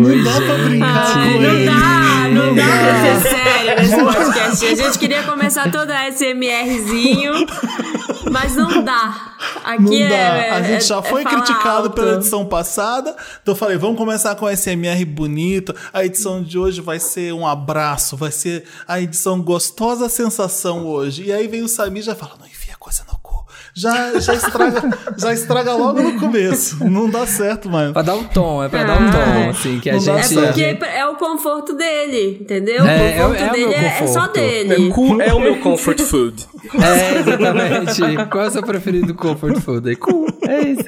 Não dá pra brincar com Não ele. dá, não dá pra ser sério nesse podcast. A gente queria começar todo SMRzinho, mas não dá. Aqui Não é. dá. A gente é- já é foi criticado alto. pela edição passada. Então eu falei, vamos começar com SMR bonito. A edição de hoje vai ser um abraço, vai ser a edição gostosa sensação hoje. E aí vem o Samir e já fala, não enfia coisa no cu. Já, já, estraga, já estraga logo no começo. Não dá certo, mano. Pra dar um tom, é pra dar um Ah. tom, assim, que a dá É gente. porque é o conforto dele, entendeu? É, é o- o conforto é o dele meu é, é só conforto. dele. Cu é o meu comfort food. É, exatamente. Qual é o seu preferido comfort food? É cool. É isso.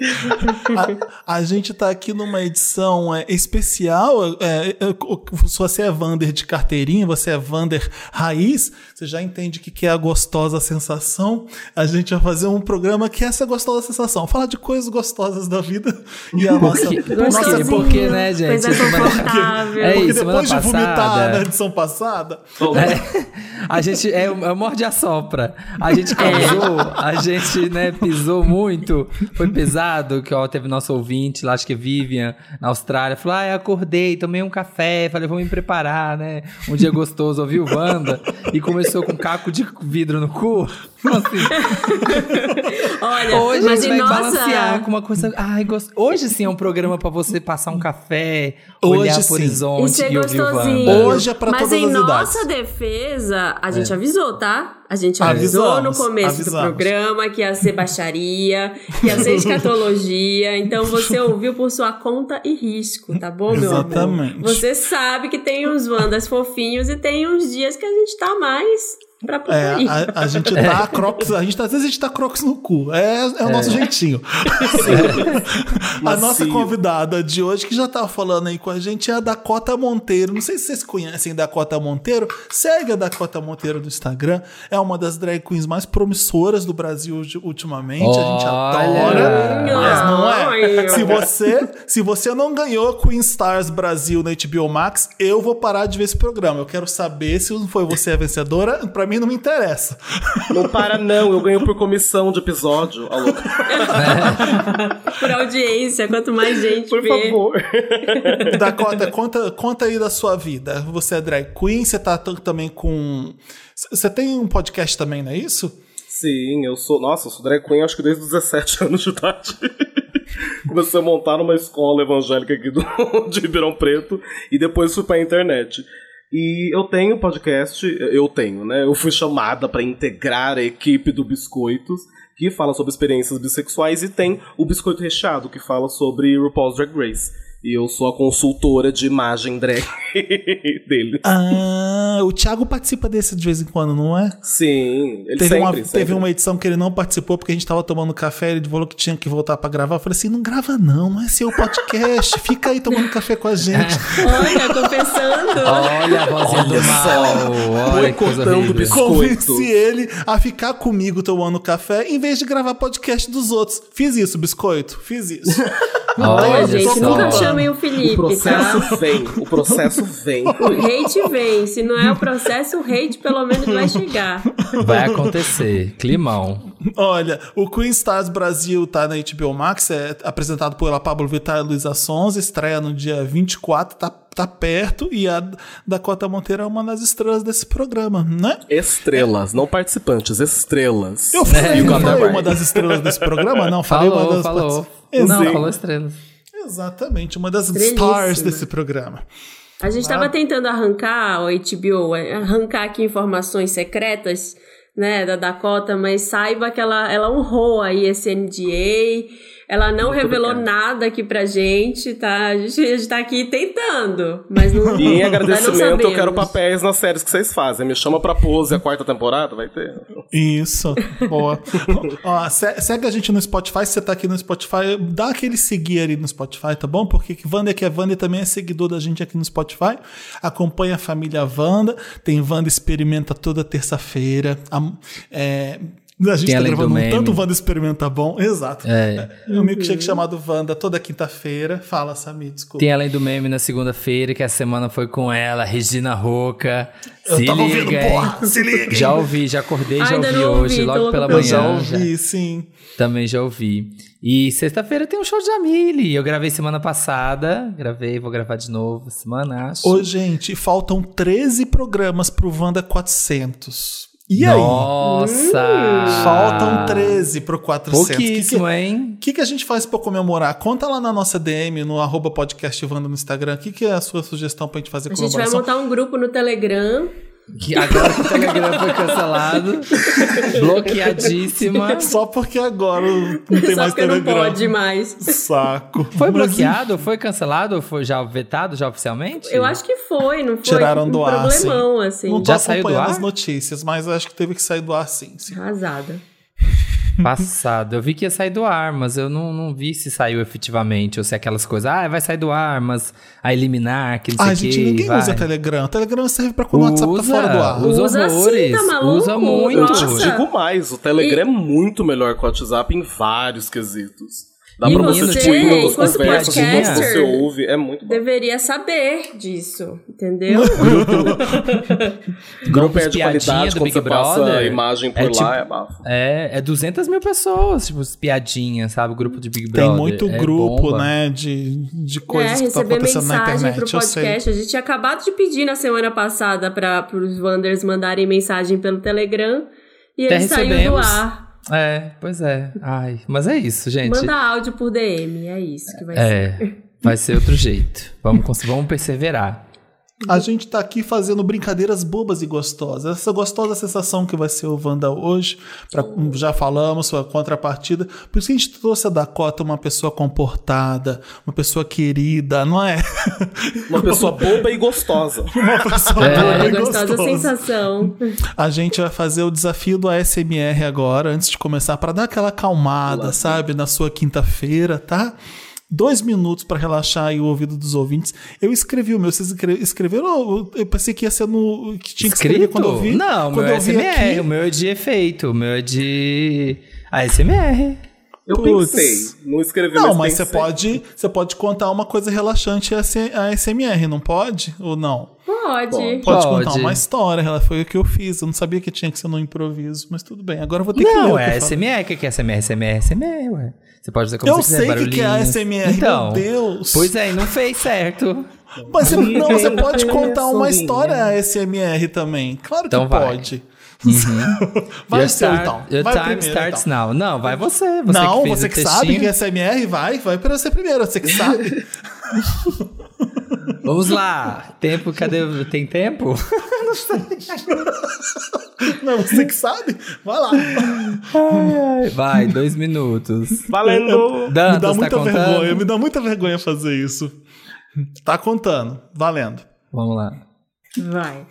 A, a gente tá aqui numa edição é, especial. É, é, se você é Vander de carteirinha, você é Vander raiz, você já entende o que, que é a gostosa sensação. A gente vai fazer um programa que é essa gostosa sensação. Falar de coisas gostosas da vida e a nossa. Porque- nossa Porque- Gostosinho, porque, né, gente? Coisa Semana- confortável. É porque isso, depois de vomitar passada- na edição passada, É, a gente é, o- é morde a sopra. A gente causou, a gente, né, pisou muito. Foi pesado, que ó, teve nosso ouvinte lá, acho que é Vivian, na Austrália, falou: Ah, eu acordei, tomei um café, falei, vou me preparar, né? Um dia gostoso, ouviu Wanda e começou com um caco de vidro no cu. Assim, Olha, Hoje a mas gente e vai nossa. balancear com uma coisa. Ai, gost... Hoje sim é um programa pra você passar um café, Hoje olhar sim. pro horizonte Isso é e ouvir o. Hoje é pra Mas todas em as nossa idades. defesa, a gente avisou, tá? A gente avisou Avisamos, no começo avisamos. do programa que ia ser baixaria, que ia ser escatologia. Então você ouviu por sua conta e risco, tá bom, meu amor? Exatamente. Você sabe que tem uns Wandas fofinhos e tem uns dias que a gente tá mais pra por É, a, a gente tá crocs, a gente tá, às vezes a gente tá crocs no cu. É, é o nosso jeitinho. a nossa convidada de hoje, que já tá falando aí com a gente, é a Dakota Monteiro. Não sei se vocês conhecem Dakota Monteiro. Segue a Dakota Monteiro no Instagram. É uma das drag queens mais promissoras do Brasil de- ultimamente. A gente adora. Mas não é. Se você, se você não ganhou Queen Stars Brasil na HBO Max, eu vou parar de ver esse programa. Eu quero saber se não foi você a vencedora. Pra mim não me interessa. Não para, não. Eu ganho por comissão de episódio. Alô, Por audiência, quanto mais gente por vê. favor. Dakota, conta, conta aí da sua vida. Você é drag queen, você tá também com. Você tem um podcast também, não é isso? Sim, eu sou. Nossa, eu sou drag queen acho que desde os 17 anos de idade. Comecei a montar numa escola evangélica aqui do, de Ribeirão Preto e depois fui pra internet. E eu tenho podcast, eu tenho, né? Eu fui chamada pra integrar a equipe do Biscoitos, que fala sobre experiências bissexuais, e tem o Biscoito Recheado, que fala sobre RuPaul's Drag Race. E eu sou a consultora de imagem drag dele. Ah, o Thiago participa desse de vez em quando, não é? Sim, ele Teve, sempre, uma, sempre. teve uma edição que ele não participou porque a gente tava tomando café, ele falou que tinha que voltar pra gravar. Eu falei assim: não grava não, não é seu podcast, fica aí tomando café com a gente. Olha, confessando. Olha a vozinha do mal. Olha horrível. biscoito. Convenci ele a ficar comigo tomando café em vez de gravar podcast dos outros. Fiz isso, biscoito, fiz isso. Olha, gente, nunca chamem o O Felipe, processo tá? vem, o processo vem. O hate vem. Se não é o processo, o hate pelo menos vai chegar. Vai acontecer. Climão. Olha, o Queen Stars Brasil tá na HBO Max, é apresentado pela Pablo Vittar e Luísa Sonza, estreia no dia 24, tá, tá perto, e a Dakota Monteiro é uma das estrelas desse programa, né? Estrelas, não participantes, estrelas. Eu falei, got that falei uma das estrelas desse programa? Não, falei uma Falou, das falou. Não, falou estrelas. Exatamente, uma das stars desse programa. A gente estava tentando arrancar, o HBO, arrancar aqui informações secretas, né, da Dakota, mas saiba que ela, ela honrou aí esse NDA, ela não Muito revelou obrigado. nada aqui pra gente, tá? A gente, a gente tá aqui tentando, mas não E em agradecimento, eu quero papéis nas séries que vocês fazem. Me chama pra pose a quarta temporada, vai ter. Isso, boa. Ó, se- segue a gente no Spotify, se você tá aqui no Spotify, dá aquele seguir ali no Spotify, tá bom? Porque que Wanda que é Wanda também é seguidor da gente aqui no Spotify. Acompanha a família Wanda, tem Wanda Experimenta toda terça-feira. É, A gente Tem tá além do gravando um meme. tanto Wanda Experimenta Bom. Exato. É. É um milkshake chamado Wanda toda quinta-feira. Fala, Samir, desculpa. Tem além do meme na segunda-feira, que a semana foi com ela, Regina Roca. Eu se tava liga, ouvindo, hein? porra, se liga. Já ouvi, já acordei, já ouvi ouvi, hoje, tô logo pela pra Eu já manhã. ouvi, sim. Também já ouvi. E sexta-feira tem um show de Jamile. Eu gravei semana passada. Gravei, vou gravar de novo semana, acho. Ô, gente, faltam 13 programas pro Wanda 400. E aí? Nossa! Faltam 13 pro 400. Pouquíssimo, que, hein? que, que, que a gente faz pra comemorar? Conta lá na nossa DM, no arroba podcast Wanda no Instagram. O que, que é a sua sugestão pra gente fazer A gente vai comemoração? montar um grupo no Telegram. Que agora que o Telegram foi cancelado. bloqueadíssima. Só porque agora não tem Só mais porque não Telegram. pode mais. Saco. Foi Mas, bloqueado? Foi cancelado? Ou foi já vetado já oficialmente? Eu acho que foi, não foi? Tiraram um do ar, problemão, assim. Não tô Já saiu do acompanhando ar? as notícias, mas eu acho que teve que sair do ar sim. sim. Arrasada. Passado. Eu vi que ia sair do ar, mas eu não, não vi se saiu efetivamente. Ou se é aquelas coisas, ah, vai sair do ar, mas a eliminar, que não sei Ai, o gente, quê, ninguém vai. usa Telegram. Telegram serve pra quando o WhatsApp tá Usa, fora do ar. Usa, Usa sim, horrores. tá maluco? Usa muito. Nossa. Digo mais, o Telegram é muito melhor que o WhatsApp em vários quesitos. Dá E pra menino, você, tipo, enquanto conversas, você ouve, é muito bom. Deveria saber disso, entendeu? Não perde piadinha qualidade do quando Big você passa a Brother. imagem por É lá, tipo- é bafo. É, é 200 mil pessoas, tipo, piadinhas, sabe? O grupo de Big Tem Brother. muito é grupo, bomba. né, de, de É, coisas que estão receber acontecendo na mensagem internet. pro podcast. A gente tinha acabado de pedir na semana passada para os Wanders mandarem mensagem pelo Telegram e Até ele saiu do recebemos. ar. É, pois é. Ai, mas é isso, gente. Manda áudio por DM, é isso que vai ser. É, vai ser outro jeito. Vamos, vamos perseverar. A gente tá aqui fazendo brincadeiras bobas e gostosas. Essa gostosa sensação que vai ser o Wanda hoje, pra- já falamos, sua contrapartida. Por isso que a gente trouxe a Dakota uma pessoa comportada, uma pessoa querida, não é? Uma pessoa boba e gostosa. Uma pessoa É, boa Olha, e gostosa gostosa. sensação. A gente vai fazer o desafio do ASMR agora, antes de começar, para dar aquela acalmada, sabe, na sua quinta-feira, tá? Dois minutos para relaxar aí o ouvido dos ouvintes. Eu escrevi o meu, vocês escre- escreveram? Eu pensei que ia ser no. que tinha que escrever Escrito? quando eu vi. Não, quando meu é eu vi SMR, aqui. o meu é de efeito, o meu é de ASMR. Eu Putz. pensei, não escrevi, Não, mas mas você pode, você pode contar uma coisa relaxante a ASMR, não pode? Ou não? Pode. Pode, Pode. contar uma história, ela foi o que eu fiz. Eu não sabia que tinha que ser no improviso, mas tudo bem. Agora eu vou ter que ler. Não, o que é eu falo. ASMR. O que que é ASMR? ASMR é ASMR, ué. Você pode fazer como Eu você quiser, sei que que é. ASMR, então, meu Deus. Pois é, e não fez certo. Mas você, não, você pode contar uma história ASMR também. Claro que Então vai. pode. Vai Your o seu, start- então. Your Vai time primeiro, starts então. now. Não, vai você. Você não, que fez você o que sabe que é ASMR, vai, vai para você primeiro, você que sabe. Vamos lá. Tempo, cadê? Tem tempo? não, você que sabe. Vai lá. Vai, dois minutos. Valendo! me Dantas, dá tá muita contando? vergonha, me dá muita vergonha fazer isso. Tá contando, valendo. Vamos lá. Vai.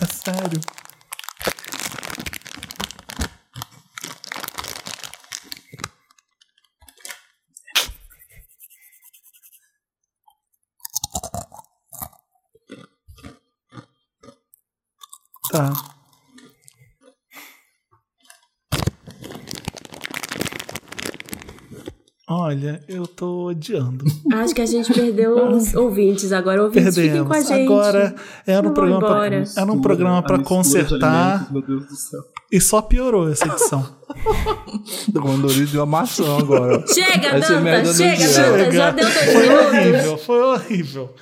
É sério. Tá. Olha, eu tô odiando. Acho que a gente perdeu os ouvintes agora. Ouvintes, fiquem com a Perdemos. gente. Agora era um Vamos programa pra, era um programa para consertar Meu Deus do céu. e só piorou essa edição. Tô com dor de uma maçã agora. Chega, do chega, dia. Dantas. Já deu dois Foi minutos. horrível, foi horrível.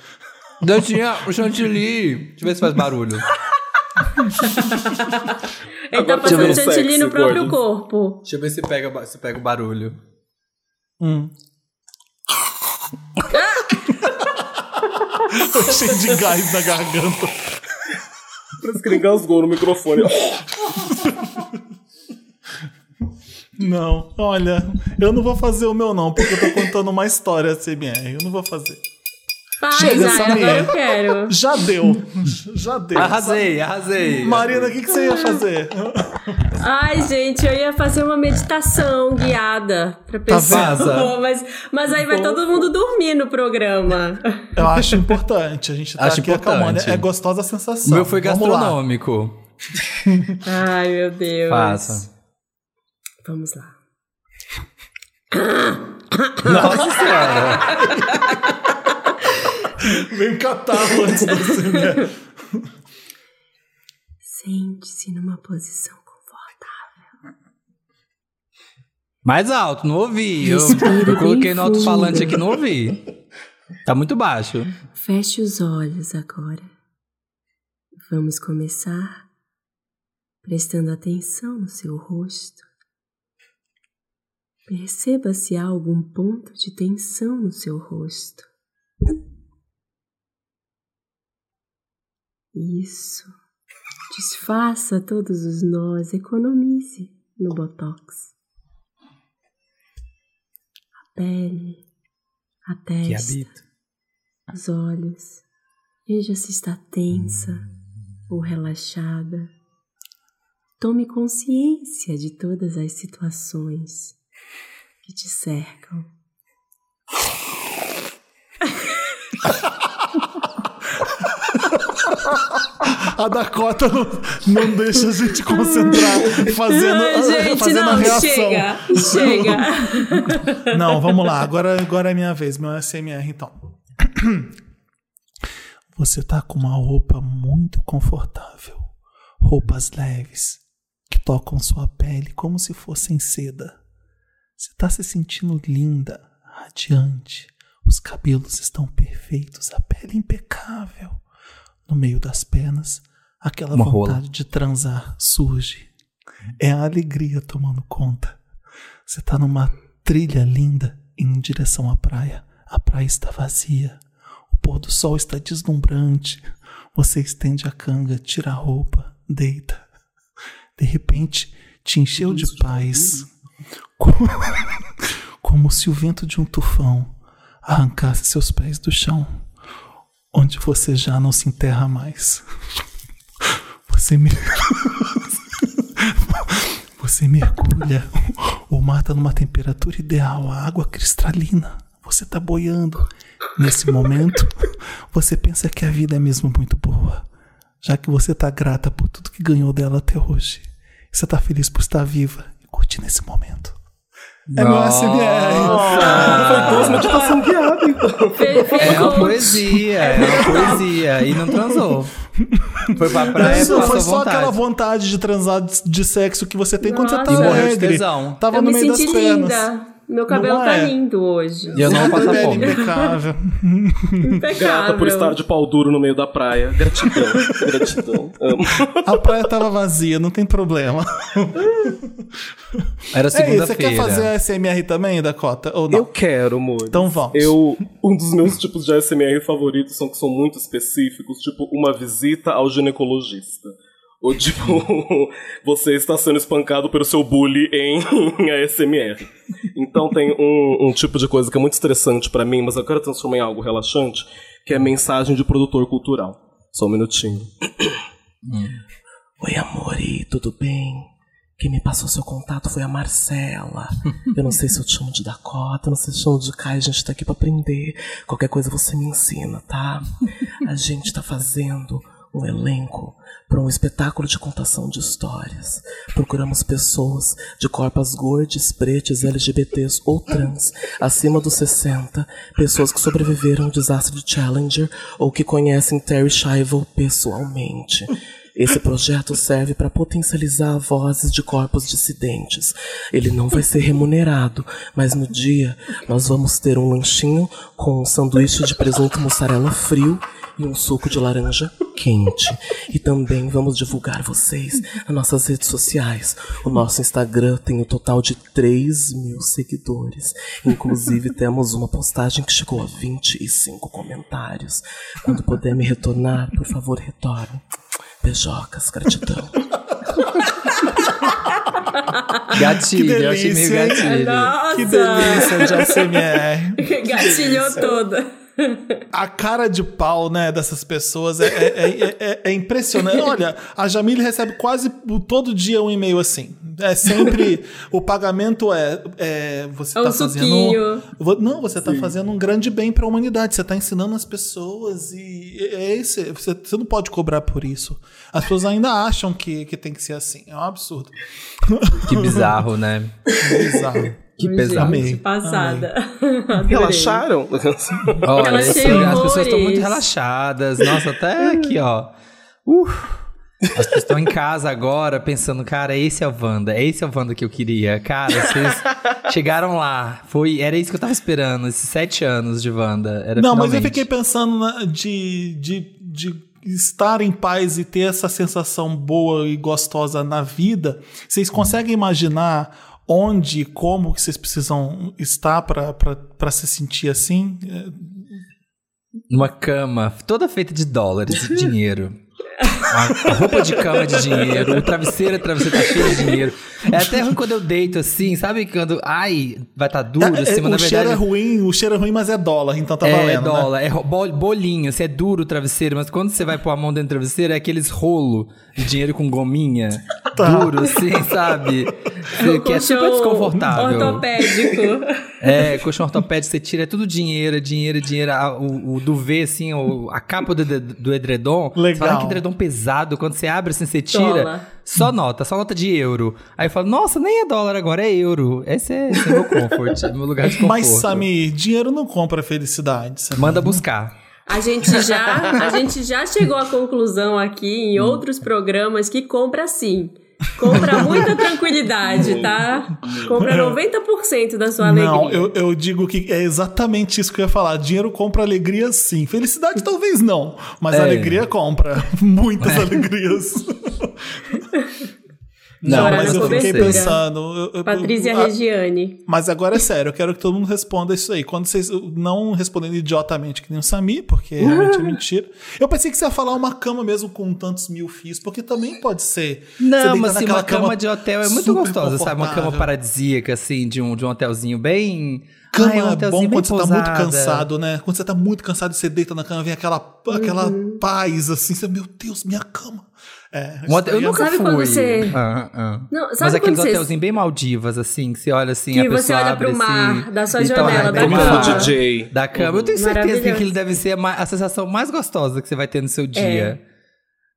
Dantinha, o chantilly. Deixa eu ver se faz barulho. Ele tá Agora passando tirou chantilly no próprio gordo. corpo. Deixa eu ver se pega, se pega o barulho. Hum. Tô cheio de gás na garganta. Parece que ele engasgou no microfone. Não, olha, eu não vou fazer o meu não, porque eu tô contando uma história CMR. Eu não vou fazer. Faz, Chega, ai, Samir. agora eu quero. Já deu. Já deu. Arrasei, arrasei. Marina, o que, que você ia fazer? Ai, gente, eu ia fazer uma meditação guiada pra pessoa. Vaza. mas, mas aí vai todo mundo dormir no programa. Eu acho importante. A gente tá Acho aqui acalmando. É gostosa a sensação. O meu foi gastronômico. Ai, meu Deus. Faça. Vamos lá. Nossa senhora. Vem catarro antes da cena. Sente-se numa posição confortável. Mais alto, não ouvi. Eu, eu coloquei no alto-falante aqui, não ouvi. Tá muito baixo. Feche os olhos agora. Vamos começar prestando atenção no seu rosto. Perceba se há algum ponto de tensão no seu rosto. Isso. Desfaça todos os nós, economize no botox. A pele, a testa os olhos. Veja se está tensa ou relaxada. Tome consciência de todas as situações que te cercam. A Dakota não, não deixa a gente concentrar fazendo, gente, fazendo a não, reação. chega, chega. Não, vamos lá. Agora, agora é minha vez, meu SMR, então. Você tá com uma roupa muito confortável. Roupas leves que tocam sua pele como se fossem seda. Você tá se sentindo linda, radiante. Os cabelos estão perfeitos, a pele impecável. No meio das pernas, aquela Uma rola. vontade de transar surge. É a alegria tomando conta. Você tá numa trilha linda em direção à praia. A praia está vazia. O pôr do sol está deslumbrante. Você estende a canga, tira a roupa, deita. De repente, te encheu de paz. Como, como se o vento de um tufão arrancasse seus pés do chão, onde você já não se enterra mais. Você me. Você mergulha. O mar está numa temperatura ideal, a água cristalina. Você está boiando. Nesse momento, você pensa que a vida é mesmo muito boa, já que você está grata por tudo que ganhou dela até hoje. Você está feliz por estar viva e curtir nesse momento. É meu SMR. Foi duas meditação guiada, então. É uma poesia, é uma poesia. E não transou. Foi pra praia Isso foi só vontade. aquela vontade de transar de, sexo que você tem quando você Nossa. tá E morreu de tesão. Tava Eu no me meio das senti pernas. Meu cabelo Não tá é? lindo hoje. E eu não vou passar Pele fome. impecável. Impecável. Grata por estar de pau duro no meio da praia. Gratidão, gratidão. Amo. A praia tava vazia, não tem problema. Era É isso, você quer segunda-feira. fazer a SMR também, Dakota? Ou não? Eu quero, amor. Então vamos. Eu, um dos meus tipos de ASMR favoritos são que são muito específicos, tipo uma visita ao ginecologista. Ou tipo, você está sendo espancado pelo seu bully em, ASMR. Então tem um, um tipo de coisa que é muito estressante pra mim, mas eu quero transformar em algo relaxante, que é mensagem de produtor cultural. Só um minutinho. Oi, amore, tudo bem? Quem me passou seu contato foi a Marcela. Eu não sei se eu te chamo de Dakota, não sei se eu chamo de Kai, a gente tá aqui pra aprender. Qualquer coisa você me ensina, tá? A gente tá fazendo um elenco para um espetáculo de contação de histórias. Procuramos pessoas de corpos gordes, pretos, LGBTs ou trans, acima dos 60, pessoas que sobreviveram ao desastre de Challenger ou que conhecem Terry Schiavo pessoalmente. Esse projeto serve para potencializar vozes de corpos dissidentes. Ele não vai ser remunerado, mas no dia nós vamos ter um lanchinho com um sanduíche de presunto mussarela frio e um suco de laranja quente. E também vamos divulgar vocês nas nossas redes sociais. O nosso Instagram tem um total de 3 mil seguidores. Inclusive, temos uma postagem que chegou a 25 comentários. Quando puder me retornar, por favor, retorne. Beijocas, gratidão. Gatilho, Que eu achei meio gatilho. Nossa! Que delícia de ASMR. Gatilhou toda. A cara de pau, né, dessas pessoas é, é, é, é- é impressionante. Olha, a Jamile recebe quase todo dia um e-mail assim. É sempre. o pagamento é. é você É um tá fazendo. suquinho. Não, você tá fazendo um grande bem pra humanidade. Você tá ensinando as pessoas e é esse. Você, você não pode cobrar por isso. As pessoas ainda acham que, que tem que ser assim. É um absurdo. Que bizarro, né? Bizarro. Que pesado. Amei. Passada. Relaxaram? Olha, assim, as pessoas estão muito relaxadas. Nossa, até aqui, ó. Uh, as pessoas estão em casa agora pensando, cara, esse é o Wanda, esse é o Wanda que eu queria. Cara, vocês chegaram lá. Foi, era isso que eu tava esperando, esses sete anos de Wanda. Era Não, mas eu finalmente. fiquei pensando na- de, de, de estar em paz e ter essa sensação boa e gostosa na vida. Vocês conseguem imaginar onde e como que vocês precisam estar para se sentir assim? Numa cama toda feita de dólares, de dinheiro. A roupa de cama é de dinheiro, o travesseiro, a travesseira tá cheio de dinheiro. É até ruim quando eu deito assim, sabe? Quando, ai, vai estar tá duro, É, assim, é, mas o na cheiro é verdade... ruim, o cheiro é ruim, mas é dólar, então tá é valendo. né? dólar, é ro- bol- bolinho, se é duro o travesseiro, mas quando você vai pôr a mão dentro do travesseiro, é aqueles rolo de dinheiro com gominha, Tá. duro, assim, sabe? Que- que é super desconfortável. Ortopédico. É, colchão ortopédico, você tira, é tudo dinheiro, é dinheiro, é dinheiro. A- O, o duvet, assim, o- a capa do, do edredom. Legal. Fala que edredom pesado, quando você abre assim, você tira, Dólar. só nota, só nota de euro. Aí eu falo, nossa, nem é dólar agora, é euro. Esse é, esse é meu comfort, é meu lugar de conforto. Mas, Samir, dinheiro não compra felicidade. Samir. Manda buscar. A gente já, a gente já chegou à conclusão aqui em outros programas que compra sim. Compra muita tranquilidade, tá? Compra 90% da sua alegria. Não, eu, eu digo que é exatamente isso que eu ia falar. Dinheiro compra alegria sim. Felicidade talvez não, mas É. alegria compra. Muitas alegrias. Não, mas eu fiquei cobertura. pensando. eu- eu- Patrícia eu- a- Regiane. Mas agora é sério, eu quero que todo mundo responda isso aí. Quando vocês não respondendo idiotamente que nem o Samir, porque realmente é mentira. Eu pensei que você ia falar uma cama mesmo com tantos mil fios, porque também pode ser. Não, mas assim, naquela uma cama, de hotel é muito gostosa, sabe? Uma cama paradisíaca, assim, de um, de um hotelzinho bem. Cama Ai, um é bom quando você tá muito pousada. cansado, né? Quando você tá muito cansado, você deita na cama, vem aquela, aquela paz, assim, você, meu Deus, minha cama. É, eu é- nunca Sabe fui. quando você- Ah, ah. Não, Mas sabe aqueles você- hotelzinhos bem Maldivas, assim, que você olha assim, Que a você pessoa olha abre pro mar, assim, da sua janela, da cama. mar, Como DJ. Da cama. Eu tenho certeza que aquilo deve ser a, a sensação mais gostosa que você vai ter no seu dia.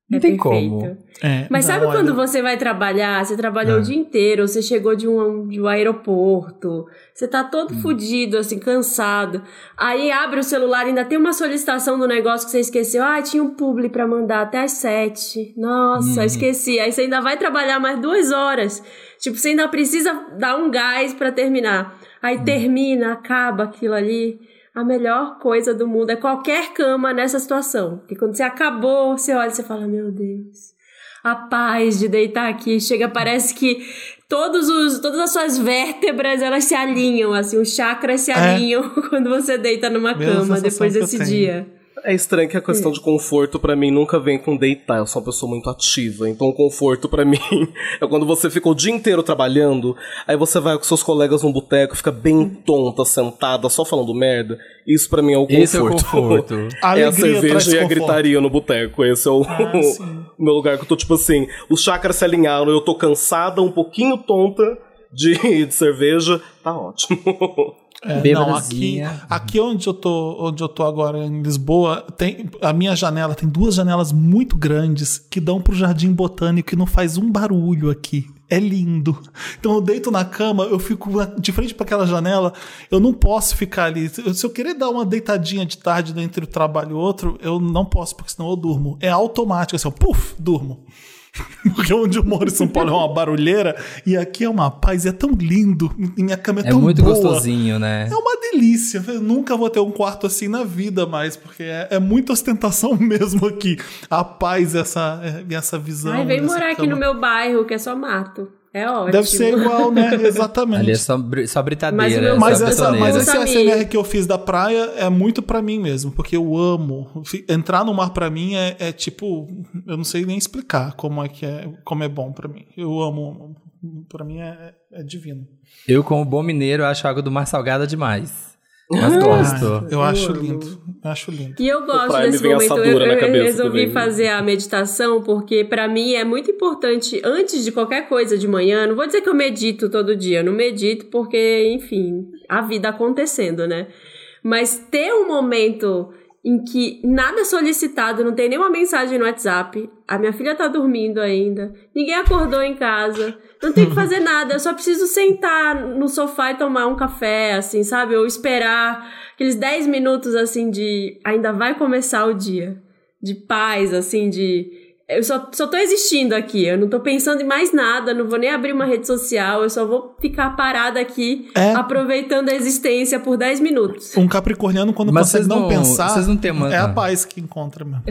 Não É tem perfeito. como. É, Mas não, sabe quando olha, você vai trabalhar, você trabalhou Ah. o dia inteiro, você chegou de um, de um aeroporto, você tá todo Hum. fudido, assim, cansado. Aí abre o celular, ainda tem uma solicitação do negócio que você esqueceu. Ah, tinha um publi pra mandar até às sete. Nossa, Hum. esqueci. Aí você ainda vai trabalhar mais duas horas. Tipo, você ainda precisa dar um gás pra terminar. Hum. Aí termina, acaba aquilo ali. A melhor coisa do mundo é qualquer cama nessa situação. Porque quando você acabou, você olha e você fala, meu Deus a paz de deitar aqui. Chega, parece que todos os, todas as suas vértebras elas se alinham, assim, os chakras se É. alinham quando você deita numa Mesma cama depois desse dia. É estranho que a questão de conforto pra mim nunca vem com deitar. Eu sou uma pessoa muito ativa. Então, o conforto pra mim é quando você fica o dia inteiro trabalhando, aí você vai com seus colegas num boteco, fica bem tonta, sentada, só falando merda. Isso pra mim é o conforto. Esse é o conforto. A é a cerveja e a gritaria no boteco. Esse é o, Ah, o meu lugar que eu tô, tipo assim, os chakras se alinharam, eu tô cansada, um pouquinho tonta de, de cerveja, tá ótimo. É, não, aqui, aqui onde eu tô, onde eu tô agora em Lisboa, tem a minha janela tem duas janelas muito grandes que dão pro jardim botânico e não faz um barulho aqui. É lindo. Então eu deito na cama, eu fico de frente para aquela janela, eu não posso ficar ali. Se eu- eu querer dar uma deitadinha de tarde entre o trabalho e outro, eu não posso, porque senão eu durmo. É automático, assim, ó, puf, durmo. Porque onde eu moro em São Paulo é uma barulheira e aqui é uma paz, e é tão lindo. E minha cama é, É tão muito boa. gostosinho, né? É uma delícia. Eu nunca vou ter um quarto assim na vida mais, porque é, é muita ostentação mesmo aqui. A paz, essa, é, essa visão. Ai, vem morar aqui cama. no meu bairro, que é só mato. É ótimo. Deve ser igual, né? Exatamente. Ali é só, só britadeira, Mas, só essa, mas esse. ASMR que eu fiz da praia é muito pra mim mesmo, porque eu amo. Entrar no mar pra mim é, é tipo, eu não sei nem explicar como é que é, como é bom pra mim. Eu amo, pra mim é, é divino. Eu, como bom mineiro, acho a água do mar salgada demais. Mas gosto. Ah, eu acho lindo. Eu acho lindo. E eu gosto desse momento. Eu, eu resolvi também. fazer a meditação porque pra mim é muito importante antes de qualquer coisa de manhã. Não vou dizer que eu medito todo dia, eu não medito porque, enfim, a vida acontecendo, né? Mas ter um momento em que nada é solicitado, não tem nenhuma mensagem no WhatsApp, a minha filha tá dormindo ainda, ninguém acordou em casa, não tem que fazer nada, eu só preciso sentar no sofá e tomar um café, assim, sabe? Ou esperar aqueles 10 minutos, assim, de ainda vai começar o dia, de paz, assim, de. Eu só, só tô existindo aqui, eu não tô pensando em mais nada, não vou nem abrir uma rede social, eu só vou ficar parada aqui, É. aproveitando a existência por 10 minutos. Um capricorniano, quando Mas consegue vocês não, não- pensar, vocês não têm uma- é a paz que encontra mesmo.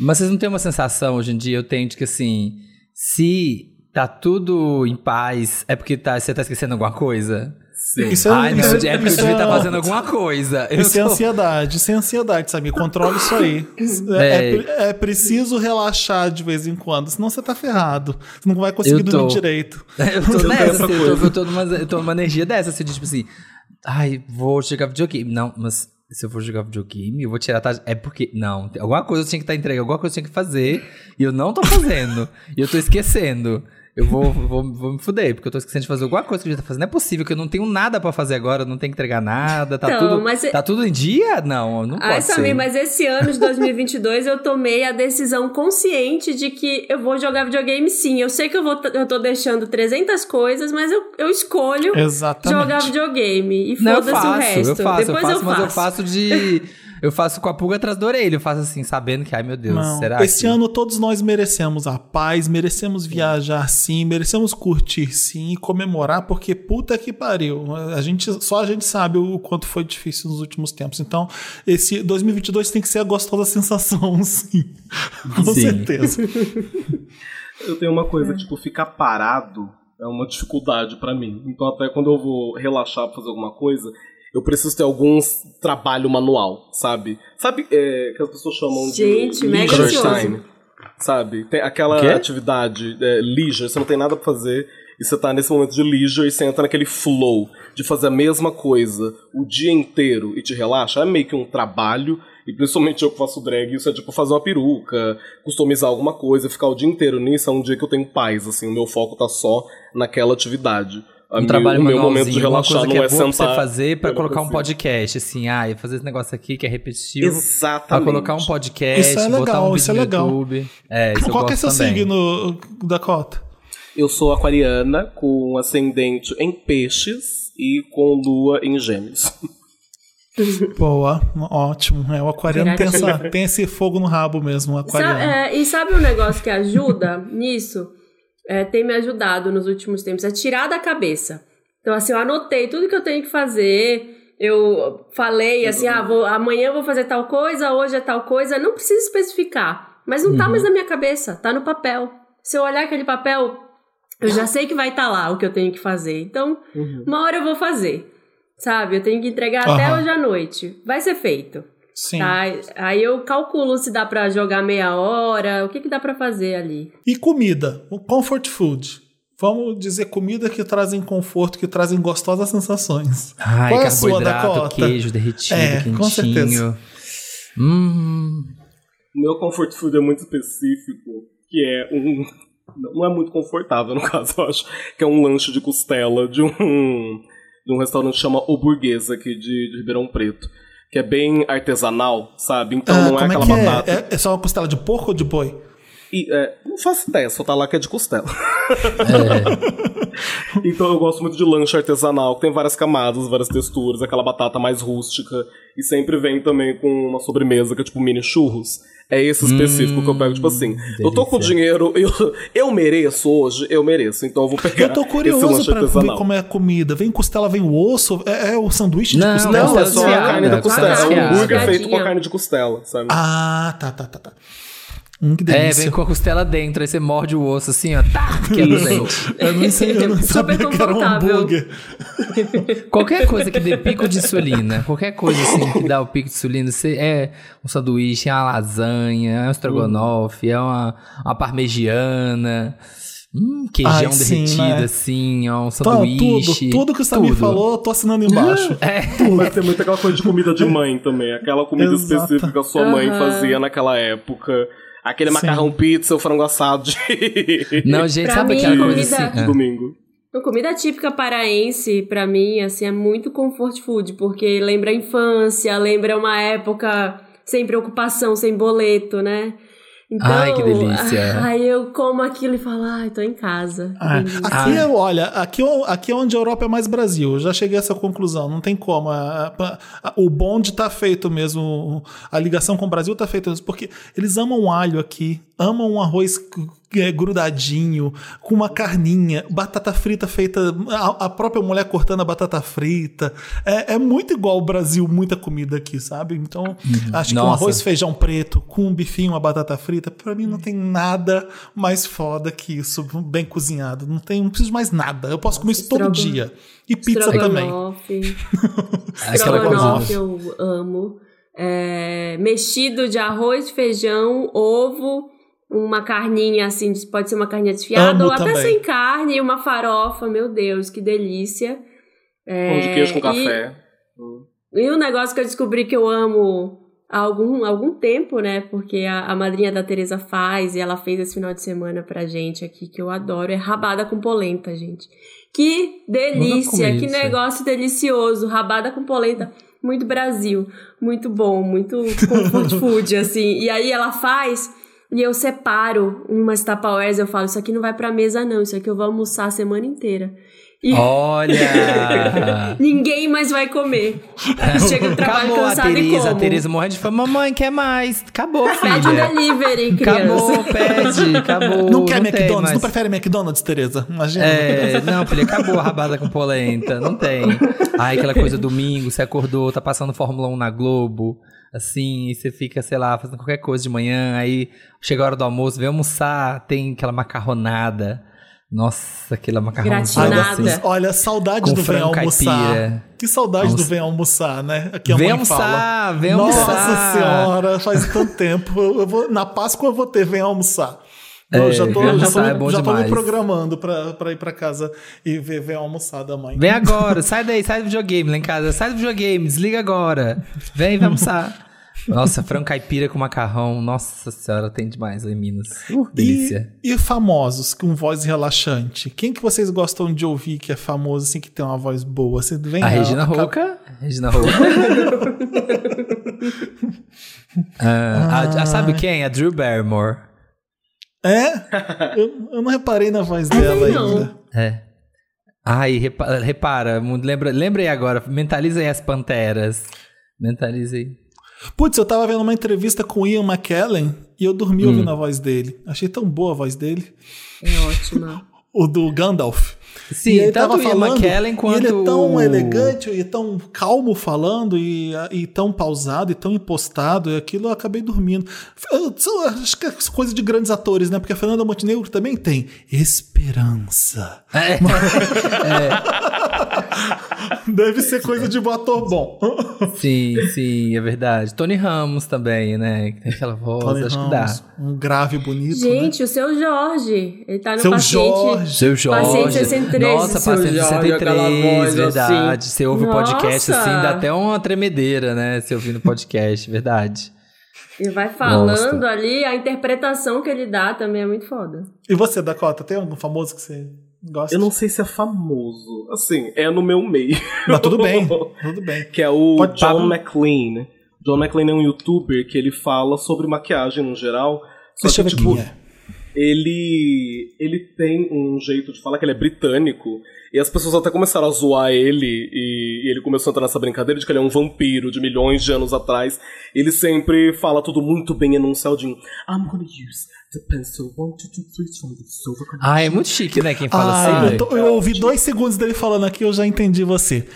Mas vocês não têm uma sensação hoje em dia, eu tenho de que assim, se tá tudo em paz, é porque tá, você tá esquecendo alguma coisa? Sim. Isso é, Ai, não, isso, é porque eu isso devia estar é- fazendo alguma coisa. Eu Isso é tô- ansiedade, isso é ansiedade, sabe? Controla isso aí. É, É. é é preciso relaxar de vez em quando, senão você tá ferrado. Você não vai conseguir Eu dormir direito. Eu tô Eu nessa, assim, eu, tô, eu, tô numa, eu tô numa energia dessa, assim, de, tipo assim, ai, vou jogar videogame. Não, mas se eu for jogar videogame, eu vou tirar a tarde. É porque, não, alguma coisa eu tinha que estar entregando, alguma coisa eu tinha que fazer, e eu não tô fazendo, e eu tô esquecendo. Eu vou, vou, vou me fuder, porque eu tô esquecendo de fazer alguma coisa que eu devia estar fazendo. Não é possível que eu não tenho nada pra fazer agora, eu não tenho que entregar nada, tá, Então, tudo, mas é- tá tudo em dia? Não, não pode Ai, ser. Samir, mas esse ano de 2022 eu tomei a decisão consciente de que eu vou jogar videogame sim. Eu sei que eu, vou, eu tô deixando 300 coisas, mas eu, eu escolho Exatamente. jogar videogame. E eu foda-se o faço, resto. eu faço, Depois eu faço, mas eu faço de. Eu faço com a pulga atrás da orelha, eu faço assim, sabendo que, ai meu Deus, Não, será esse que... ano todos nós merecemos a paz, merecemos viajar sim, merecemos curtir sim e comemorar, porque puta que pariu. A gente, só a gente sabe o quanto foi difícil nos últimos tempos. Então, esse 2022 tem que ser a gostosa sensação, sim. Com Sim. certeza. Eu tenho uma coisa, tipo, ficar parado é uma dificuldade pra mim. Então, até quando eu vou relaxar pra fazer alguma coisa, eu preciso ter algum trabalho manual, sabe? Sabe é, que as pessoas chamam Gente, de leisure time? Sabe? Tem aquela atividade é, leisure, você não tem nada pra fazer e você tá nesse momento de leisure e você entra naquele flow de fazer a mesma coisa o dia inteiro e te relaxa. É meio que um trabalho e principalmente eu que faço drag, isso é tipo fazer uma peruca, customizar alguma coisa, ficar o dia inteiro nisso, é um dia que eu tenho paz, assim, o meu foco tá só naquela atividade. Um trabalho o meu momento de relaxar não é, é pra sentar. você fazer pra não colocar um podcast, assim, ah, fazer esse negócio aqui que é repetitivo. Pra Exatamente. colocar um podcast, Isso é botar legal, um vídeo isso é no legal. YouTube. É, isso eu Qual que é seu também. signo, Dakota? Eu sou aquariana, com ascendente em peixes e com lua em gêmeos. Boa, ótimo. É, o aquariano tem, essa- tem esse fogo no rabo mesmo, o aquariano. Sabe, é, e sabe um negócio que ajuda nisso? É, tem me ajudado nos últimos tempos, é tirar da cabeça. Então, assim, eu anotei tudo que eu tenho que fazer. Eu falei assim, ah, vou, amanhã eu vou fazer tal coisa, hoje é tal coisa. Não precisa especificar. Mas não tá mais na minha cabeça, tá no papel. Se eu olhar aquele papel, eu já sei que vai estar lá o que eu tenho que fazer. Então, uma hora eu vou fazer. Sabe? Eu tenho que entregar até Aham. hoje à noite. Vai ser feito. Sim. Tá? Aí eu calculo se dá pra jogar meia hora, o que que dá pra fazer ali. E comida, o comfort food. Vamos dizer comida que trazem conforto, que trazem gostosas sensações. Ai, Qual é a sua, carboidrato, Dakota? queijo derretido, É, com quentinho. certeza. Hum, O meu comfort food é muito específico, que é um. Não é muito confortável, no caso, eu acho. Que é um lanche de costela de um. De um restaurante que chama O Burguesa, aqui de, de Ribeirão Preto. Que é bem artesanal, sabe? Então Ah, não é é aquela que é? batata. é? É só uma costela de porco ou de boi? E, é, não faço ideia, só tá lá que é de costela. é. Então eu gosto muito de lanche artesanal, que tem várias camadas, várias texturas, aquela batata mais rústica. E sempre vem também com uma sobremesa que é tipo mini churros. É esse específico que eu pego, tipo assim. Eu tô com delícia. dinheiro, eu, eu mereço hoje, eu mereço. Então eu vou pegar Eu tô esse curioso lanche pra ver artesanal. como é a comida. Vem costela, vem o osso. É, é o sanduíche de Não, costela? Não, é Costela só a carne da costela. É um hambúrguer feito com a carne de costela, sabe? Ah, tá, tá, tá, tá. Hum, que É, delícia. vem com a costela dentro, aí você morde o osso assim, ó, tá, quebra o dente. Eu não, sei, eu não Super sabia que era um hambúrguer. Qualquer coisa que dê pico de insulina, qualquer coisa assim que dá o pico de insulina, você é um sanduíche, é uma lasanha, é um estrogonofe, é uma, uma parmegiana. Hum, queijão Ai, sim, derretido, né? assim, ó, um Tá, sanduíche. tudo, tudo que o Samir tudo. falou, eu tô assinando embaixo. É. Mas tem muito aquela coisa de comida de mãe também. Aquela comida Exato. específica que a sua mãe fazia naquela época. Aquele Sim. macarrão pizza, o frango assado de, Não, gente, Pra sabe mim, aquela coisa comida- assim? de Ah. domingo. Então, comida típica paraense, pra mim, assim, é muito comfort food, porque lembra a infância, lembra uma época sem preocupação, sem boleto, né? Então, Ai, que delícia. Aí eu como aquilo e falo, ai, tô em casa. Ah, aqui, é, olha, aqui, é- aqui é onde a Europa é mais Brasil. Eu já cheguei a essa conclusão. Não tem como. A- a- a- o bonde tá feito mesmo. A ligação com o Brasil tá feita mesmo. Porque eles amam alho aqui. Amam um arroz é, grudadinho, com uma carninha, batata frita feita. A, a própria mulher cortando a batata frita. É, é muito igual ao Brasil, muita comida aqui, sabe? Então, acho que um Nossa. arroz feijão preto com um bifinho, uma batata frita, pra mim não tem nada mais foda que isso, bem cozinhado. Não tem, não preciso mais nada. Eu posso comer isso todo Estrogonofe. dia. E pizza também. Estrogonofe. Eu amo. É, mexido de arroz, feijão, ovo, uma carninha assim, pode ser uma carninha desfiada Amo ou até também. sem carne, uma farofa, meu Deus, que delícia. É, Pão de queijo com e- café. E um negócio que eu descobri que eu amo há algum, algum tempo, né? Porque a, a madrinha da Teresa faz e ela fez esse final de semana pra gente aqui, que eu adoro, é rabada com polenta, gente. Que delícia, que negócio delicioso, rabada com polenta. Muito Brasil, muito bom, muito comfort food, assim. E aí ela faz e eu separo umas Tupperwares, eu falo, isso aqui não vai pra mesa não, isso aqui eu vou almoçar a semana inteira. E Olha! ninguém mais vai comer. Chega do trabalho Acabou a cansado e Tereza, como. a Tereza morrendo de fome. Mamãe, quer mais? Acabou, Pede um filha. delivery, criança. Acabou, pede, acabou. Não quer tem McDonald's? mais. Não prefere McDonald's, Tereza? Imagina. É, não, filha, acabou a rabada com polenta, não tem. Ai, aquela coisa domingo, você acordou, tá passando Fórmula 1 na Globo, assim, e você fica, sei lá, fazendo qualquer coisa de manhã, aí chega a hora do almoço, vem almoçar, tem aquela macarronada. Nossa, aquela macarronada. Assim. Olha, saudade do vem almoçar. caipira. Que saudade do Almoçar. vem almoçar, né? Aqui a Vem mãe almoçar, fala. vem Nossa almoçar. senhora, faz tanto tempo. Eu vou, na Páscoa eu vou ter vem almoçar. Eu É, já tô, já tô, é bom já tô me programando pra, pra ir pra casa e ver vem almoçar da mãe. Vem agora, sai daí, sai do videogame lá em casa, sai do videogame, desliga agora. Vem, vai almoçar. Nossa, frango caipira com macarrão, nossa senhora, tem demais lá em Minas. Uh, delícia. E, e famosos com voz relaxante? Quem que vocês gostam de ouvir que é famoso, assim, que tem uma voz boa? Você vem A Regina ca- Roca. Regina Roca. Ah, a- a- sabe quem? A Drew Barrymore. É? Eu, eu não reparei na voz dela ainda. É. Ai, repa- repara, mu- lembra, lembra aí agora, mentaliza aí as panteras. Mentaliza aí. Putz, eu tava vendo uma entrevista com o Ian McKellen e eu dormi Hum. ouvindo a voz dele. Achei tão boa a voz dele. É ótima. O do Gandalf. Sim, e ele tanto Ian falando, McKellen e quanto ele é tão o- elegante e tão calmo falando e, e tão pausado e tão impostado e aquilo eu acabei dormindo. Eu- acho que é coisa de grandes atores, né? Porque a Fernanda Montenegro também tem esperança. É. Deve ser coisa de um ator bom. Sim, sim, é verdade. Tony Ramos também, né? Que tem aquela voz, Tony acho Ramos, que Um grave bonito, né? Gente, o seu Jorge. Ele tá no Seu paciente. Jorge. dá. Seu Jorge. Paciente 63, Nossa, seu paciente Jorge, aquela 63, voz verdade. Você ouve o podcast Nossa. assim, dá até uma tremedeira, né? Você ouvindo o podcast, verdade. Ele vai falando Gosto. ali, a interpretação que ele dá também é muito foda. E você, Dakota, tem algum famoso que você gosta? Eu não sei se é famoso. Assim, é no meu meio. Mas tudo bem, tudo bem. que é o Pode- John Pablo? McLean. John McLean é um youtuber que ele fala sobre maquiagem no geral. Só Deixa eu que, ver tipo, quem é. Ele ele tem um jeito de falar que ele é britânico e as pessoas até começaram a zoar ele e, e ele começou a entrar nessa brincadeira de que ele é um vampiro de milhões de anos atrás. Ele sempre fala tudo muito bem enunciadinho. I'm gonna use the pencil one, two, two, three from the silver Ah, é muito chique, né? Quem fala Ah, assim. eu, tô- eu ouvi dois segundos dele falando aqui, eu já entendi você.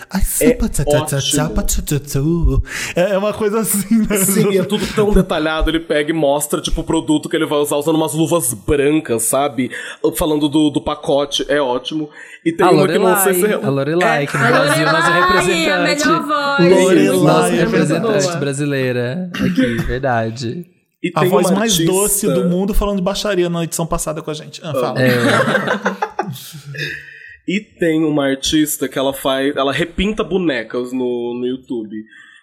É é uma coisa assim, né? Sim, é tudo tão detalhado. Ele pega e mostra, tipo, o produto que ele vai usar usando umas luvas brancas, sabe? Falando do, do pacote, é ótimo. E tem A uma que não sei se... Lorelai, a Lorelai, que no A Brasil Lorelai, a representante. melhor voz. Lorelai, Nossa é representante Boa. brasileira aqui, verdade. E A tem voz uma mais artista- doce do mundo falando de baixaria na edição passada com a gente. Ah, fala. E tem uma artista que ela faz. Ela repinta bonecas no, no YouTube.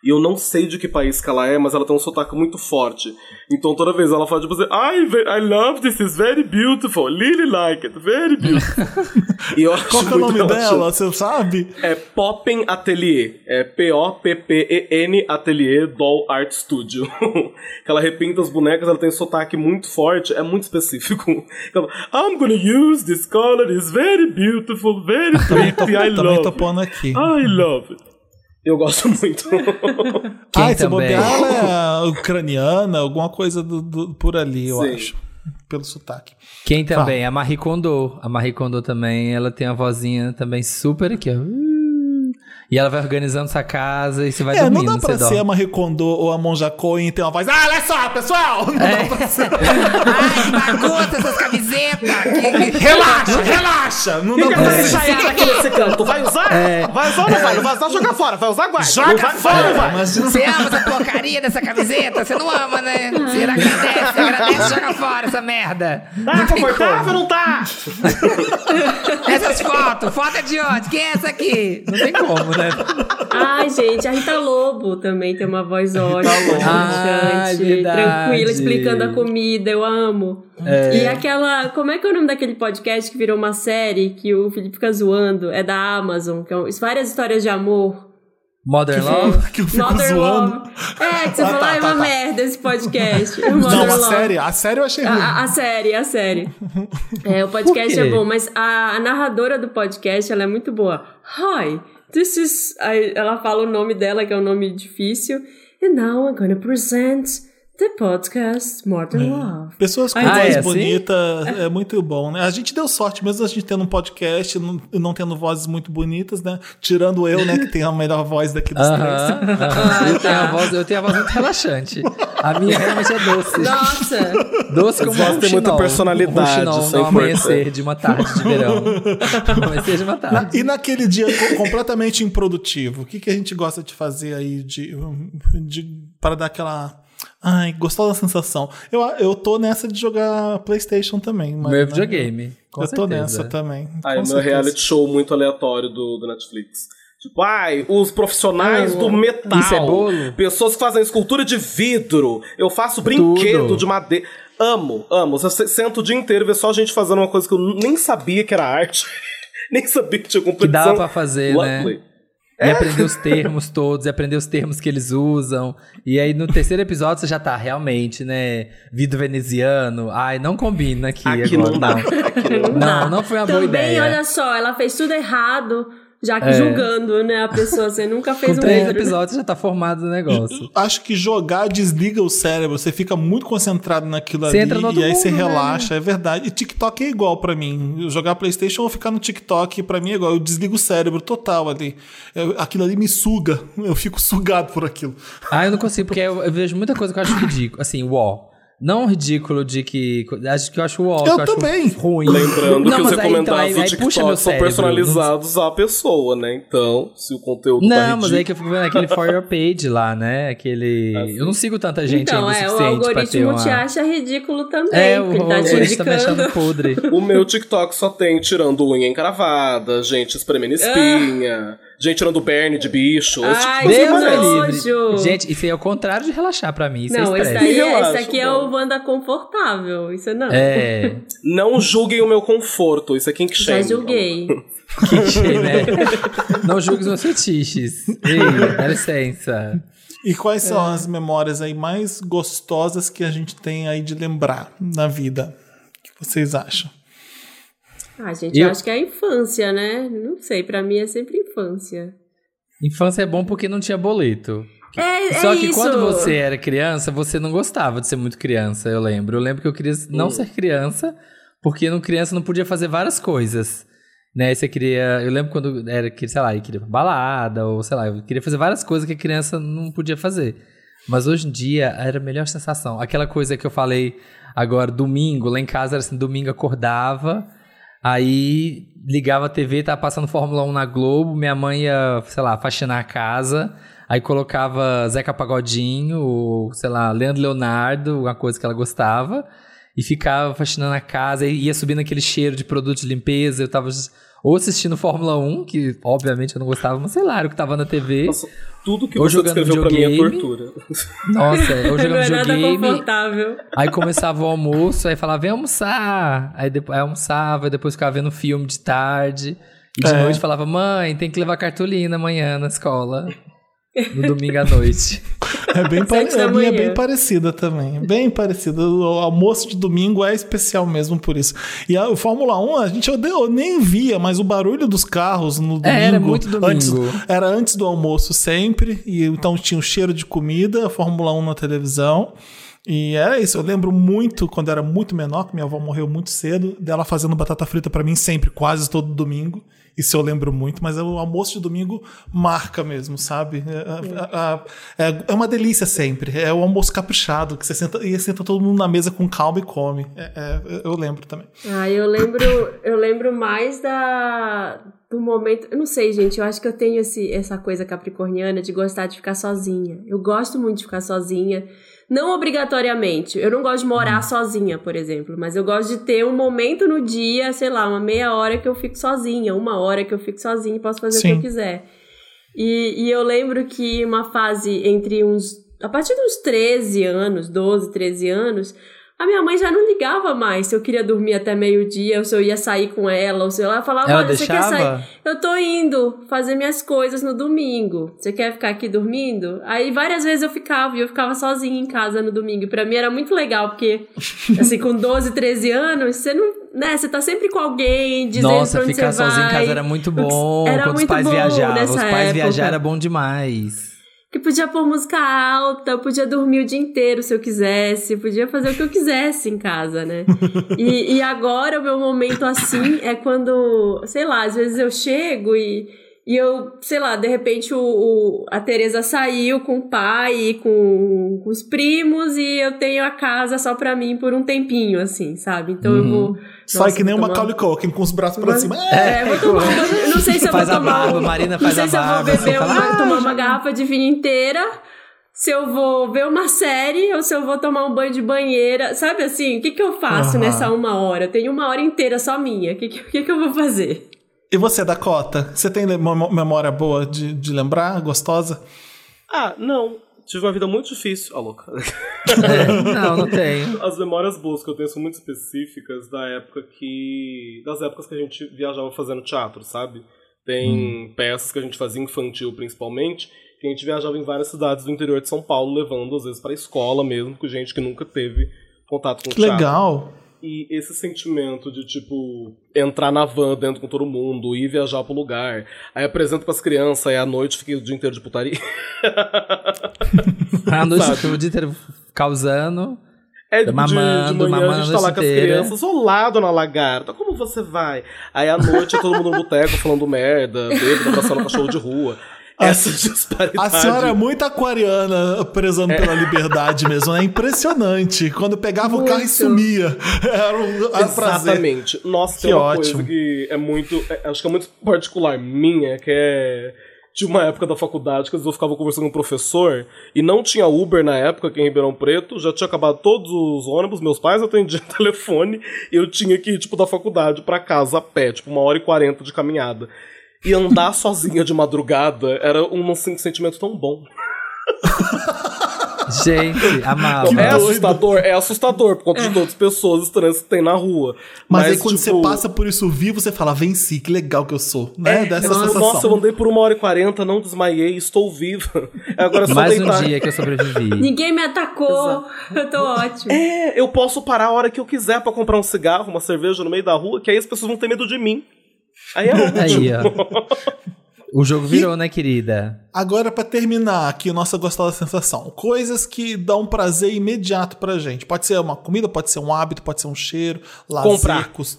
E eu não sei de que país que ela é, mas ela tem um sotaque muito forte. Então toda vez ela fala tipo assim, I, I love this, is very beautiful, really like it, very beautiful. e eu acho Qual que é o nome relaxante. dela? Você sabe? É Poppen Atelier. É P-O-P-P-E-N Atelier Doll Art Studio. que ela repinta as bonecas, ela tem um sotaque muito forte, é muito específico. Ela I'm gonna use this color, it's very beautiful, very pretty, I love it. aqui. I love it. Eu gosto muito. Quem ah, também? bobear ela é ucraniana, alguma coisa do, do- por ali, eu Sim. acho. Pelo sotaque. Quem também? A Marie Kondo. A Marie Kondo também, ela tem uma vozinha também super aqui, ó. E ela vai organizando sua casa e você vai É, não dormindo. dá pra você ser dorme. a Marie Kondo ou a Monja Coen e ter uma voz. Ah, olha só, pessoal! Não É. dá pra ser. Ai, bagunça essas camisetas! Relaxa, relaxa! Não dá pra ser. ensaiada aqui nesse canto. Vai usar? Vai usar ou não vai? Não vai usar, joga fora. Vai usar, guarda. Joga Não vai, fora, não vai. mas Você ama essa porcaria dessa camiseta? Você não ama, né? Você agradece, agradece, joga fora essa merda. Tá confortável ou não tá? Essas fotos, foto é de onde? Quem é essa aqui? Não tem como, né? Ai, gente, a Rita Lobo também tem uma voz ótima, Ah, relaxante, verdade. tranquila, explicando a comida, eu amo. É. E aquela. Como é que é o nome daquele podcast que virou uma série que o Felipe fica zoando? É da Amazon, que é várias histórias de amor. Modern Love? Que eu fico Modern zoando. Love. É, que você Ah, falou, tá, ah, é tá, uma tá. merda esse podcast. Não, a Love. série, a série eu achei ruim. A, a- série, a série. É, o podcast é bom, mas a, a narradora do podcast, ela é muito boa. Hi, this is... ela fala o nome dela, que é um nome difícil. And now I'm gonna present the podcast Modern Love. Pessoas com Ah, voz é assim? bonita é muito bom, né? A gente deu sorte, mesmo a gente tendo um podcast não, não tendo vozes muito bonitas, né? Tirando eu, né, que tem a melhor voz daqui dos três. Aham, aham. Eu, tenho a voz, eu tenho a voz muito relaxante. A minha realmente é doce. Nossa! Doce como voz um tem muita personalidade, Um é importante. amanhecer de uma tarde de verão. amanhecer de uma tarde. E naquele dia co- completamente improdutivo, o que, que a gente gosta de fazer aí de, de para dar aquela ai, gostosa sensação? Eu, eu tô nessa de jogar PlayStation também, mas, Meu né, videogame. Com eu tô certeza. nessa também. Aí, com meu certeza. reality show muito aleatório do, do Netflix. Tipo, ai, os profissionais do metal. Isso é bolo? Pessoas que fazem escultura de vidro. Eu faço brinquedo Tudo. de madeira. Amo, amo. Eu se- sento o dia inteiro e ver só a gente fazendo uma coisa que eu nem sabia que era arte. nem sabia que tinha Que competição. dava pra fazer, né? E aprender os termos todos, e aprender os termos que eles usam. E aí no terceiro episódio você já tá realmente, né? Vidro veneziano. Ai, não combina aqui, Aqui agora. não dá. Aqui não dá. Não, não foi uma boa Também, ideia. olha só, ela fez tudo errado, já que É. julgando, né, a pessoa. Você nunca fez Com um três vidro. episódios já tá formado o negócio. Acho que jogar desliga o cérebro, você fica muito concentrado naquilo Você ali entra no outro e aí você mundo, né? relaxa, é verdade. E TikTok é igual pra mim. Eu jogar PlayStation ou ficar no TikTok, pra mim é igual. Eu desligo o cérebro total ali. Eu- aquilo ali me suga, eu fico sugado por aquilo. Ah, eu não consigo, porque eu, eu vejo muita coisa que eu acho ridículo. Assim, uó. Não ridículo de que. Acho que eu acho uó. Eu que acho também. ruim. Lembrando Não, que os mas aí, então, recomendados aí- aí do TikTok são personalizados à pessoa, né? Então, se o conteúdo tá Não, mas ridículo... aí que eu fico vendo aquele For Your Page lá, né? Aquele. Ah, sim. Eu não sigo tanta gente Então, ainda o é, o suficiente pra ter algoritmo uma. te acha ridículo também, É, o tá algoritmo tá me achando podre. O meu TikTok só tem tirando unha encravada, gente espremendo espinha, gente tirando berne de bicho. esse tipo Ai, de coisa Deus livre. Gente, isso aí é o contrário de relaxar pra mim. Isso Não, é esse, estresse. daí, é- esse aqui é não. o Wanda confortável. Isso não. É. Não julguem o meu conforto, isso é quem que Já chama. julguei. Clichê, né? Não julgue os meus fetiches. Ei, dá licença. E quais são as memórias aí mais gostosas que a gente tem aí de lembrar na vida? O que vocês acham? Ah, gente, Eu- eu acho que é a infância, né? Não sei, pra mim é sempre infância. Infância é bom porque não tinha boleto. É, Só é que isso. quando você era criança, você não gostava de ser muito criança, eu lembro. Eu lembro que eu queria não Hum. ser criança, porque no criança não podia fazer várias coisas. Né, você queria. Eu lembro quando era, que, sei lá, eu queria balada, ou sei lá, eu queria fazer várias coisas que a criança não podia fazer. Mas hoje em dia era a melhor sensação. Aquela coisa que eu falei agora, domingo, lá em casa era assim: domingo acordava, aí ligava a TV, tava passando Fórmula 1 na Globo, minha mãe ia, sei lá, faxinar a casa. Aí colocava Zeca Pagodinho, ou, sei lá, Leandro Leonardo, uma coisa que ela gostava. E ficava faxinando a casa, e ia subindo aquele cheiro de produto de limpeza. Eu tava ou assistindo Fórmula 1, que obviamente eu não gostava, mas sei lá, era o que tava na TV. Nossa, tudo que Ou você jogando descreveu pra mim é videogame. tortura. Nossa, eu Não jogando é nada videogame. confortável. Aí começava o almoço, aí falava, vem almoçar. Aí depois aí almoçava, depois ficava vendo filme de tarde. E de É. noite falava, mãe, tem que levar cartolina amanhã na escola. No domingo à noite. É bem, pare... Sete da a minha é bem parecida também. Bem parecida. O almoço de domingo é especial mesmo por isso. E a o Fórmula 1, a gente ode- eu nem via, mas o barulho dos carros no domingo. É, era muito domingo. Antes, era antes do almoço sempre. E então tinha o cheiro de comida, a Fórmula 1 na televisão. E era isso. Eu lembro muito, quando eu era muito menor, que minha avó morreu muito cedo, dela fazendo batata frita pra mim sempre, quase todo domingo. Isso eu lembro muito, mas o almoço de domingo marca mesmo, sabe? É, a- a- é- é uma delícia sempre. É o almoço caprichado, que você senta e senta todo mundo na mesa com calma e come. É- é, eu lembro também. Ah, eu lembro, eu lembro mais da do momento, eu não sei, gente, eu acho que eu tenho esse, essa coisa capricorniana de gostar de ficar sozinha. Eu gosto muito de ficar sozinha, não obrigatoriamente. Eu não gosto de morar sozinha, por exemplo, mas eu gosto de ter um momento no dia, sei lá, uma meia hora que eu fico sozinha, uma hora que eu fico sozinha e posso fazer o que Sim. eu quiser. E, e eu lembro que uma fase entre uns. A partir dos 13 anos, 12, 13 anos, a minha mãe já não ligava mais se eu queria dormir até meio-dia, ou se eu ia sair com ela, ou se ela falava, Ela você quer sair? Eu tô indo fazer minhas coisas no domingo. Você quer ficar aqui dormindo? Aí várias vezes eu ficava e eu ficava sozinha em casa no domingo. E pra mim era muito legal, porque, assim, com 12, 13 anos, você não. Né, você tá sempre com alguém, dizendo Nossa, pra onde ficar você sozinho em vai. casa era muito bom. Era quando os muito pais bom viajavam. Os pais época. viajar era bom demais. Que podia pôr música alta, eu podia dormir o dia inteiro se eu quisesse, podia fazer o que eu quisesse em casa, né? e, e agora o meu momento assim é quando, sei lá, às vezes eu chego e, e eu, sei lá, de repente o, o- a Tereza saiu com o pai e com, com os primos e eu tenho a casa só pra mim por um tempinho, assim, sabe? Então eu vou. Sai Nossa, que nem uma Macaulay Culkin com os braços pra cima. é, vou tomar não sei se eu Faz vou a tomar. barba, Marina não faz sei a se eu vou barba, beber você uma, "Ah, tomar já." uma garrafa de vinho inteira. Se eu vou ver uma série ou se eu vou tomar um banho de banheira. Sabe assim? O que, que eu faço Aham. nessa uma hora? Eu tenho uma hora inteira só minha. O que, que, o que, que eu vou fazer? E você, Dakota? Você tem mem- memória boa de, de lembrar? Gostosa? Ah, não. Tive uma vida muito difícil. Ah, louca. É, não, não tenho. As memórias boas que eu tenho são muito específicas da época que. das épocas que a gente viajava fazendo teatro, sabe? Tem peças que a gente fazia infantil principalmente, que a gente viajava em várias cidades do interior de São Paulo, levando às vezes pra escola mesmo, com gente que nunca teve contato com Que teatro. legal. E esse sentimento de, tipo, entrar na van dentro com todo mundo, ir viajar pro lugar, aí apresento pras crianças, aí à noite fiquei o dia inteiro de putaria. À noite eu o dia inteiro causando. É, de, Mamando, de manhã a mamando gente a tá lá com as crianças, olá, dona Lagarta, como você vai? Aí à noite é todo mundo no boteco falando merda, bêbado, abraçando cachorro de rua. Essa disparidade. A senhora é muito aquariana, prezando pela liberdade mesmo. É impressionante. Quando pegava o carro e Muito. sumia. Era um era um prazer. Exatamente. Nossa, Que tem uma ótimo. coisa que é muito. é- acho que é muito particular minha, que é. De uma época da faculdade que às vezes eu ficava conversando com um professor e não tinha Uber na época aqui em Ribeirão Preto, já tinha acabado todos os ônibus, meus pais atendiam telefone e eu tinha que ir, tipo, da faculdade pra casa a pé, tipo, uma hora e quarenta de caminhada. E andar sozinha de madrugada era um sen- sentimento tão bom. Gente, amava. Que é doido. assustador, é assustador por conta de todas as pessoas estranhas que tem na rua. Mas, aí quando tipo, você passa por isso vivo, você fala, venci, que legal que eu sou. Né? Dessa Nossa, sensação. nossa, eu andei por uma hora e quarenta, não desmaiei, estou viva. Agora é só Mais um deitar. dia que eu sobrevivi. Ninguém me atacou. Eu tô ótimo. É, eu posso parar a hora que eu quiser pra comprar um cigarro, uma cerveja no meio da rua, que aí as pessoas vão ter medo de mim. Aí é ótimo. Aí, ó. O jogo virou, né, querida? Agora, pra terminar aqui, nossa gostosa sensação. Coisas que dão prazer imediato pra gente. Pode ser uma comida, pode ser um hábito, pode ser um cheiro, lazer, Comprar. cus-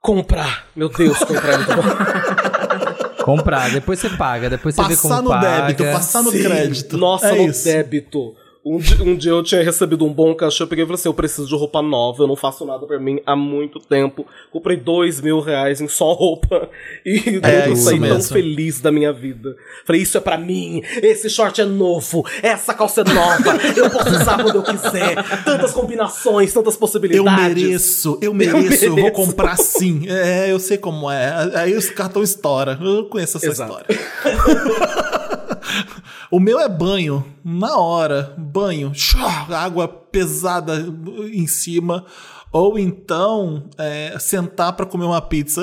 Comprar. Meu Deus, comprar é muito bom. Comprar, depois você paga, depois você vê Passar como no paga. débito, passar no Sim. crédito. Nossa, é no isso. débito. Um dia, um dia eu tinha recebido um bom cachê, eu peguei e falei assim, eu preciso de roupa nova, eu não faço nada pra mim há muito tempo. Comprei dois mil reais em só roupa e É, eu saí tão mesmo. feliz da minha vida. Falei, isso é pra mim, esse short é novo, essa calça é nova, eu posso usar quando eu quiser. Tantas combinações, tantas Eu possibilidades. mereço, eu mereço, eu vou mereço. comprar sim. É, eu sei como é. Aí o cartão estoura. Eu conheço essa Exato. história. o meu é banho, na hora. Banho, água pesada em cima. Ou então, é, sentar pra comer uma pizza.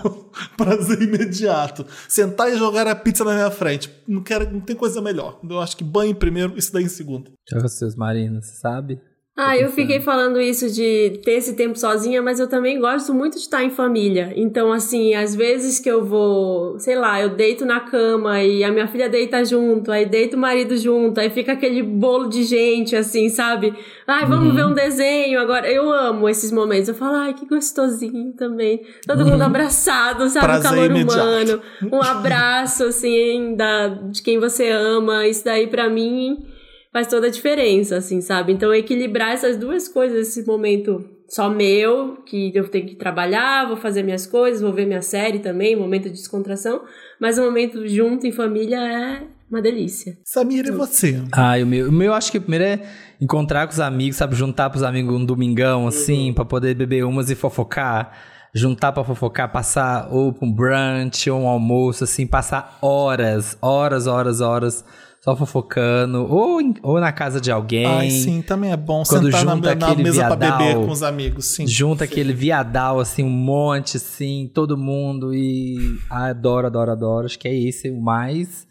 Prazer imediato. Sentar e jogar a pizza na minha frente. Não, quero, não tem coisa melhor. Eu acho que banho em primeiro, isso daí em segundo. Com seus marinos, sabe? Ah, eu fiquei falando isso de ter esse tempo sozinha, mas eu também gosto muito de estar em família. Então, assim, às vezes que eu vou, sei lá, eu deito na cama e a minha filha deita junto, aí deita o marido junto, aí fica aquele bolo de gente, assim, sabe? Ai, vamos ver um desenho agora. Eu amo esses momentos. Eu falo, ai, que gostosinho também. Todo mundo abraçado, sabe? Prazer o calor imediato. humano. Um abraço, assim, da, de quem você ama. Isso daí, pra mim faz toda a diferença, assim, sabe? Então, equilibrar essas duas coisas, esse momento só meu, que eu tenho que trabalhar, vou fazer minhas coisas, vou ver minha série também, momento de descontração, mas o momento junto em família é uma delícia. Samir, e você? Ah, o meu, o meu acho que primeiro é encontrar com os amigos, sabe? Juntar pros amigos um domingão, assim, pra poder beber umas e fofocar. Juntar pra fofocar, passar ou pra um brunch ou um almoço, assim, passar horas, horas, horas, horas só fofocando. Ou, em- ou na casa de alguém. Ai, sim, também é bom Quando sentar na, junta na aquele mesa pra viadal, beber com os amigos, sim. Junta aquele viadal, assim, um monte, assim, todo mundo. E ah, adoro, adoro, adoro. Acho que é esse o mais.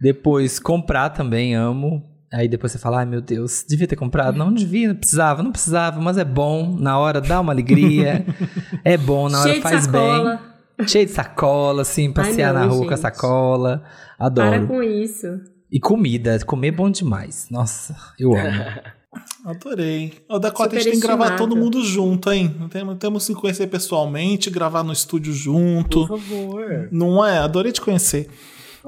Depois, comprar também, amo. Aí depois você fala, ai meu Deus, devia ter comprado. Não devia, não precisava, não precisava, mas é bom. Na hora dá uma alegria. é bom, na hora Cheio de faz sacola. bem. Cheio de sacola, assim, passear não, na rua com a gente. sacola. Adoro. Para com isso. E comida, comer é bom demais. Nossa, eu amo. Adorei. O Dakota, a gente tem que gravar todo mundo junto, hein? Temos, temos que se conhecer pessoalmente, gravar no estúdio junto. Por favor. Não é? Adorei te conhecer.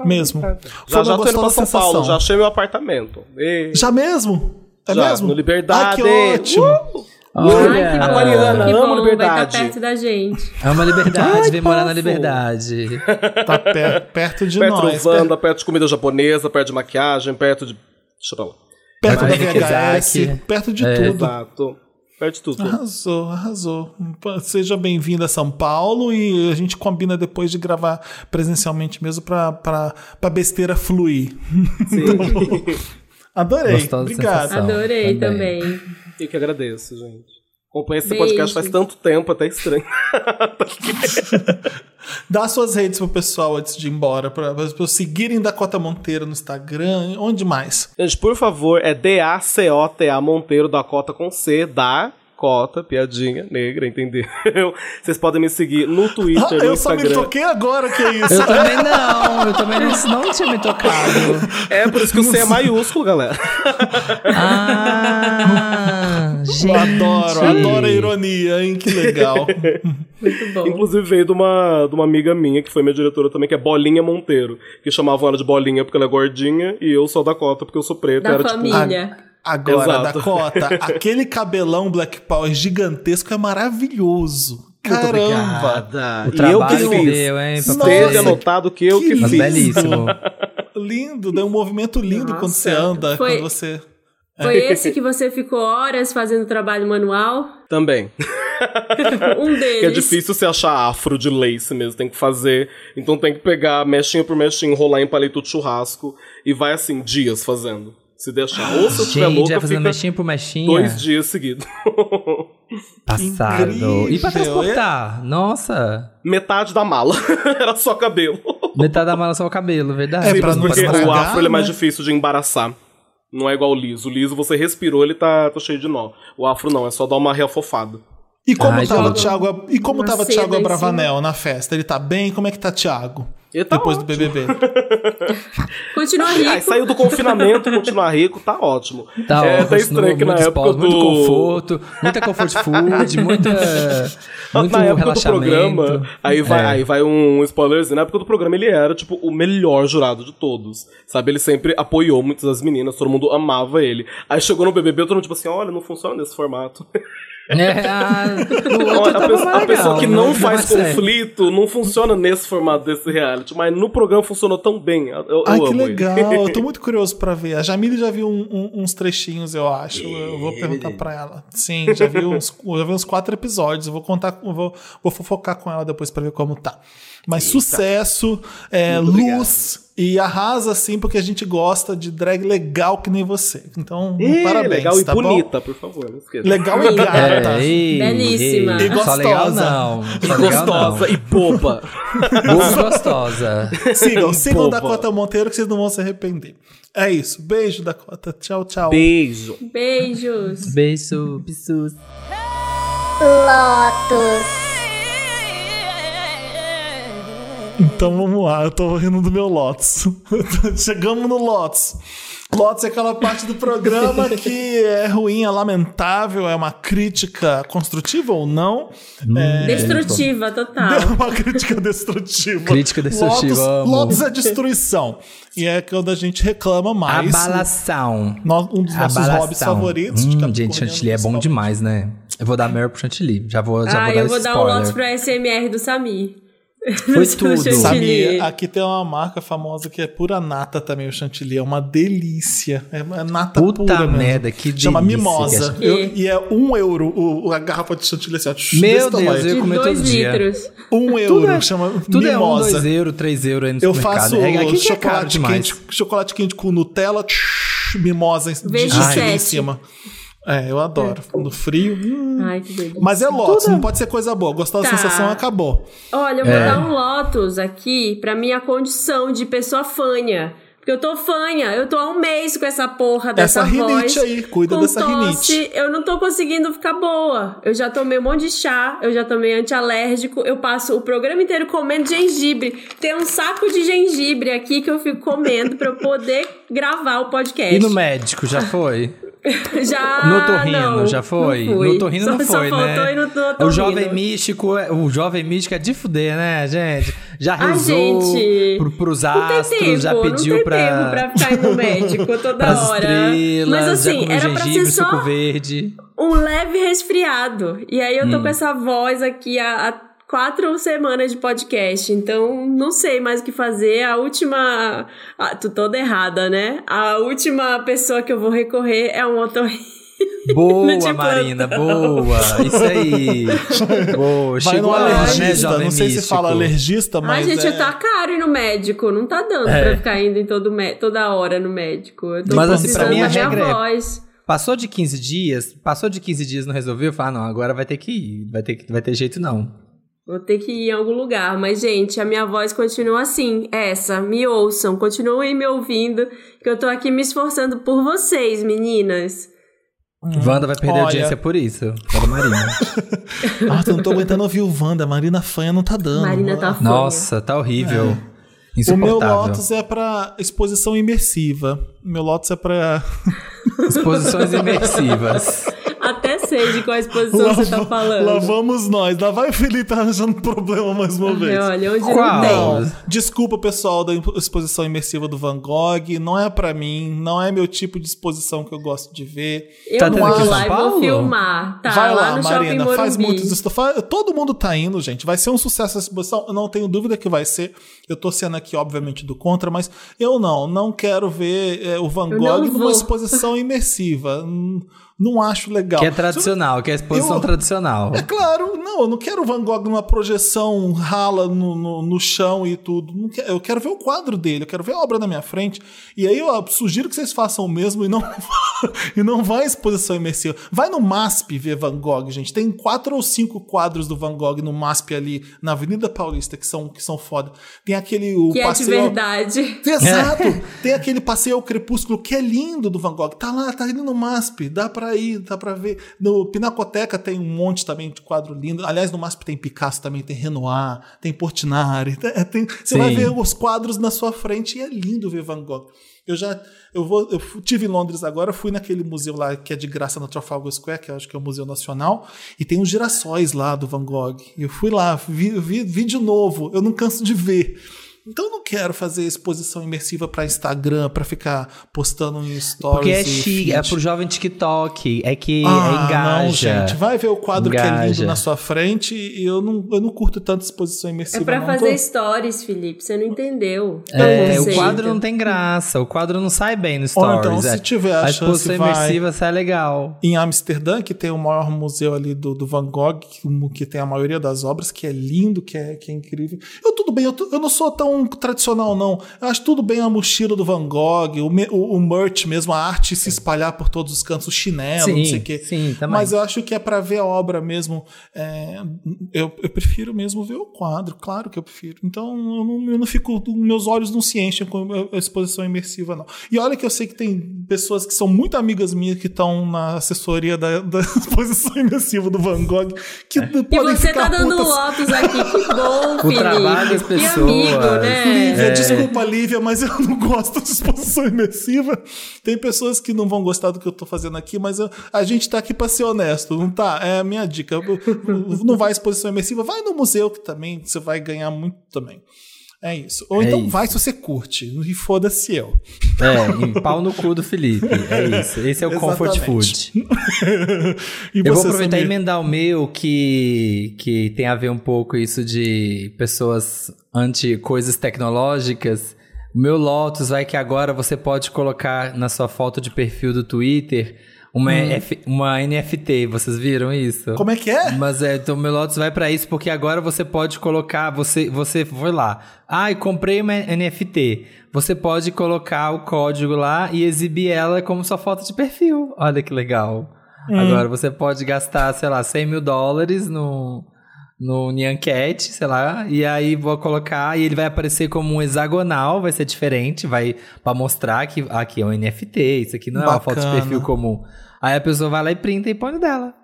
Mesmo. Já já tô indo pra São Paulo, sensação. já achei meu apartamento. Ei. Já mesmo? É Já, mesmo? no Liberdade. Ai, que ótimo. Uh! Ai, que bom, Mariana, que amo bom, vai liberdade. estar perto da gente. Amo a liberdade, Ai, vem morar na liberdade. Tá per- perto de Perto nós. do Wanda, perto de comida japonesa, perto de maquiagem, perto de. Deixa pra lá. Perto da Vai, VHS, perto de É. tudo. Exato. Perto de tudo. Arrasou, arrasou. Seja bem-vindo a São Paulo e a gente combina depois de gravar presencialmente mesmo pra, pra, pra besteira fluir. Sim. Adorei. Gostosa Obrigado. sensação. Adorei também. também. Eu que agradeço, gente. Acompanho esse Beijo. podcast faz tanto tempo, até estranho. Dá suas redes pro pessoal antes de ir embora, pra, pra pra seguirem Dakota Monteiro no Instagram. Onde mais? Gente, por favor, é D-A-C-O-T-A Monteiro da Cota com C, da Cota, piadinha negra, entendeu? Vocês podem me seguir no Twitter, Ah, no eu só me Instagram. toquei agora que é isso. Eu também não, eu também não, não tinha me tocado. É por isso que o C é maiúsculo, galera. Ah, gente. Eu adoro, adoro a ironia, hein? Que legal. Muito bom. Inclusive veio de uma, de uma amiga minha, que foi minha diretora também, que é Bolinha Monteiro. Que chamavam ela de Bolinha porque ela é gordinha, e eu sou da Cota porque eu sou preta. Da era tipo. Agora, Exato. Dakota, aquele cabelão Black Power gigantesco é maravilhoso. Caramba! O E eu que trabalho que fiz. deu, hein? Fazer. anotado que eu que, que fiz. belíssimo. Lindo, dá um movimento lindo Nossa, quando você anda, foi- quando você. Foi esse que você ficou horas fazendo trabalho manual? Também. Um deles. Que é difícil você achar afro de lace mesmo, tem que fazer. Então tem que pegar mechinha por mechinha, enrolar em palito de churrasco e vai assim, dias fazendo. Se deixar. Ou se eu louca, vai fazendo fica mexinha por mexinha. dois dias seguidos. Passado. E pra Incrível, transportar? Nossa. Metade da mala. Era só cabelo. Metade da mala só o cabelo, verdade. É, Sim, pra não porque estragar, o afro ele é mais né? difícil de embaraçar. Não é igual o liso. O liso, você respirou, ele tá, tá cheio de nó. O afro não, é só dar uma reafofada. E como Ai, tava Thiago, e como uma tava Thiago em Abravanel na festa? Ele tá bem? Como é que tá Thiago? Ele tá depois do ótimo. BBB. Continua Aí rico. saiu do confinamento, continuar rico, tá ótimo. Tá é, ótimo, tá estranho que na muito época esporte, do... muito conforto, muita comfort food, muita, muito na época do programa, aí vai, É. aí vai um spoilerzinho. Na época do programa, ele era, tipo, o melhor jurado de todos. Sabe? Ele sempre apoiou muitas das meninas, todo mundo amava ele. Aí chegou no BBB, todo mundo, tipo assim, olha, não funciona nesse formato. É, a, a, pessoa, a pessoa legal, que não no outro faz sério. conflito não funciona nesse formato desse reality. Mas no programa funcionou tão bem. Eu, eu Ai, que amo ele. legal. Eu tô muito curioso pra ver. A Jamile já viu um- um- uns trechinhos, eu acho. Eu vou perguntar pra ela. Sim, já vi uns, já vi uns quatro episódios. Eu vou contar, eu vou, vou fofocar com ela depois pra ver como tá. Mas sucesso, é, Muito obrigado. E arrasa assim, porque a gente gosta de drag legal que nem você. Então, Ih, parabéns. legal e tá bom? bonita, por favor, não esqueça. Legal e Linda. gata. É, ei, Belíssima. E Só legal gostosa. não. E Só legal gostosa e boba. não. Muito gostosa. Sigam, sigam Boba. Dakota Monteiro que vocês não vão se arrepender. É isso. Beijo, Dakota. Tchau, tchau. Beijo. Beijos. Beijo, bisus. Lotus. Então vamos lá, eu tô rindo do meu Lotus. Chegamos no Lotus. Lotus é aquela parte do programa que é ruim, é lamentável, é uma crítica construtiva ou não. É, Destrutiva, total. é uma crítica destrutiva. Crítica destrutiva, Lotus. Lotus é destruição. E é quando a gente reclama mais. Abalação. No- Um dos nossos Abalação. hobbies favoritos. de Hum, gente, chantilly é bom demais, né? Eu vou dar Meryl pro chantilly. Já vou, já ah, vou dar eu vou esse dar um spoiler. lote pra SMR do Samir. Foi Do tudo. Sabia? Aqui tem uma marca famosa que é pura nata também, o chantilly. É uma delícia. É é nata Puta pura mesmo. merda, que Chama delícia. mimosa. Que- Eu- e é um euro o, a garrafa de chantilly assim, Meu Deus, tamanho. eu- De comer dois todo dia. litros. Um euro, chama Tudo é um, mimosa. dois euros, três euros aí no eu faço é, é chocolate, demais. quente, chocolate quente com Nutella, tch, mimosa em- de chantilly em cima. É, eu adoro. No frio. hum. Ai, que delícia. Mas é Lotus, não pode ser coisa boa. Gostou da Tá. sensação, acabou. Olha, eu vou É. dar um Lotus aqui pra minha condição de pessoa fanha. Porque eu tô fanha, eu tô há um mês com essa porra dessa Essa rinite voz. aí, cuida com dessa tosse, rinite. Eu não tô conseguindo ficar boa. Eu já tomei um monte de chá, eu já tomei antialérgico, eu passo o programa inteiro comendo gengibre. Tem um saco de gengibre aqui que eu fico comendo pra eu poder gravar o podcast. E no médico, já foi? Já. No torrino, não, já foi? Não. No torrino só, não só foi, faltou né? ir no, no O jovem místico, é- o jovem místico é de fuder, né, gente? Já Ah, rezou gente, pro, pros Não astros, tempo, já não pediu tem pra, tempo pra ficar indo médico toda hora. Mas já assim, comeu era pra ser só verde. um leve resfriado. E aí eu tô Hum. com essa voz aqui há, há quatro semanas de podcast. Então não sei mais o que fazer. A última. Ah, tô toda errada, né? A última pessoa que eu vou recorrer é um otorrino. Boa, Marina, boa. Isso aí. Boa. Vai Chegou a né, alergista. jovem não sei se místico? fala alergista, mas. Ai, gente, é... tá caro ir no médico. Não tá dando É. pra ficar indo em todo mé- toda hora no médico. Eu tô Mas, assim, precisando pra mim, a da minha regra é- voz. Passou de 15 dias, passou de 15 dias não resolveu, fala, não, agora vai ter que ir, vai ter, vai ter jeito não. Vou ter que ir em algum lugar. Mas, gente, a minha voz continua assim. Essa. Me ouçam. Continuem me ouvindo. Que eu tô aqui me esforçando por vocês, meninas. Wanda vai perder Olha. audiência por isso, pela Marina. Ah, eu não tô aguentando ouvir o Wanda. Marina Fanha não tá dando. Marina tá foda. Nossa, tá horrível. O meu Insuportável. Lotus é pra exposição imersiva. O meu Lotus é pra. Exposições imersivas. Sei de qual exposição você tá falando. Lá vamos nós. Lá vai o Felipe arranjando problema mais uma vez. Olha, onde Qual? não tem. Desculpa pessoal da exposição imersiva do Van Gogh, não é pra mim, não é meu tipo de exposição que eu gosto de ver. Eu Tá vou aqui lá e vou filmar. Tá, Vai lá, lá, no Marina, Shopping faz muitos Todo mundo tá indo, gente. Vai ser um sucesso essa exposição. Eu não tenho dúvida que vai ser. Eu tô sendo aqui, obviamente, do contra, mas eu não. Não quero ver é, o Van Gogh numa exposição imersiva. Não acho legal. Que é tradicional, que é exposição Eu- tradicional. É claro, não, eu não quero o Van Gogh numa projeção rala no, no, no chão e tudo. Não quero- eu quero ver o quadro dele, eu quero ver a obra na minha frente. E aí eu sugiro que vocês façam o mesmo e não, e não vá à exposição imersiva. Vai no MASP ver Van Gogh, gente. Tem quatro ou cinco quadros do Van Gogh no MASP ali, na Avenida Paulista, que são, que são foda. Tem aquele. O Que é de passeio- verdade. Exato! Tem aquele passeio ao crepúsculo que é lindo do Van Gogh. Tá lá, tá ali no MASP. Dá pra aí, dá pra ver. No Pinacoteca tem um monte também de quadro lindo. Aliás, no MASP tem Picasso também, tem Renoir, tem Portinari. tem- tem- você vai Sim. ver os quadros na sua frente e é lindo ver Van Gogh. Eu já eu vou eu tive em Londres agora, fui naquele museu lá que é de graça no Trafalgar Square, que eu acho que é o Museu Nacional, e tem os girassóis lá do Van Gogh. Eu fui lá, vi, vi, vi de novo, eu não canso de ver. Então eu não quero fazer exposição imersiva para Instagram, para ficar postando em stories. Porque é chique, é pro jovem TikTok, é que Ah, engaja. Não, gente, vai ver o quadro que é lindo Engaja. na sua frente e eu não, eu não curto tanto exposição imersiva. É pra não. fazer Tô- stories, Felipe. Você não entendeu. É, o quadro não tem graça, o quadro não sai bem no Ou stories. então, é. se tiver a, a chance, exposição vai imersiva sai legal. em Amsterdã, que tem o maior museu ali do, do Van Gogh, que, que tem a maioria das obras, que é lindo, que é, que é incrível. Eu tudo bem, eu, eu não sou tão tradicional, não. Eu acho tudo bem a mochila do Van Gogh, o, me- o, o merch mesmo, a arte se espalhar por todos os cantos, o chinelo, não sei o quê. sim, também. Mas eu acho que é pra ver a obra mesmo. é, eu, eu prefiro mesmo ver o quadro, claro que eu prefiro. Então eu não, eu não fico. Meus olhos não se enchem com a exposição imersiva, não. E olha que eu sei que tem pessoas que são muito amigas minhas que estão na assessoria da, da exposição imersiva do Van Gogh, que E podem você ficar tá dando putas. Lotus aqui, que bom, Felipe. trabalho das Que pessoas. Né? Lívia, É. desculpa, Lívia, mas eu não gosto de exposição imersiva. Tem pessoas que não vão gostar do que eu tô fazendo aqui, mas eu- a gente tá aqui pra ser honesto, não tá? É a minha dica. Não vai à exposição imersiva, vai no museu que também você vai ganhar muito também. É isso. Ou É então isso. vai se você curte. E foda-se eu. É, em pau no cu do Felipe. É isso. Esse é o comfort food. Eu vou aproveitar e emendar o meu, que, que tem a ver um pouco isso de pessoas anti coisas tecnológicas. Meu Lotus vai que agora você pode colocar na sua foto de perfil do Twitter uma, F- uma NFT. Vocês viram isso? Como é que é? Mas é, então meu Lotus vai pra isso porque agora você pode colocar, você você foi lá. Ai, comprei uma NFT. Você pode colocar o código lá e exibir ela como sua foto de perfil. Olha que legal. Agora você pode gastar, sei lá, 100 mil dólares no no Nyancat, sei lá, e aí vou colocar e ele vai aparecer como um hexagonal, vai ser diferente, vai pra mostrar que aqui é um NFT, isso aqui não é uma foto de perfil comum. Aí a pessoa vai lá e printa e põe dela.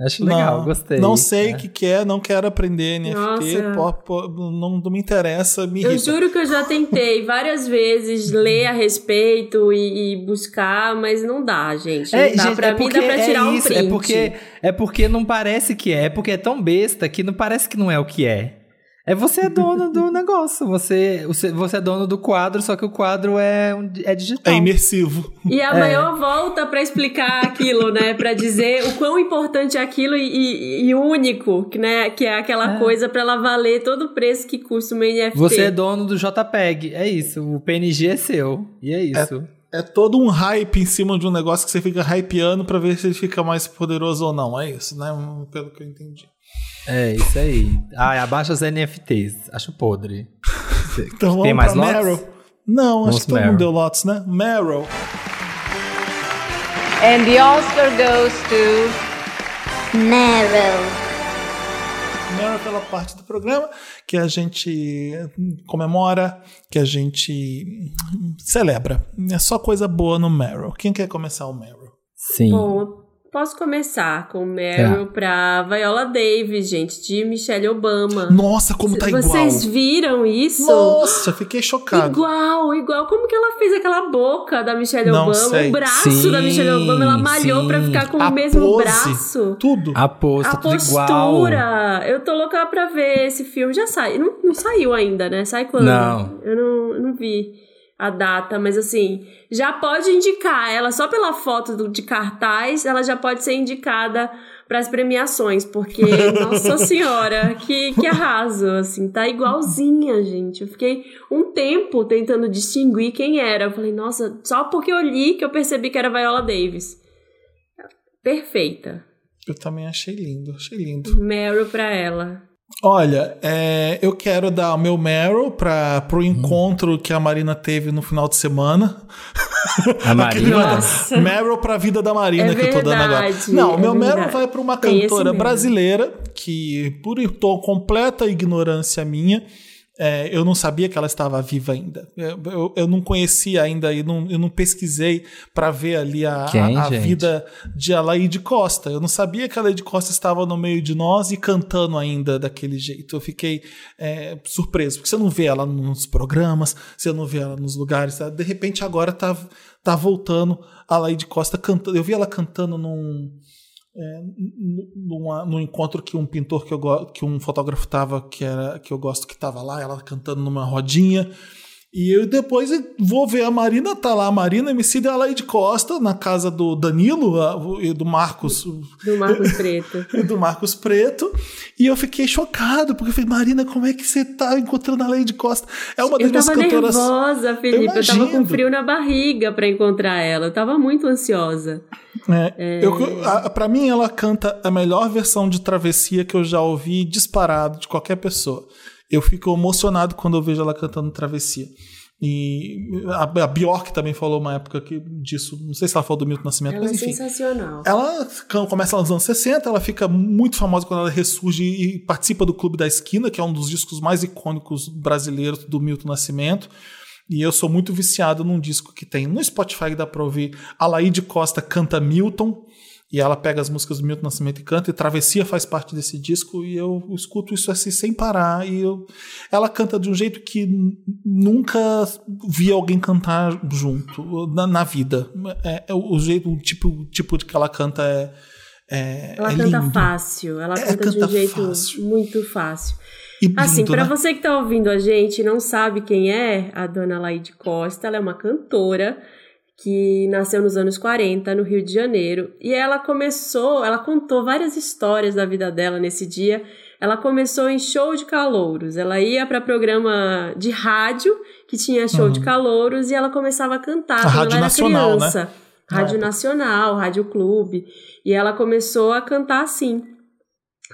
Acho legal, não, gostei. Não sei o É. que, que é, não quero aprender NFT, pô, pô, não, não me interessa, me Eu irrita. juro que eu já tentei várias vezes ler a respeito e, e buscar, mas não dá, gente. Não É, dá. gente, pra é mim porque dá pra é tirar um isso, print. É porque, é porque não parece que é, é porque é tão besta que não parece que não é o que é. É você é dono do negócio, você, você você é dono do quadro, só que o quadro é, um- é digital. É imersivo. E a É. maior volta pra explicar aquilo, né? Pra dizer o quão importante é aquilo e, e- e único, que, né? Que é aquela coisa pra ela valer todo o preço que custa uma NFT. Você é dono do JPEG, é isso. O PNG é seu, e é isso. É todo um hype em cima de um negócio que você fica hypeando pra ver se ele fica mais poderoso ou não. É isso, né? Pelo que eu entendi. É, isso aí. Ah, abaixa os NFTs, acho podre. Então vamos Tem mais pra lotes? Meryl? Não, Vamos acho que todo mundo deu lotes, né? Meryl. And the Oscar goes to Meryl. Meryl é aquela parte do programa que a gente comemora, que a gente celebra. É só coisa boa no Meryl. Quem quer começar o Meryl? Sim. Bom, posso começar com o Meryl Tá. pra Viola Davis, gente, de Michelle Obama. Nossa, como tá igual. Vocês viram isso? Nossa, fiquei chocado. Igual, igual. Como que ela fez aquela boca da Michelle Não Obama? sei. O braço Sim, da Michelle Obama, ela malhou sim. pra ficar com A o mesmo pose, braço. Tudo. A posta, A tudo igual. postura. Eu tô louca pra ver esse filme. Já sai. Não, não saiu ainda, né? Sai quando? Não. Eu não, eu não vi a data, mas assim, já pode indicar. Ela só pela foto do- de cartaz, ela já pode ser indicada para as premiações, porque, nossa senhora, que, que arraso, assim, tá igualzinha, gente. Eu fiquei um tempo tentando distinguir quem era. Eu falei, nossa, só porque eu li que eu percebi que era Viola Davis. Perfeita. Eu também achei lindo, achei lindo. Meryl pra ela. Olha, é, eu quero dar o meu Meryl para pro Hum. encontro que a Marina teve no final de semana. A Marina. Meryl pra vida da Marina É que eu tô dando agora. verdade, Não, o é meu Meryl verdade. vai pra uma cantora brasileira que, por to- completa ignorância minha, é, eu não sabia que ela estava viva ainda. Eu, eu, eu não conhecia ainda e não, eu não pesquisei para ver ali a, Quem, a, a vida de Alaide Costa. Eu não sabia que a Alaide Costa estava no meio de nós e cantando ainda daquele jeito. Eu fiquei é, surpreso, porque você não vê ela nos programas, você não vê ela nos lugares. tá? De repente agora tá, tá voltando a Alaide Costa cantando. Eu vi ela cantando num é, numa- num encontro que um pintor que eu que um fotógrafo tava que era que eu gosto que tava lá ela cantando numa rodinha e eu depois vou ver a Marina tá lá a Marina MC da Alaide Costa na casa do Danilo e do Marcos Do Marcos Preto. e do Marcos Preto e eu fiquei chocado porque eu falei Marina como é que você tá encontrando a Alaide Costa é uma das Eu minhas tava cantoras nervosa, Felipe. Eu, tava com frio na barriga pra encontrar ela. Eu tava muito ansiosa. É, eu, a, pra mim, ela canta a melhor versão de travessia que eu já ouvi disparado de qualquer pessoa. Eu fico emocionado quando eu vejo ela cantando travessia. E a, a Bjork também falou uma época que, disso, não sei se ela falou do Milton Nascimento, Ela é mas enfim. sensacional. Ela começa nos anos 60, ela fica muito famosa quando ela ressurge e participa do Clube da Esquina, que é um dos discos mais icônicos brasileiros do Milton Nascimento. E eu sou muito viciado num disco que tem no Spotify, dá pra ouvir. A Laíde Costa canta Milton, e ela pega as músicas do Milton Nascimento e canta, e Travessia faz parte desse disco, e eu escuto isso assim sem parar. E eu, ela canta de um jeito que nunca vi alguém cantar junto na, na vida. É, é o jeito, o tipo, o tipo de que ela canta é. é Ela é canta lindo. fácil. Ela É, canta de um canta jeito fácil. muito fácil. Assim, pra né? você que tá ouvindo a gente e não sabe quem é a dona Laide Costa, ela é uma cantora que nasceu nos anos 40 no Rio de Janeiro e ela começou, ela contou várias histórias da vida dela nesse dia. Ela começou em show de calouros. Ela ia para programa de rádio que tinha show de calouros e ela começava a cantar Uhum. A quando Rádio ela era Nacional, né? criança. Rádio época. Nacional, Rádio Clube. E ela começou a cantar assim.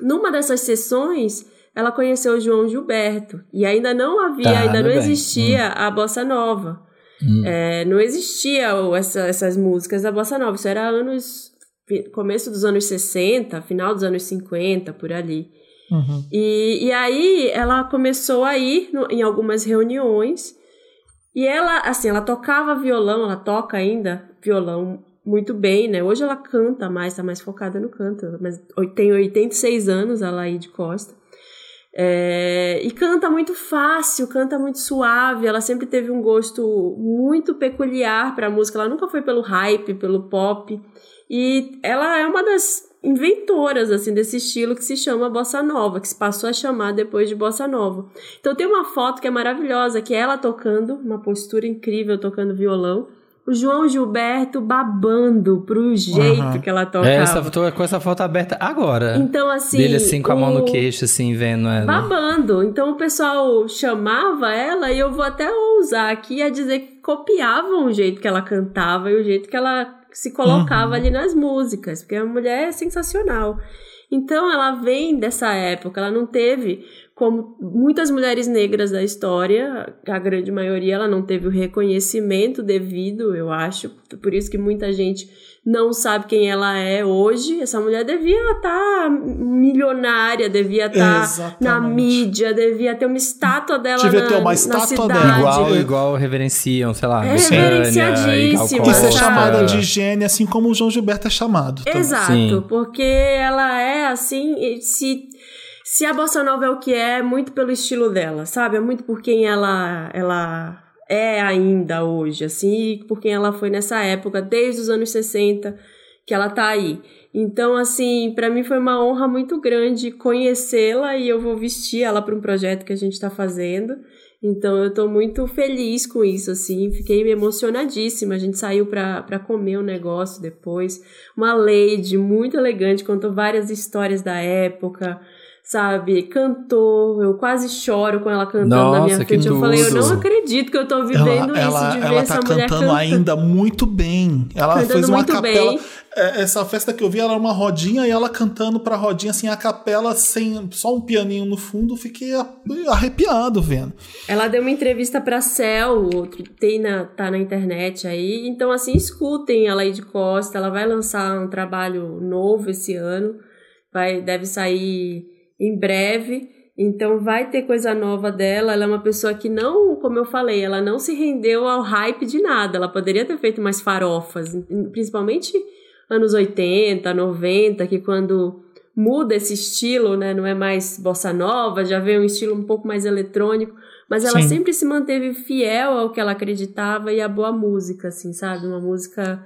Numa dessas sessões, ela conheceu o João Gilberto. E ainda não havia, Tá, ainda não bem. existia a bossa nova. Hum. É, não existia essa- essas músicas da bossa nova. Isso era anos começo dos anos 60, final dos anos 50, por ali. Uhum. E, e aí ela começou a ir no- em algumas reuniões e ela, assim, ela tocava violão, ela toca ainda violão muito bem, né? Hoje ela canta mais, tá mais focada no canto, mas tem 86 anos a Laide Costa. É, e canta muito fácil, canta muito suave. Ela sempre teve um gosto muito peculiar para música. Ela nunca foi pelo hype, pelo pop. E ela é uma das inventoras assim desse estilo que se chama bossa nova, que se passou a chamar depois de bossa nova. Então tem uma foto que é maravilhosa, que é ela tocando, uma postura incrível tocando violão. O João Gilberto babando pro jeito Aham. que ela tocava. É, essa, tô com essa foto aberta agora. Então assim, Dele assim, com a mão no queixo, assim, vendo ela. babando. Então o pessoal chamava ela e eu vou até ousar aqui a dizer que copiavam o jeito que ela cantava e o jeito que ela se colocava Uhum. ali nas músicas, porque a mulher é sensacional. Então ela vem dessa época, ela não teve como muitas mulheres negras da história, a grande maioria ela não teve o reconhecimento devido, eu acho, por isso que muita gente não sabe quem ela é hoje. Essa mulher devia estar milionária, devia estar na Exatamente. mídia, devia ter uma estátua dela Devia na, ter uma na estátua cidade. dela. Igual, igual reverenciam, sei lá, É reverenciadíssima, E ser chamada de gênia, assim como o João Gilberto é chamado. também. Exato, Sim. porque ela é assim, se se a bossa nova é o que é, é muito pelo estilo dela, sabe? É muito por quem ela ela é ainda hoje, assim, por quem ela foi nessa época, desde os anos 60 que ela tá aí. Então, assim, pra mim foi uma honra muito grande conhecê-la e eu vou vestir ela para um projeto que a gente tá fazendo. Então eu tô muito feliz com isso, assim, fiquei emocionadíssima. A gente saiu pra comer um negócio depois. Uma lady muito elegante, contou várias histórias da época, sabe? Cantou, eu quase choro com ela cantando na minha Nossa, que frente. Eu falei, eu não acredito que eu tô vivendo Ela, isso, ela, de ver ela essa tá mulher cantando ainda muito bem. Ela Cantando fez uma muito capela. bem. É, Essa festa que eu vi, ela era uma rodinha e ela cantando pra rodinha, assim, a capela sem só um pianinho no fundo. Fiquei arrepiado vendo. Ela deu uma entrevista pra Cell, outro, tem na, tá na internet aí. Então, assim, escutem a Lady Costa. Ela vai lançar um trabalho novo esse ano. Vai, deve sair em breve. Então vai ter coisa nova dela. Ela é uma pessoa que não, como eu falei, ela não se rendeu ao hype de nada. Ela poderia ter feito mais farofas, principalmente anos 80, 90, que quando muda esse estilo, né, não é mais bossa nova, já vem um estilo um pouco mais eletrônico, mas ela Sim. sempre se manteve fiel ao que ela acreditava e à boa música, assim, sabe? Uma música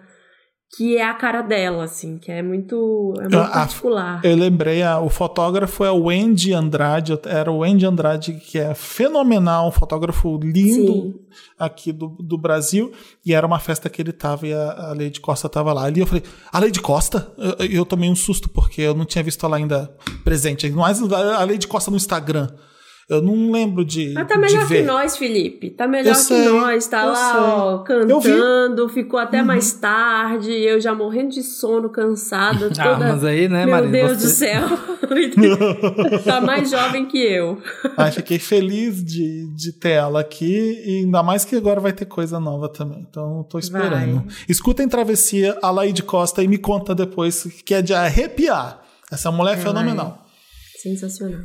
que é a cara dela, assim, que é muito, é muito A- particular. Eu lembrei, a- o fotógrafo é o Wendy Andrade, era o Wendy Andrade, que é fenomenal, um fotógrafo lindo Sim. aqui do, do Brasil, e era uma festa que ele tava e a, a Lady Costa tava lá. Ali eu falei, a Lady Costa? Eu, eu tomei um susto, porque eu não tinha visto ela ainda presente. Mas a Lady Costa no Instagram. Eu não lembro de, Mas tá melhor que nós, Felipe. Tá melhor sei, que nós. Tá lá, ó. Uhum. cantando. Ficou até mais tarde. Eu já morrendo de sono, cansada. Toda... Ah, mas aí, né, Meu? Deus você- do céu. tá mais jovem que eu. Ai, fiquei feliz de, de ter ela aqui, e ainda mais que agora vai ter coisa nova também. Então, tô esperando. Vai. Escutem Travessia, a Laide Costa, e me conta depois, que é de arrepiar. Essa mulher é fenomenal. Sensacional.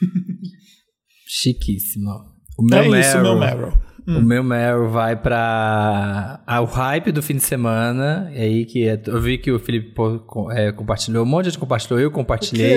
Chiquíssimo. O meu é isso, Meryl- meu Meryl. O meu Meryl vai pra ah, o hype do fim de semana. E aí que é- eu vi que o Felipe é, compartilhou, um monte de gente compartilhou, eu compartilhei.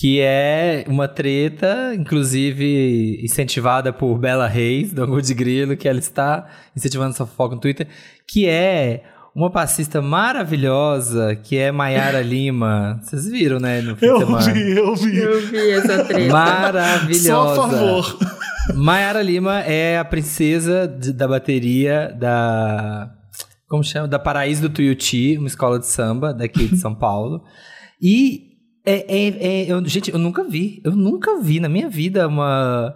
Que é uma treta, inclusive incentivada por Bela Reis, do Angu de Grilo, que ela está incentivando essa fofoca no Twitter, que é uma passista maravilhosa, que é Maiara Lima. Vocês viram, né, no fim Eu vi, eu vi. Eu vi essa treta. Maravilhosa. Só a favor. Mayara Lima é a princesa de- da bateria da. Como chama? Da Paraíso do Tuiuti, uma escola de samba daqui de São Paulo. E. É, é- é- eu- gente, eu nunca vi. Eu nunca vi na minha vida uma,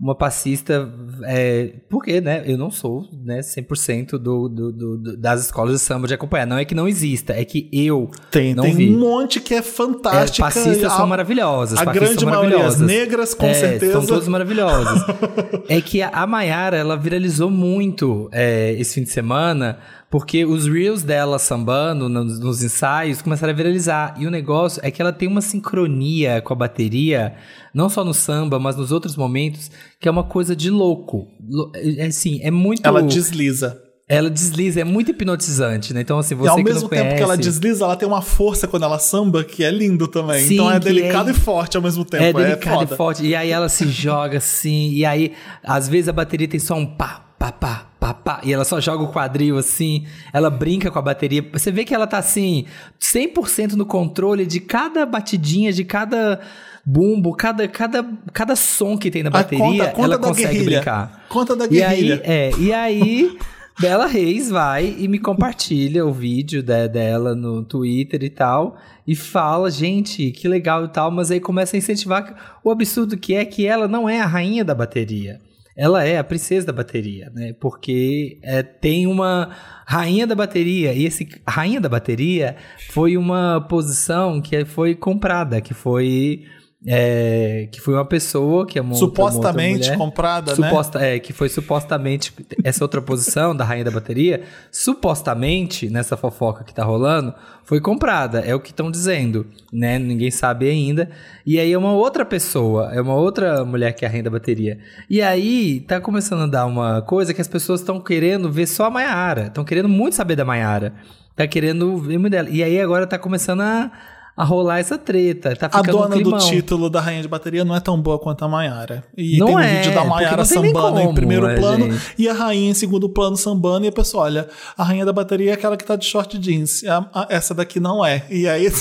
uma passista. É, porque, né? Eu não sou né, 100% do, do, do, do- das escolas de samba de acompanhar. Não é que não exista, é que eu Tem, não tem vi. um monte que é É, fantástica. passistas A- são maravilhosas. A grande maioria, as negras, com É, certeza. São todas maravilhosas. é que a, a Mayara, ela viralizou muito é, esse fim de semana, porque os reels dela sambando nos, nos ensaios começaram a viralizar. E o negócio é que ela tem uma sincronia com a bateria, não só no samba, mas nos outros momentos, que é uma coisa de louco. Lo- É assim, é muito. Ela desliza. ela desliza, é muito hipnotizante, né? Então, assim, você e ao mesmo tempo conhece, que ela desliza, ela tem uma força quando ela samba que é lindo também. Sim, então é que delicado é- e forte ao mesmo tempo. É É, delicado foda. e forte. E aí ela se joga assim. E aí, às vezes, a bateria tem só um pá, pá, pá, pá, pá. E ela só joga o quadril assim. Ela brinca com a bateria. Você vê que ela tá assim, 100% no controle de cada batidinha, de cada bumbo, cada, cada, cada som que tem na Ah, bateria. conta- conta ela consegue guerrilha. brincar. Conta da E aí, guerrilha. é, e aí, Bela Reis vai e me compartilha o vídeo de- dela no Twitter e tal. E fala, gente, que legal e tal. Mas aí começa a incentivar o absurdo que é que ela não é a rainha da bateria. Ela é a princesa da bateria, né? Porque é, tem uma rainha da bateria. E esse rainha da bateria foi uma posição que foi comprada, que foi. É, que foi uma pessoa que outra Supostamente mulher. comprada, né? Suposta, É, que foi supostamente essa outra posição da rainha da bateria, supostamente, nessa fofoca que tá rolando, foi comprada. É o que estão dizendo, né? Ninguém sabe ainda. E aí é uma outra pessoa, é uma outra mulher que é a rainha da bateria. E aí tá começando a dar uma coisa que as pessoas estão querendo ver só a Maiara. Estão querendo muito saber da Maiara. Tá querendo ver muito dela. E aí agora tá começando a, a rolar essa treta. Tá A ficando um dona do título da Rainha de Bateria não é tão boa quanto a Maiara. E Não tem um é, vídeo da Maiara sambando em como, primeiro é, plano gente. e a Rainha em segundo plano sambando. E a pessoa, olha, a Rainha da Bateria é aquela que tá de short jeans. A- a- essa daqui não é. E aí.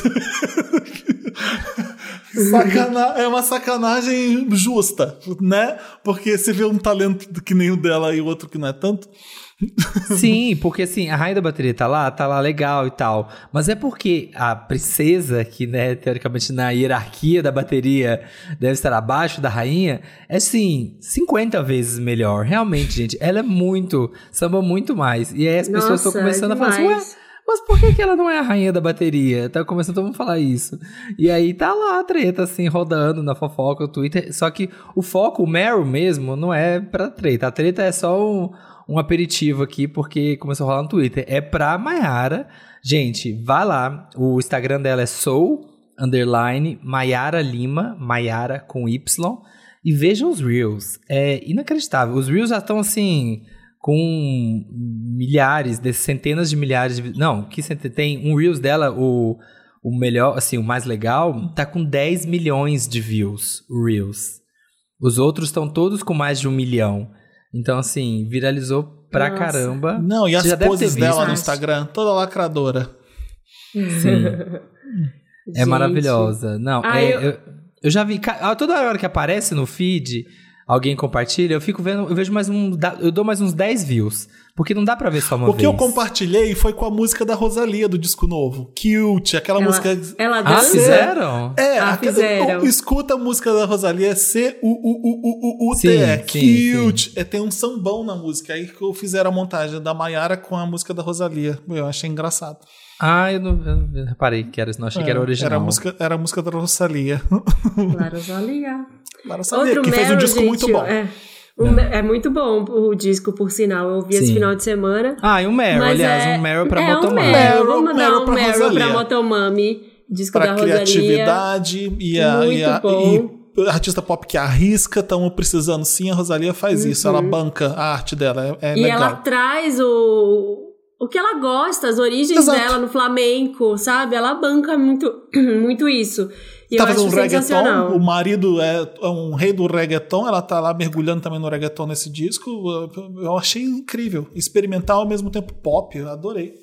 Sacana- é uma sacanagem justa, né? Porque você vê um talento que nem o dela e o outro que não é tanto. Sim, porque assim, a rainha da bateria tá lá, tá lá legal e tal. Mas é porque a princesa, que, né, teoricamente na hierarquia da bateria deve estar abaixo da rainha, é assim, 50 vezes melhor. Realmente, gente, ela é muito, samba muito mais. E aí as pessoas estão Nossa, começando a falar assim, ué, mas por que, que ela não é a rainha da bateria? Tá começando todo mundo a falar isso. E aí tá lá a treta, assim, rodando na fofoca, no Twitter. Só que o foco, o Meryl mesmo, não é pra treta. A treta é só um, um aperitivo aqui, porque começou a rolar no Twitter. É pra Mayara. Gente, vai lá. O Instagram dela é soul underline, Maiara Lima, Maiara com Y, e vejam os Reels. É inacreditável. Os Reels já estão assim, com milhares, de, centenas de milhares de. Não, que tem um Reels dela, o, o melhor, assim, o mais legal, tá com 10 milhões de views, Reels. Os outros estão todos com mais de um milhão. Então, assim, viralizou pra Nossa. caramba. Não, e Você as poses visto. dela no Acho. Instagram, toda lacradora. Sim. É Gente. maravilhosa. Não, Ah, é- eu- eu... eu já vi. Toda hora que aparece no feed, alguém compartilha, eu fico vendo, eu vejo mais um. Eu dou mais uns 10 views. Porque não dá pra ver só uma O que vez. eu compartilhei foi com a música da Rosalia do disco novo. Cute, aquela Ela, música. ela Ah, dança? fizeram? É, Ah, fizeram. o- escuta a música da Rosalia, C-U-U-U-U-U-T-E. Sim, sim, Cute. É, tem um sambão na música. Aí que eu fizeram a montagem da Maiara com a música da Rosalia. Eu achei engraçado. Ah, eu não, eu não reparei que era, não achei que era É, original. Era a música, era a música da Rosalia. Claro, Rosalia. Da Rosalia, Outro que fez um disco gente, muito bom. É, O é muito bom o disco, por sinal. Eu ouvi esse Sim. final de semana. Ah, e um Meryl, aliás, é, um Meryl pra é, Motomami. Um Meryl, vamos mandar Meryl um pra Meryl pra Motomami, disco Pra da Rosalia. criatividade e a, Muito e a- bom. e artista pop que arrisca, estamos precisando sim, a Rosalia faz isso, ela Uhum. banca a arte dela, é, é E legal. ela traz o, o que ela gosta, as origens Exato. dela no flamenco, sabe? Ela banca muito, muito isso. E tá fazendo um reggaeton, o marido é, é um rei do reggaeton, ela tá lá mergulhando também no reggaeton nesse disco. Eu achei incrível. Experimental ao mesmo tempo pop, eu adorei.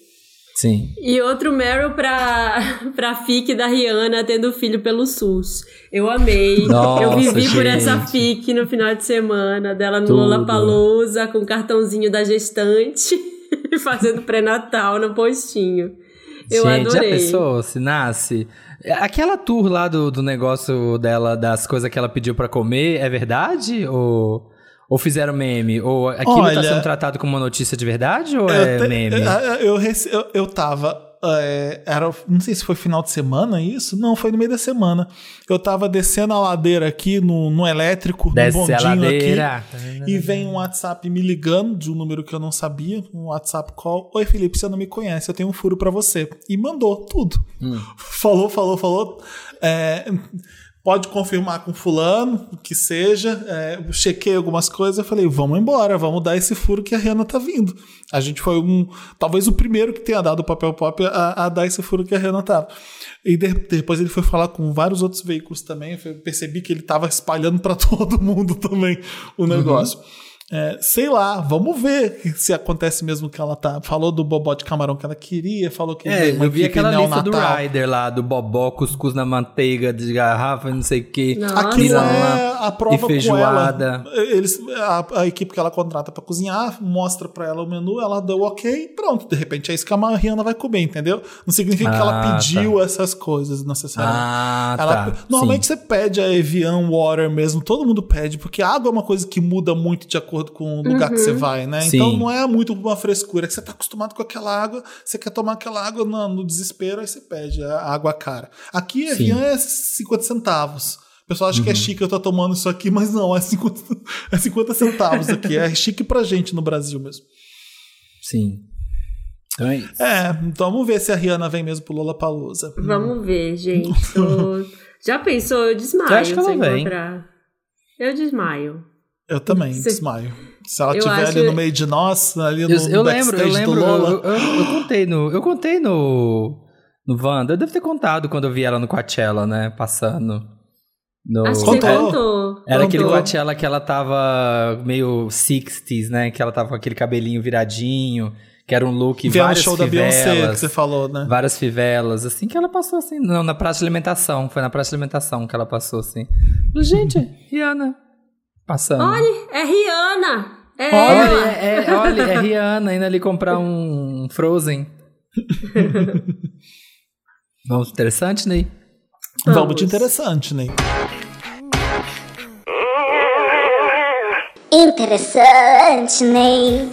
Sim. E outro Meryl pra, pra FIC da Rihanna tendo filho pelo SUS. Eu amei. Nossa, eu vivi por essa gente. FIC no final de semana, dela no Tudo. Lollapalooza, com o cartãozinho da gestante, fazendo pré-natal no postinho. Eu Gente, adorei. já pensou se nasce? Aquela tour lá do, do negócio dela, das coisas que ela pediu pra comer, é verdade? Ou, ou fizeram meme? Ou aquilo Olha- tá sendo tratado como uma notícia de verdade ou é eu, te- meme? eu, eu, eu, eu tava. É, era, não sei se foi final de semana isso. Não, foi no meio da semana. Eu tava descendo a ladeira aqui no, no elétrico, Desce no bondinho aqui. E vem um WhatsApp me ligando de um número que eu não sabia, um WhatsApp call. Oi, Felipe, você não me conhece, eu tenho um furo pra você. E mandou tudo. Falou, falou, falou. É, pode confirmar com fulano, que seja. É, chequei algumas coisas, eu falei, vamos embora, vamos dar esse furo que a Rihanna tá vindo. A gente foi um, talvez o primeiro que tenha dado o papel pop a, a dar esse furo que a Rihanna tava. E de- depois ele foi falar com vários outros veículos também, eu percebi que ele tava espalhando para todo mundo também o negócio. É, sei lá, vamos ver se acontece mesmo que ela tá. Falou do bobó de camarão que ela queria, falou que É, uma eu vi aquela lista do. Rider lá, do bobó, cuscuz na manteiga de garrafa, não sei o que. Aquilo é a prova e com feijoada. ela. Eles, a, a equipe que ela contrata pra cozinhar, mostra pra ela o menu, ela deu ok, pronto. De repente é isso que a Mariana vai comer, entendeu? Não significa que ela Ah, pediu essas coisas necessariamente. Ah, Ela- tá. normalmente Sim. você pede a Evian Water mesmo, todo mundo pede, porque a água é uma coisa que muda muito de acordo com o lugar que você vai, né? Sim. Então não é muito uma frescura, é que você tá acostumado com aquela água, você quer tomar aquela água no, no desespero, aí você pede a água cara. Aqui a. Evian é 50 centavos. O pessoal acha que é Uhum. chique eu tô tomando isso aqui, mas não, é 50, é 50 centavos aqui. É chique pra gente no Brasil mesmo. Sim. Então é isso. É, então vamos ver se a Rihanna vem mesmo pro Lollapalooza. Vamos ver, gente. Já pensou? Eu desmaio Eu acho que ela vem. encontrar. Eu desmaio. Eu também, desmaio. Se ela Eu estiver acho- ali no meio de nós, ali no, Eu, eu no lembro, eu backstage lembro, do Lola. eu, eu- eu contei no. Eu contei no. No Wanda. Eu devo ter contado quando eu vi ela no Coachella, né? Passando. No... Acho que Contou. você contou. Era aquele. Coachella que ela tava meio 60s, né? Que ela tava com aquele cabelinho viradinho, que era um look o várias show da Beyoncé que fivelas. você falou, né? Várias fivelas, assim que ela passou assim. Não, na praça de alimentação. Foi na praça de alimentação que ela passou assim. Gente, Rihanna. Passando. Olha, é Rihanna. É Olha, ela. é, é- olha, é Rihanna indo ali comprar um Frozen. Vamos, interessante, Ney? Vamos de interessante, Ney. Interessante, Ney.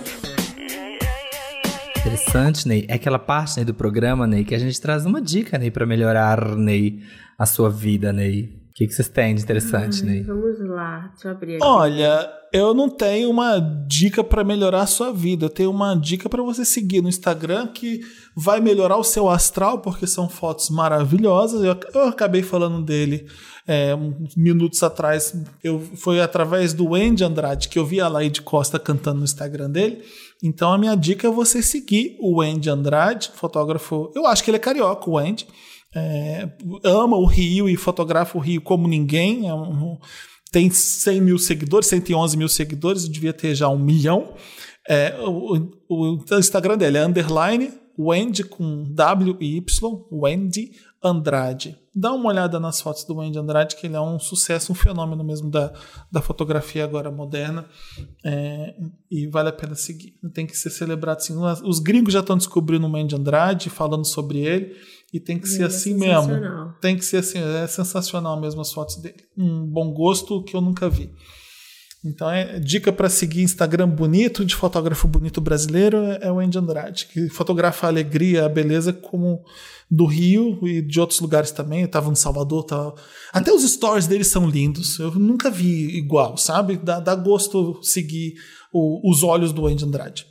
Interessante, Ney. É aquela parte, Ney, do programa, Ney, que a gente traz uma dica, Ney, pra melhorar, Ney, a sua vida, Ney. O que, que vocês têm de interessante, Ney? Vamos lá, deixa eu abrir aqui. Olha, eu não tenho uma dica para melhorar a sua vida. Eu tenho uma dica para você seguir no Instagram que vai melhorar o seu astral, porque são fotos maravilhosas. Eu, eu acabei falando dele é, uns minutos atrás. Eu, foi através do Andy Andrade que eu vi a Laide Costa cantando no Instagram dele. Então a minha dica é você seguir o Andy Andrade, fotógrafo. Eu acho que ele é carioca, o Andy. É, ama o Rio e fotografa o Rio como ninguém. É um- tem 100 mil seguidores, 111 mil seguidores, devia ter já um milhão. É, o, o- o Instagram dele é underline Wendy com W e Y, Wendy Andrade. Dá uma olhada nas fotos do Wendy Andrade, que ele é um sucesso, um fenômeno mesmo da, da fotografia agora moderna. É, e vale a pena seguir. Tem que ser celebrado assim. Os gringos já estão descobrindo o Wendy Andrade, falando sobre ele, e tem que ser Ele é assim mesmo. Tem que ser assim, é sensacional mesmo as fotos dele. Um bom gosto que eu nunca vi. Então, é dica para seguir Instagram bonito, de fotógrafo bonito brasileiro, é é o Andy Andrade, que fotografa a alegria, a beleza como do Rio e de outros lugares também. Eu tava no Salvador, tava... até os stories dele são lindos. Eu nunca vi igual, sabe? Dá, dá gosto seguir o- os olhos do Andy Andrade.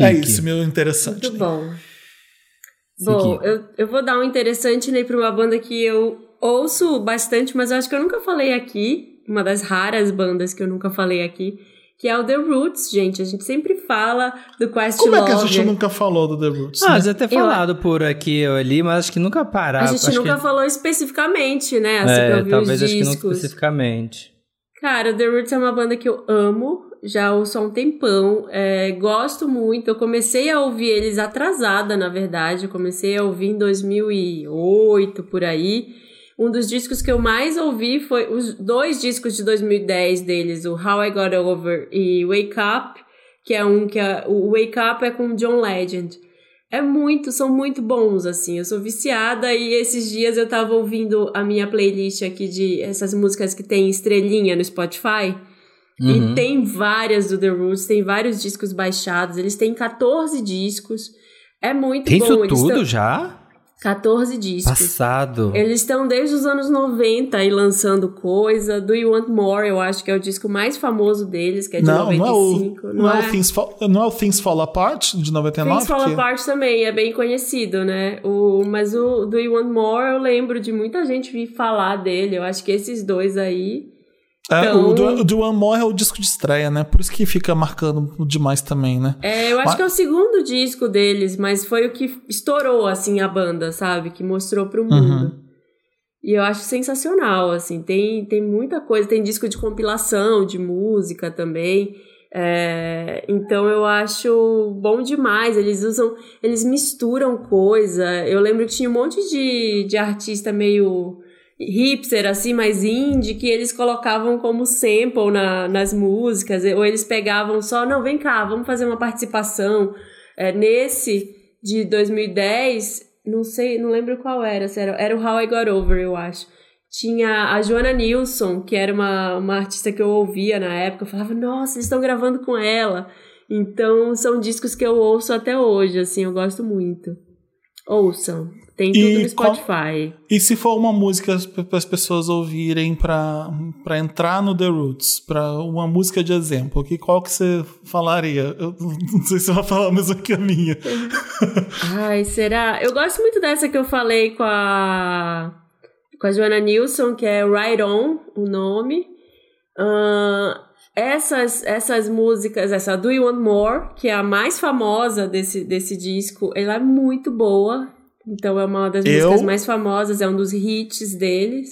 É Chique. isso, meu interessante. Muito bom. Bom, eu, eu vou dar um interessante né, para uma banda que eu ouço bastante, mas eu acho que eu nunca falei aqui. Uma das raras bandas que eu nunca falei aqui. Que é o The Roots, gente. A gente sempre fala do Como é que a gente nunca falou do The Roots? Ah, né? já ter falado por aqui ou ali, mas acho que nunca parar. A gente acho nunca que... falou especificamente, né? Assim, É, talvez os acho que não discos. especificamente. Cara, The Roots é uma banda que eu amo, já há um tempão, é, gosto muito. Eu comecei a ouvir eles atrasada, na verdade. Eu comecei a ouvir em 2008, por aí. Um dos discos que eu mais ouvi foi os dois discos de 2010 deles, o How I Got Over e Wake Up, que é um que é, o Wake Up é com John Legend. É muito, são muito bons, assim. Eu sou viciada e esses dias eu tava ouvindo a minha playlist aqui de essas músicas que tem estrelinha no Spotify. Uhum. E tem várias do The Roots, tem vários discos baixados. Eles têm 14 discos. É muito Tem bom. isso Eles tudo tão- já? 14 discos. Passado. Eles estão desde os anos 90 aí lançando coisa. Do You Want More, eu acho que é o disco mais famoso deles, que é de Não, não é, o, 95. não, é o Things Fall, não é o Things Fall Apart de 99? Things Fall que- Apart também é bem conhecido, né? O, mas o Do You Want More eu lembro de muita gente vir falar dele. Eu acho que esses dois aí. É, Então- o, do, o do One More é o disco de estreia, né? Por isso que fica marcando demais também, né? É, eu acho Mas- que é o segundo disco deles, mas foi o que estourou, assim, a banda, sabe? Que mostrou pro mundo. E eu acho sensacional, assim. Tem, tem muita coisa. Tem disco de compilação, de música também. É, então eu acho bom demais. Eles usam, eles misturam coisa. Eu lembro que tinha um monte de, de artista meio hipster, assim, mais indie, que eles colocavam como sample na, nas músicas, ou eles pegavam só, não, vem cá, vamos fazer uma participação. É, nesse de 2010, não sei, não lembro qual era, era, era o How I Got Over, eu acho. Tinha a Joana Nilsson, que era uma, uma artista que eu ouvia na época, eu falava, nossa, eles estão gravando com ela. Então, são discos que eu ouço até hoje, assim, eu gosto muito. Ouçam. Tem tudo E no qual- Spotify. E se for uma música para as pessoas ouvirem para entrar no The Roots, para uma música de exemplo, que qual que você falaria? Eu não sei se você vai falar a mesma que a minha. Ai, será? Eu gosto muito dessa que eu falei com a com a Joana Nilsson, que é Right On, o nome. Ahn, essas, essas músicas, essa Do You Want More, que é a mais famosa desse, desse disco, ela é muito boa. Então é uma das Eu- músicas mais famosas, é um dos hits deles.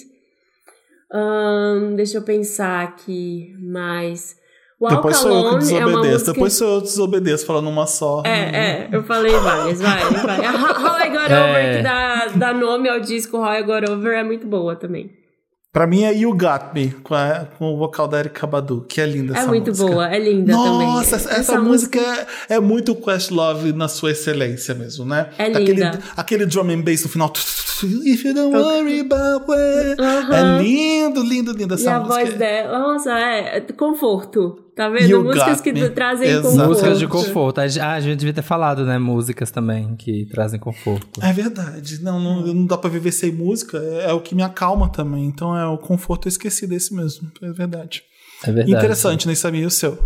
Ahn, deixa eu pensar aqui mais. Walk depois sou eu que é uma desobedeço. música... Depois sou eu que desobedeço falando uma só. É, é, eu falei várias, vai, vai. A How How I Got Over, É. que dá, dá nome ao disco How I Got Over, é muito boa também. Pra mim é You Got Me, com, a- com o vocal da Erika Badu, que é linda É essa muito música. boa, é linda também. Nossa, essa, essa música é, é muito Questlove na sua excelência mesmo, né? É Aquele, linda. aquele drum and bass no final. If you don't worry about where. Aham. É lindo, lindo, lindo E essa a música. voz dela, nossa, é, é conforto. Tá vendo? You Músicas que me. trazem Exato. conforto. Músicas de conforto. Ah, a gente devia ter falado, né? Músicas também que trazem conforto. É verdade. Não, não, não dá pra viver sem música. É, é o que me acalma também. Então é o conforto eu esqueci desse mesmo. É verdade. É verdade. Interessante, nem sabia o seu.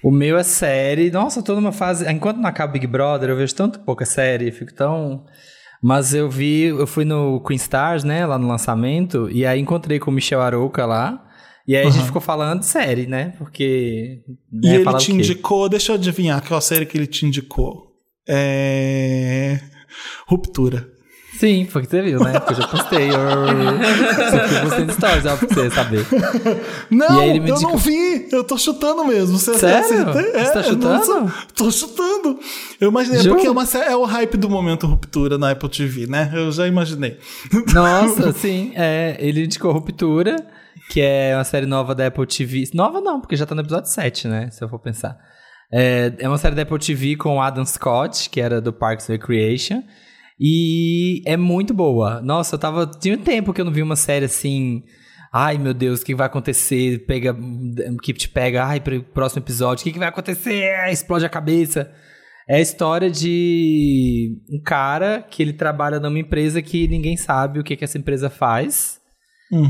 O meu é série. Nossa, eu tô numa fase. Enquanto não acaba Big Brother, eu vejo tanto pouca série, fico tão. Mas eu vi, eu fui no Queen Stars, né, lá no lançamento, e aí encontrei com o Michel Arouca lá. E aí a gente Uhum. ficou falando de série, né? Porque. E né, ele te indicou, deixa eu adivinhar qual série que ele te indicou. É. Ruptura. Sim, foi que você viu, né? Porque eu já postei. Você postei no stories, ó, pra você saber. Não, eu indicou- não vi. Eu tô chutando mesmo. Você, Sério? acertei? Você tá eu não chutando? sou- Tô chutando. Eu imaginei, Juro? porque é, uma, é o hype do momento Ruptura na Apple TV, né? Eu já imaginei. Nossa, sim. É, ele indicou Ruptura, que é uma série nova da Apple TV. Nova não, porque já tá no episódio 7, né? Se eu for pensar. É, é uma série da Apple TV com o Adam Scott, que era do Parks and Recreation. E é muito boa. Nossa, eu tava. Tinha um tempo que eu não vi uma série assim. Ai, meu Deus, o que vai acontecer? Pega. Que te pega. Ai, pro próximo episódio. O que, que vai acontecer? Explode a cabeça. É a história de um cara que ele trabalha numa empresa que ninguém sabe o que, que essa empresa faz.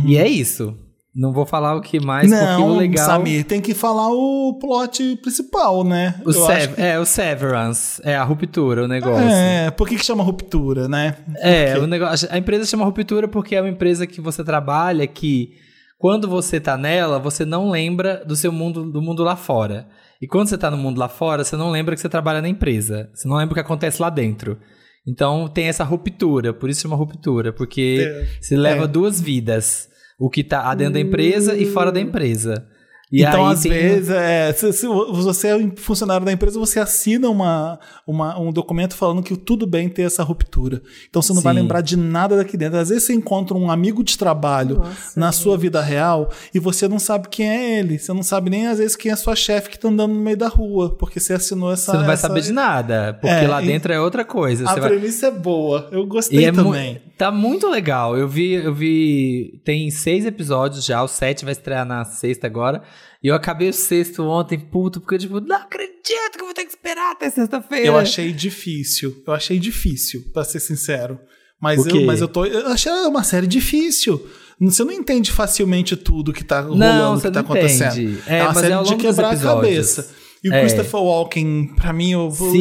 E é isso. Não vou falar o que mais, porque o não, legal. Samir, tem que falar o plot principal, né? O sev- que- É, o Severance. É a ruptura, o negócio. É, por que, que chama ruptura, né? É, o negócio, a empresa chama ruptura porque é uma empresa que você trabalha que quando você tá nela, você não lembra do seu mundo, do mundo lá fora. E quando você tá no mundo lá fora, você não lembra que você trabalha na empresa. Você não lembra o que acontece lá dentro. Então tem essa ruptura, por isso chama ruptura, porque É, se leva é. duas vidas. O que tá dentro da empresa e fora da empresa. E então, aí às tem- vezes, é, se, se você é um funcionário da empresa, você assina uma, uma- um documento falando que tudo bem ter essa ruptura. Então você não vai Sim. lembrar de nada daqui dentro. Às vezes você encontra um amigo de trabalho Nossa, na sua vida real e você não sabe quem é ele. Você não sabe nem, às vezes, quem é sua chefe que tá andando no meio da rua, porque você assinou essa. Você não vai essa- saber de nada, porque É, lá e- dentro é outra coisa. A Você vai... premissa é boa. Eu gostei E é mu- também. Tá muito legal. Eu vi, eu vi. Tem seis episódios já, o sete vai estrear na sexta agora. E eu acabei o sexto ontem, puto, porque eu, tipo, não acredito que eu vou ter que esperar até sexta-feira. Eu achei difícil. Eu achei difícil, pra ser sincero. Mas eu, mas eu tô. Eu achei uma série difícil. Você não entende facilmente tudo que tá rolando, Não, que tá acontecendo. entende. É, uma mas série é de quebrar a cabeça. E o É. Christopher Walken, pra mim, eu, Sim,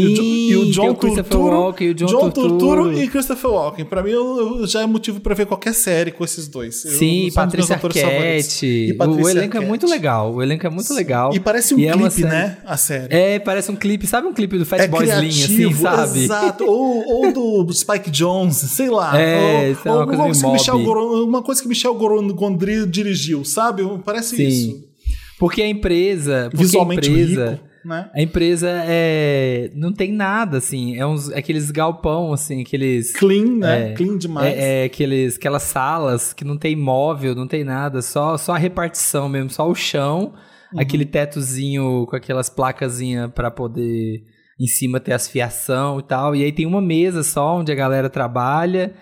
e o John Turturro, Walken e o John Turturro. Turturro e Christopher Walken. Pra mim, eu, eu- já é motivo pra ver qualquer série com esses dois. Eu- Sim, meus Patrícia. Arquette. E O, Patrícia o elenco é muito legal. O elenco é muito legal. E parece um é uma clipe, série- né? A série. É, parece um clipe. Sabe um clipe do Fat É Boy Slim, assim, sabe? Exato. Ou, ou do Spike Jones, sei lá. É, ou, é uma coisa que Michel. Goron- uma coisa que Michel Gondry dirigiu, sabe? Parece Sim. isso. Porque a empresa. Porque Visualmente a empresa, rico, né? A empresa é. Não tem nada, assim. É uns, aqueles galpão, assim, aqueles. Clean, né? É, Clean demais. É, é aqueles, aquelas salas que não tem móvel, não tem nada, só, só a repartição mesmo, só o chão, Uhum. aquele tetozinho com aquelas placazinhas pra poder em cima ter as fiação e tal. E aí tem uma mesa só onde a galera trabalha.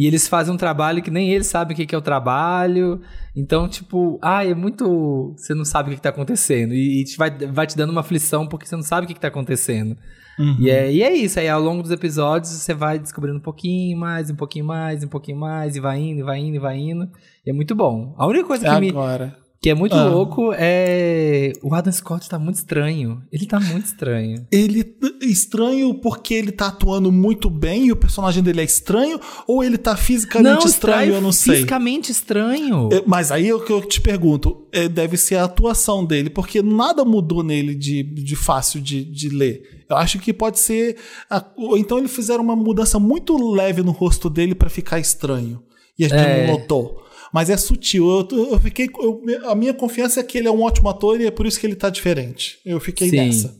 E eles fazem um trabalho que nem eles sabem o que que é o trabalho. Então, tipo, ah, é muito. Você não sabe o que, que tá acontecendo. E, e vai, vai te dando uma aflição porque você não sabe o que, que tá acontecendo. Uhum. E, é, e é isso, aí ao longo dos episódios você vai descobrindo um pouquinho mais, um pouquinho mais, um pouquinho mais, e vai indo, e vai indo, e vai indo. E é muito bom. A única coisa que, me, Agora. Que é muito Ah. louco é. O Adam Scott tá muito estranho. Ele tá muito estranho. Ele estranho porque ele tá atuando muito bem e o personagem dele é estranho, ou ele tá fisicamente estranho, eu não sei. Fisicamente estranho. É, Mas aí é o que eu te pergunto, é, deve ser a atuação dele, porque nada mudou nele de, de fácil de, de ler. Eu acho que pode ser. a- ou então eles fizeram uma mudança muito leve no rosto dele pra ficar estranho. E a gente É. não notou. Mas é sutil. Eu, eu fiquei. eu- a minha confiança é que ele é um ótimo ator e é por isso que ele tá diferente. Eu fiquei Sim. nessa.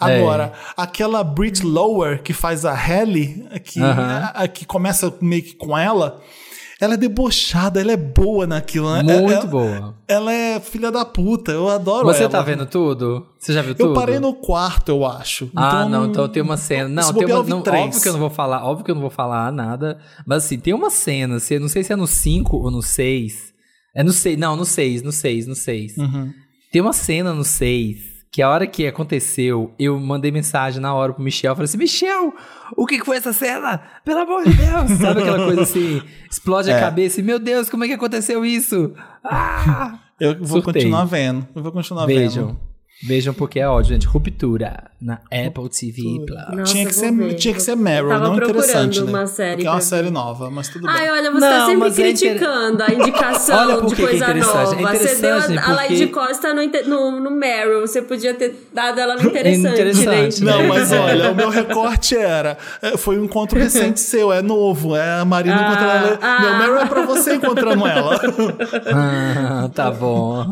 Agora, aquela Brit Lower que faz a Halle, que, Aham. a- que começa meio que com ela, ela é debochada, ela é boa naquilo, né? Muito ela, boa. Ela é filha da puta, eu adoro Você ela. tá vendo tudo? Você já viu tudo? Eu parei no quarto, eu acho. Ah, não, então tem uma cena. Não, tem uma, não três. óbvio que eu não vou falar, óbvio que eu não vou falar nada, mas assim, tem uma cena, se- não sei se é no 5 ou no 6. É no 6, não, no 6, no 6, no 6. Uhum. Tem uma cena no 6 que a hora que aconteceu, eu mandei mensagem na hora pro Michel. Falei assim, Michel, o que que foi essa cena? Pelo amor de Deus! Sabe aquela coisa assim, explode a É. cabeça e, meu Deus, como é que aconteceu isso? Ah! Eu vou Surtei. continuar vendo. Eu vou continuar Vejam. vendo. Vejam porque é ódio, gente. Ruptura na Apple TV Plus. Nossa, tinha que ser, ver. tinha que ser Meryl, não interessante, né? uma série Porque é uma série nova, mas tudo bem. Ai, olha, você Não, tá sempre mas é inter- criticando a indicação Olha por de que que é coisa interessante. nova. É você deu interessante a, a Lady porque- Costa no, no, no Meryl. Você podia ter dado ela no interessante, Interessante, né? Não, mas olha, o meu recorte era. é, Foi um encontro recente seu, é novo. É a Marina Ah, encontrando ela. ah. Meu Meryl é pra você encontrando ela. Ah, tá bom.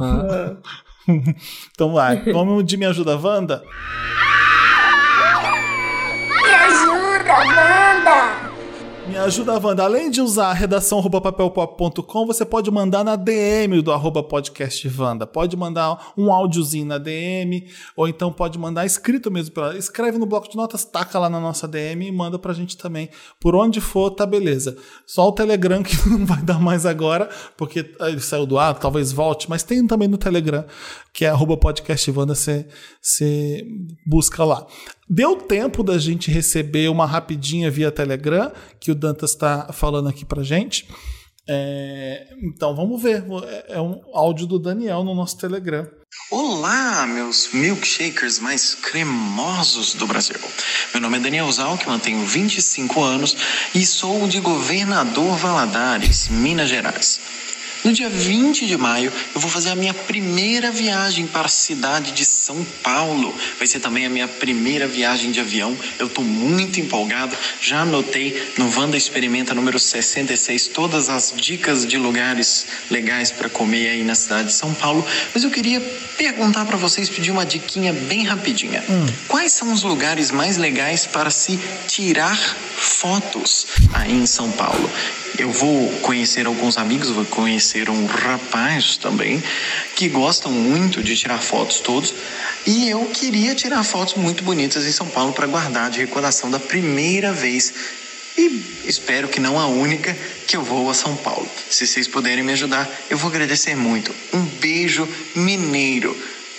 Então vai. Vamos de Me Ajuda Wanda? Me ajuda, Wanda! Ajuda, Wanda. Além de usar a redação papelpop.com, você pode mandar na DM do arroba podcast Wanda. Pode mandar um áudiozinho na DM, ou então pode mandar escrito mesmo. Pra, escreve no bloco de notas, taca lá na nossa DM e manda pra gente também. Por onde for, tá beleza. Só o Telegram que não vai dar mais agora, porque ele saiu do ar, talvez volte, mas tem também no Telegram, que é arroba podcast Wanda, você busca lá. Deu tempo da gente receber uma rapidinha via Telegram, que o Dantas está falando aqui pra gente. É, então vamos ver. É um áudio do Daniel no nosso Telegram. Olá, meus milkshakers mais cremosos do Brasil. Meu nome é Daniel Zalkman, tenho 25 anos e sou de Governador Valadares, Minas Gerais. No dia 20 de maio, eu vou fazer a minha primeira viagem para a cidade de São Paulo. Vai ser também a minha primeira viagem de avião. Eu estou muito empolgado. Já anotei no Vanda Experimenta número 66 todas as dicas de lugares legais para comer aí na cidade de São Paulo. Mas eu queria perguntar para vocês, pedir uma diquinha bem rapidinha. Quais são os lugares mais legais para se tirar fotos aí em São Paulo? Eu vou conhecer alguns amigos, vou conhecer um rapaz também que gostam muito de tirar fotos todos. E eu queria tirar fotos muito bonitas em São Paulo para guardar de recordação da primeira vez. E espero que não a única que eu vou a São Paulo. Se vocês puderem me ajudar, eu vou agradecer muito. Um beijo mineiro,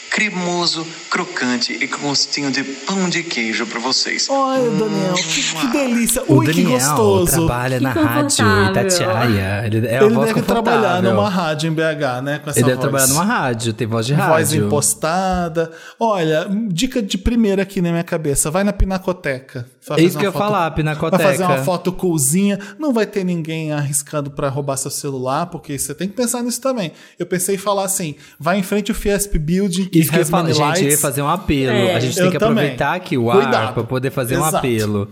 cremoso, crocante e com gostinho de pão de queijo para vocês. Olha, Daniel, que, que delícia. O Ui, que Daniel gostoso. trabalha na Que rádio confortável. Itatiaia. Ele é Ele voz deve trabalhar numa rádio em BH, né? Com essa Ele deve voz. trabalhar numa rádio, tem voz de Voz rádio. impostada. Olha, dica de primeira aqui na minha cabeça. Vai na Pinacoteca. É isso que eu ia falar, Pinacoteca. Vai fazer uma foto coolzinha. Não vai ter ninguém arriscando pra roubar seu celular, porque você tem que pensar nisso também. Eu pensei em falar assim: vai em frente ao Fiesp Building, que Isso que eu gente, eu ia fazer um apelo. É. A gente tem que também. aproveitar aqui o ar Cuidado. pra poder fazer um Exato. apelo.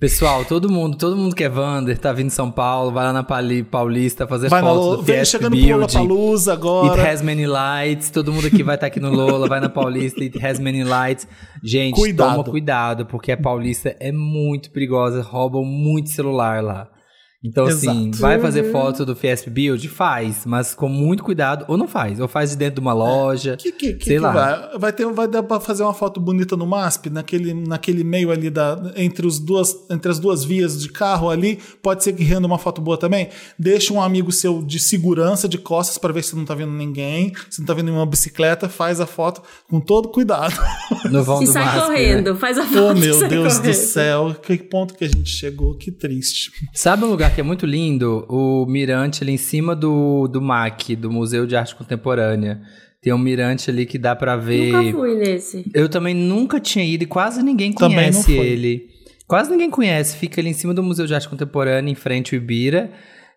Pessoal, todo mundo, todo mundo que é Vander, tá vindo em São Paulo, vai lá na Pali- Paulista fazer Vai na fotos Lo- do vem chegando pro Building. Lollapalooza It agora. has many lights. Todo mundo aqui vai estar aqui no Lola, vai na Paulista. It has many lights. Gente, Cuidado. toma cuidado, porque a Paulista é muito perigosa. Roubam muito celular lá. Então, assim, Exato. vai fazer foto do Fiesp Build? Faz, mas com muito cuidado. Ou não faz, ou faz de dentro de uma loja. Que, que, que, sei que lá. vai? Vai, ter, vai dar pra fazer uma foto bonita no MASP, naquele, naquele meio ali da, entre, os duas, entre as duas vias de carro ali. Pode ser que renda uma foto boa também. Deixa um amigo seu de segurança de costas para ver se não tá vendo ninguém, se não tá vendo nenhuma bicicleta, faz a foto com todo cuidado. No vão Se do sai MASP, né? correndo, faz a foto oh, e meu Deus do correndo. céu, que ponto que a gente chegou, que triste. Sabe um lugar que é muito lindo? O mirante ali em cima do, do MAC, do Museu de Arte Contemporânea. Tem um mirante ali que dá pra ver. Nunca fui nesse. Eu também nunca tinha ido e quase ninguém conhece ele. Quase ninguém conhece. Fica ali em cima do Museu de Arte Contemporânea, em frente ao Ibira.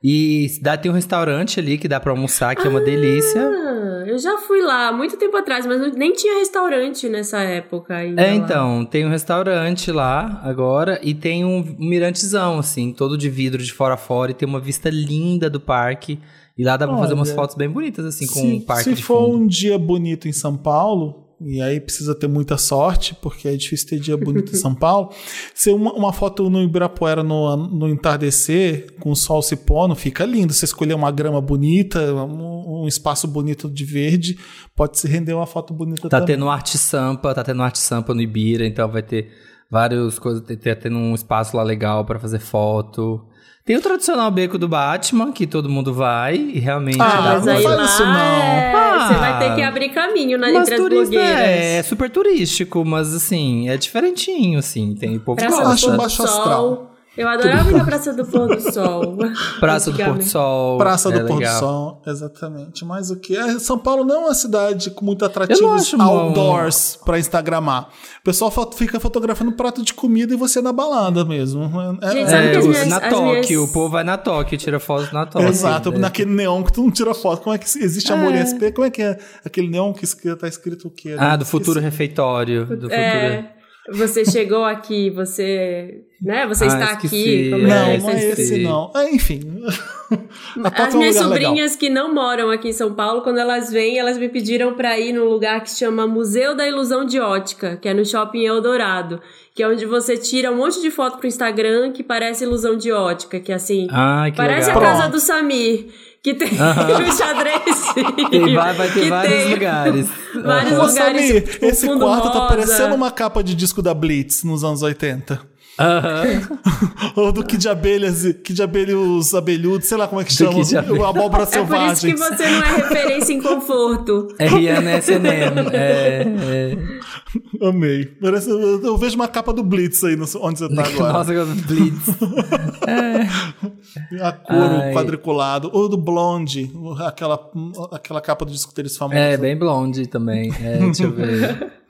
E dá, tem um restaurante ali que dá pra almoçar, que é uma delícia. Ah, eu já fui lá há muito tempo atrás, mas nem tinha restaurante nessa época ainda. É, lá. então, tem um restaurante lá agora e tem um mirantezão, assim, todo de vidro de fora a fora e tem uma vista linda do parque. E lá dá pra fazer umas Olha, fotos bem bonitas, assim, com se, um parque se de for fundo. um dia bonito em São Paulo, e aí precisa ter muita sorte, porque é difícil ter dia bonito em São Paulo. Se uma, uma foto no Ibirapuera no, no entardecer, com o sol se pondo, fica lindo. Você escolher uma grama bonita, um, um espaço bonito de verde, pode se render uma foto bonita Tá também. tendo arte sampa, tá tendo arte sampa no Ibira, então vai ter várias coisas, tá tendo um espaço lá legal pra fazer foto. Tem o tradicional beco do Batman, que todo mundo vai, e realmente Ah, dá Mas aí faz lá isso, não. é- Ah. você vai ter que abrir caminho na, entre as turista blogueiras. é, é super turístico, mas assim, é diferentinho, assim. Tem o povo Praça Eu acho baixo Sol. astral. Eu adorava ir na Praça do Pôr do Sol. Praça do Porto Antigamente. Sol. Praça do é Pôr do. Sol, exatamente. Mas o que? é, São Paulo não é uma cidade com muito atrativos outdoors pra Instagramar. O pessoal fica fotografando prato de comida e você na balada mesmo. É- Gente, é- sabe É, que as o- minhas- na as Tóquio, minhas- o povo vai na Tóquio, tira foto na Tóquio. Exato, né? naquele neon que tu não tira foto. Como é que existe amor em SP? Como é que é aquele neon que tá escrito o quê? Ah, do Esqueci. futuro refeitório. Do futuro... É, você chegou aqui, você, né, você Ah, está esqueci. aqui. como Não, é? não é esse não. É, enfim. As é um minhas lugar legal. sobrinhas que não moram aqui em São Paulo, quando elas vêm, elas me pediram pra ir num lugar que se chama Museu da Ilusão de Ótica, que é no Shopping Eldorado, que é onde você tira um monte de foto pro Instagram que parece ilusão de ótica, que assim, Ah, que parece legal. a casa Pronto. do Samir, que tem Aham. o xadrez. Tem, vai, vai ter vários tem lugares. Vários Ô, lugares. Samir, esse quarto tá rosa. parecendo uma capa de disco da Blitz nos anos 80. Aham. Ou do Kid Abelhas, Kid Abelhos abelhudos, sei lá como é que Do chama. A abóbora É por isso selvagem. que você não é referência em conforto. SNM. É, é. Amei. Parece, eu, eu vejo uma capa do Blitz aí no- onde você tá agora. Nossa, que Blitz. A cor, Ai. o quadriculado. Ou do Blonde, aquela, aquela capa do disco deles famoso. É, bem blonde também. É, deixa eu ver.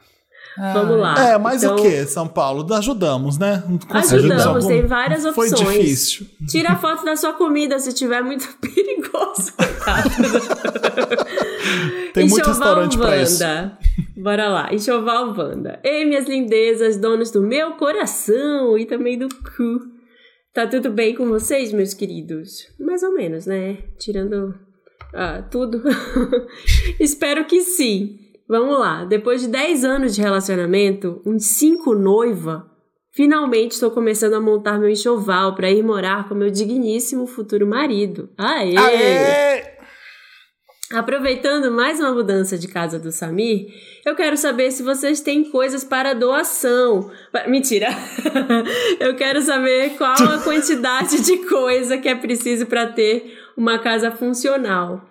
Vamos lá. É, mas Então, o que, São Paulo? Ajudamos, né? Conseguimos Ajudamos, algum- tem várias Foi opções. difícil. Tira a foto da sua comida se tiver muito perigoso. Tem muito Enxoval restaurante pra isso. Wanda. Bora lá, enxoval Wanda. Ei, minhas lindezas, donos do meu coração e também do cu. Tá tudo bem com vocês, meus queridos? Mais ou menos, né? Tirando ah, tudo. Espero que sim. Vamos lá. Depois de 10 anos de relacionamento, uns 5 noiva, finalmente estou começando a montar meu enxoval para ir morar com meu digníssimo futuro marido. Aê! Aê! Aproveitando mais uma mudança de casa do Samir, eu quero saber se vocês têm coisas para doação. Mentira! eu quero saber qual a quantidade de coisa que é preciso para ter uma casa funcional.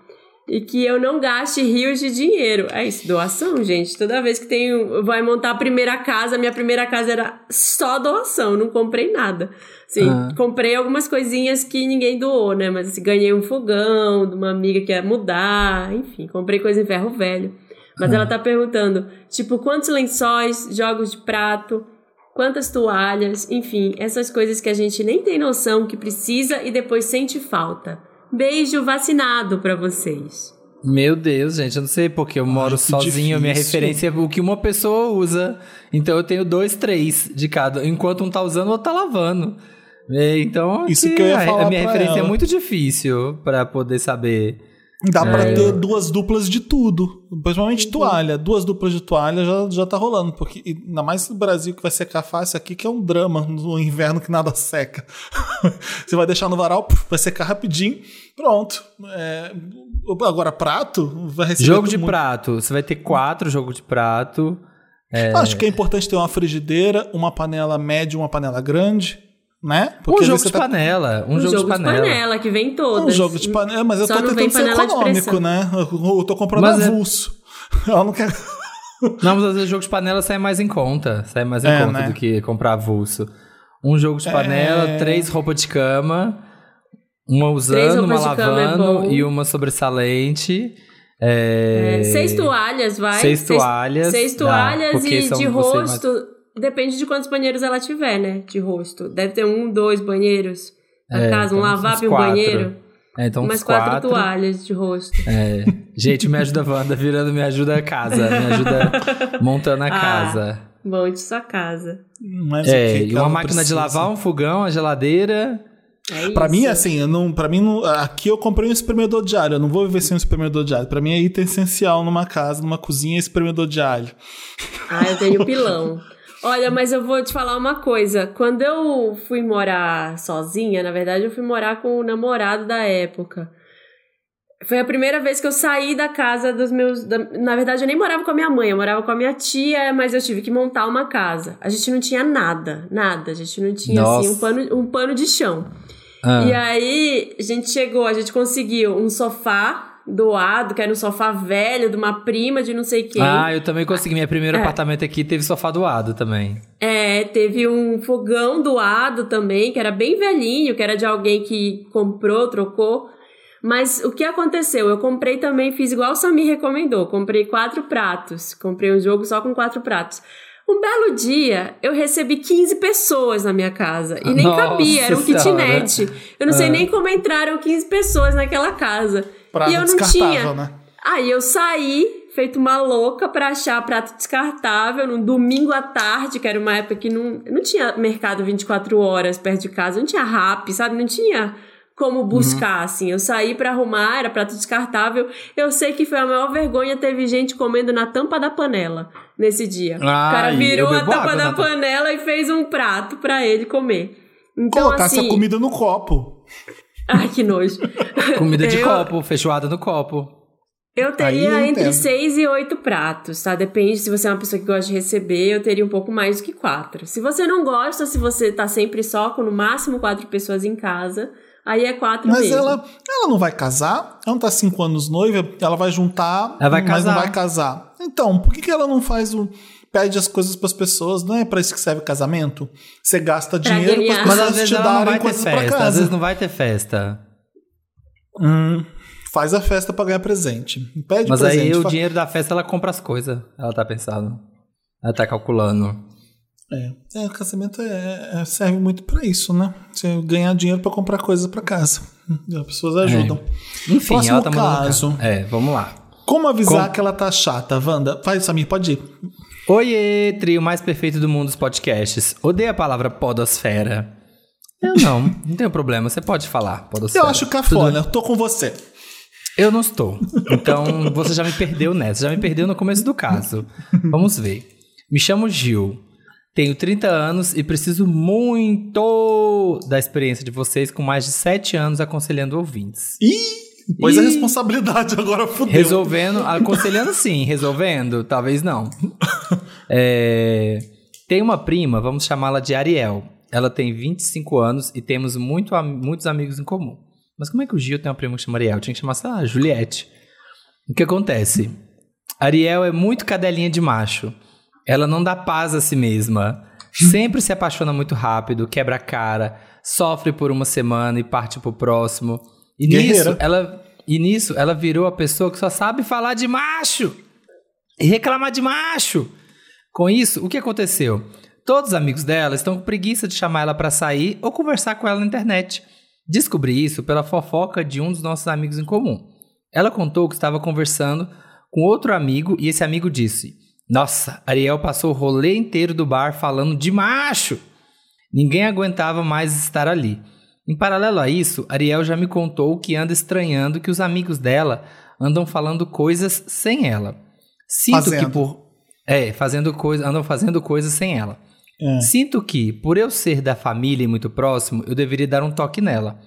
E que eu não gaste rios de dinheiro. É isso, doação, gente. Toda vez que tenho, vai montar a primeira casa, minha primeira casa era só doação, não comprei nada. Assim, Ah. comprei algumas coisinhas que ninguém doou, né? Mas assim, ganhei um fogão de uma amiga que ia mudar, enfim, comprei coisa em ferro velho. Mas ela tá perguntando, tipo, quantos lençóis, jogos de prato, quantas toalhas, enfim, essas coisas que a gente nem tem noção que precisa e depois sente falta. Beijo vacinado pra vocês. Meu Deus, gente, eu não sei porque eu moro que sozinho, minha difícil. referência é o que uma pessoa usa. Então eu tenho dois, três de cada. Enquanto um tá usando, o outro tá lavando. É, Então, Isso que que eu ia a, falar a minha referência ela. é muito difícil pra poder saber. Dá pra É. ter duas duplas de tudo. Principalmente toalha. Duas duplas de toalha já, já tá rolando. Porque ainda mais no Brasil que vai secar fácil aqui, que é um drama no inverno que nada seca. Você vai deixar no varal, vai secar rapidinho. Pronto. É, agora, prato, vai receber. Jogo de muito- prato. Você vai ter quatro jogos de prato. Acho que é importante ter uma frigideira, uma panela média e uma panela grande. Né? um às jogo de tá- panela. Um, Um jogo, de panela. que vem todas. Um jogo de panela, mas eu Só tô tentando ser panela econômico, né? Eu, eu tô comprando Mas é- avulso. Ela não quer. Não, mas às vezes o jogo de panela sai mais em conta. Sai mais em É, conta né? do que comprar avulso. Um jogo de panela, É. três roupas de cama, uma usando, uma é lavando e uma sobressalente. É, É, seis toalhas, vai. Seis toalhas, Seis dá, toalhas porque e de rosto. Depende de quantos banheiros ela tiver, né? De rosto. Deve ter um, dois banheiros na É, casa, um então, lavabo e um quatro. banheiro. É, então umas uns quatro, quatro. toalhas de rosto. É. Gente, me ajuda Wanda, virando me ajuda casa. Me ajuda montando a Ah. casa. Bom de sua casa. Mas o É, que e uma máquina de precisa? lavar, um fogão, a geladeira. É Pra isso. mim, assim, eu não, pra mim, não, aqui eu comprei um espremedor de alho. Eu não vou viver sem um espremedor de alho. Pra mim é item essencial numa casa, numa cozinha, espremedor de alho. Ah, eu tenho pilão. Olha, mas eu vou te falar uma coisa. Quando eu fui morar sozinha, na verdade, eu fui morar com o namorado da época. Foi a primeira vez que eu saí da casa dos meus. da- na verdade, eu nem morava com a minha mãe, eu morava com a minha tia, mas eu tive que montar uma casa. A gente não tinha nada, nada. A gente não tinha assim, um Nossa. pano, um pano de chão. Ah. E aí, a gente chegou, a gente conseguiu um sofá doado, que era um sofá velho de uma prima de não sei quem. Ah, eu também consegui. Meu primeiro É. apartamento aqui teve sofá doado também. É, teve um fogão doado também, que era bem velhinho, que era de alguém que comprou, trocou. Mas o que aconteceu? Eu comprei também, fiz igual o Samir recomendou. Comprei quatro pratos. Comprei um jogo só com quatro pratos. Um belo dia, eu recebi 15 pessoas na minha casa. E nem Nossa cabia, era um kitnet. Eu não sei Ah. nem como entraram 15 pessoas naquela casa. Prato e eu não tinha. né? Aí eu saí, feito uma louca, pra achar prato descartável num domingo à tarde, que era uma época que não, não tinha mercado 24 horas perto de casa, não tinha rap, sabe? Não tinha como buscar, assim. Eu saí pra arrumar, era prato descartável. Eu sei que foi a maior vergonha, teve gente comendo na tampa da panela nesse dia. o cara virou a tampa água da panela e fez um prato pra ele comer. Então, Colocasse assim... a comida no copo. Ai, que nojo. Comida de Eu- copo, feijoada no copo. Eu teria Aí eu entre seis e oito pratos, tá? Depende se você é uma pessoa que gosta de receber, eu teria um pouco mais do que quatro. Se você não gosta, se você tá sempre só com no máximo quatro pessoas em casa, aí é quatro Mas mesmo. ela, ela não vai casar, ela não tá cinco anos noiva, ela vai juntar, Ela vai mas não casar. vai casar. Então, por que, que ela não faz o. Pede as coisas pras pessoas, não é pra isso que serve casamento? Você gasta dinheiro para Mas as às pessoas vezes te darem vai ter coisas pra festa. Às casa. vezes não vai ter festa. Hum, faz a festa pra ganhar presente. Pede Mas presente. aí o fa- dinheiro da festa ela compra as coisas. Ela tá pensando. Ela tá calculando. É, é, o casamento é- é- serve muito pra isso, né? Você ganhar dinheiro pra comprar coisas pra casa. As pessoas ajudam. Enfim, Próximo ela tá caso. ca- É, vamos lá. Como avisar Com- que ela tá chata, Wanda? Vai, Samir, pode ir. Oiê, trio mais perfeito do mundo dos podcasts. Odeio a palavra podosfera. Eu não, não tenho problema. Você pode falar podosfera. Eu acho cafona, eu tô com você. Eu não estou. Então você já me perdeu nessa. Já me perdeu no começo do caso. Vamos ver. Me chamo Gil. Tenho 30 anos e preciso muito da experiência de vocês com mais de 7 anos aconselhando ouvintes. Ih, pois a Ih. responsabilidade agora fudeu. Resolvendo, aconselhando sim, resolvendo, talvez não. É, tem uma prima, vamos chamá-la de Ariel. Ela tem 25 anos e temos muito, muitos amigos em comum. Mas como é que o Gil tem uma prima que chama Ariel? Tinha que chamar, sei lá, Juliette. O que acontece? Ariel é muito cadelinha de macho. Ela não dá paz a si mesma. Sempre se apaixona muito rápido, quebra a cara, sofre por uma semana e parte pro próximo. E Guerreira. nisso, ela, e nisso, ela virou a pessoa que só sabe falar de macho e reclamar de macho. Com isso, o que aconteceu? Todos os amigos dela estão com preguiça de chamar ela pra sair ou conversar com ela na internet. Descobri isso pela fofoca de um dos nossos amigos em comum. Ela contou que estava conversando com outro amigo e esse amigo disse: Nossa, Ariel passou o rolê inteiro do bar falando de macho. Ninguém aguentava mais estar ali. Em paralelo a isso, Ariel já me contou que anda estranhando que os amigos dela andam falando coisas sem ela. Sinto Fazendo. que por é, fazendo coisa, andam fazendo coisas sem ela. É. Sinto que, por eu ser da família e muito próximo, eu deveria dar um toque nela.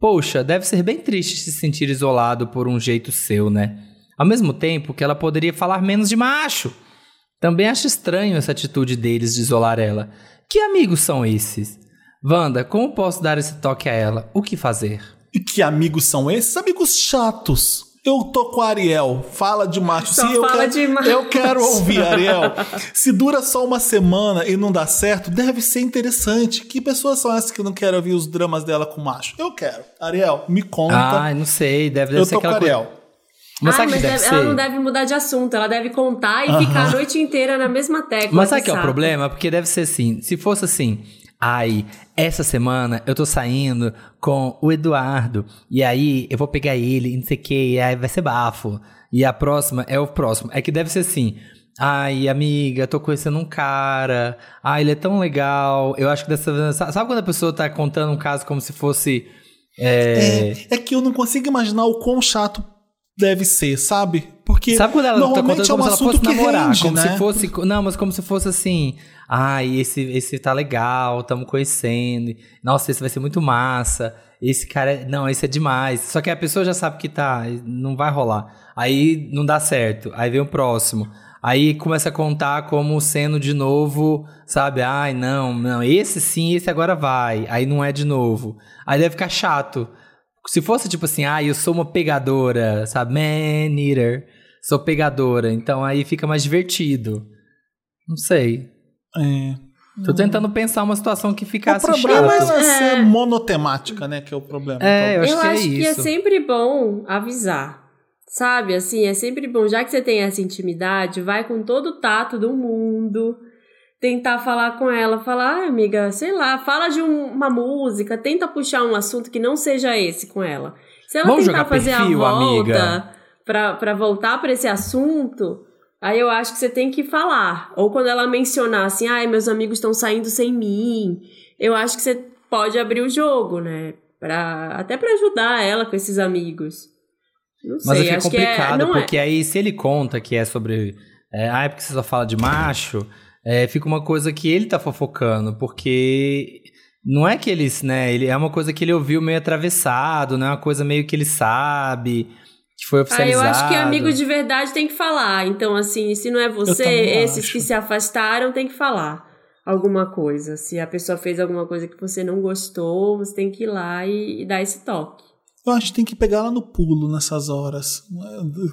Poxa, deve ser bem triste se sentir isolado por um jeito seu, né? Ao mesmo tempo que ela poderia falar menos de macho. Também acho estranho essa atitude deles de isolar ela. Que amigos são esses? Wanda, como posso dar esse toque a ela? O que fazer? E que amigos são esses? Amigos chatos. Eu tô com a Ariel. Fala de macho. Só Se eu, fala quero, de macho. eu quero ouvir, Ariel. Se dura só uma semana e não dá certo, deve ser interessante. Que pessoas são essas que não querem ouvir os dramas dela com macho? Eu quero. Ariel, me conta. Ai, não sei, deve, deve eu ser tô com a aquela coisa. Ariel. Mas Ai, sabe o mas que deve ela não deve mudar de assunto, ela deve contar e ficar a noite inteira na mesma tecla. Mas sabe que que é o problema? Porque deve ser assim, se fosse assim, ai, essa semana eu tô saindo com o Eduardo, e aí eu vou pegar ele, não sei o que, e aí vai ser bafo. E a próxima é o próximo. É que deve ser assim, ai, amiga, tô conhecendo um cara, ai, ele é tão legal, eu acho que dessa vez... Sabe sabe quando a pessoa tá contando um caso como se fosse... É, É, é que eu não consigo imaginar o quão chato deve ser, sabe? Porque Sabe quando ela tá normalmente contando é um como se ela assunto fosse namorar? rende, como né? se fosse. Não, mas como se fosse assim. Ai, esse, esse tá legal, tamo conhecendo. Nossa, esse vai ser muito massa. Esse cara. é- Não, esse é demais. Só que a pessoa já sabe que tá. Não vai rolar. Aí não dá certo. Aí vem o próximo. Aí começa a contar como sendo de novo, sabe? Ai, não, não, esse sim, esse agora vai. Aí não é de novo. Aí deve ficar chato. Se fosse tipo assim, ah, eu sou uma pegadora, sabe? Man eater. Sou pegadora. Então aí fica mais divertido. Não sei. É. Tô tentando pensar uma situação que O ficasse problema chato. é ser É. monotemática, né? Que é o problema. É, eu acho eu que é acho que é isso. sempre bom avisar. Sabe, assim, é sempre bom, já que você tem essa intimidade, vai com todo o tato do mundo, tentar falar com ela, falar, ah, amiga, sei lá, fala de um- uma música, tenta puxar um assunto que não seja esse com ela. Se ela Vamos tentar jogar fazer perfil, a volta amiga. Pra, pra voltar pra esse assunto, aí eu acho que você tem que falar. Ou quando ela mencionar assim, ai, meus amigos estão saindo sem mim, eu acho que você pode abrir o jogo, né? Pra, até pra ajudar ela com esses amigos. Não sei, Mas fica acho complicado, que é, porque aí se ele conta que é sobre. É, ah, é porque você só fala de macho, é, fica uma coisa que ele tá fofocando, porque não é que eles, né? Ele, é uma coisa que ele ouviu meio atravessado, não é uma coisa meio que ele sabe, que foi é... Ah, eu oficializado. acho que amigo de verdade tem que falar. Então, assim, se não é você, esses acho. que se afastaram tem que falar alguma coisa. Se a pessoa fez alguma coisa que você não gostou, você tem que ir lá e, e dar esse toque. Eu acho que tem que pegar ela no pulo nessas horas.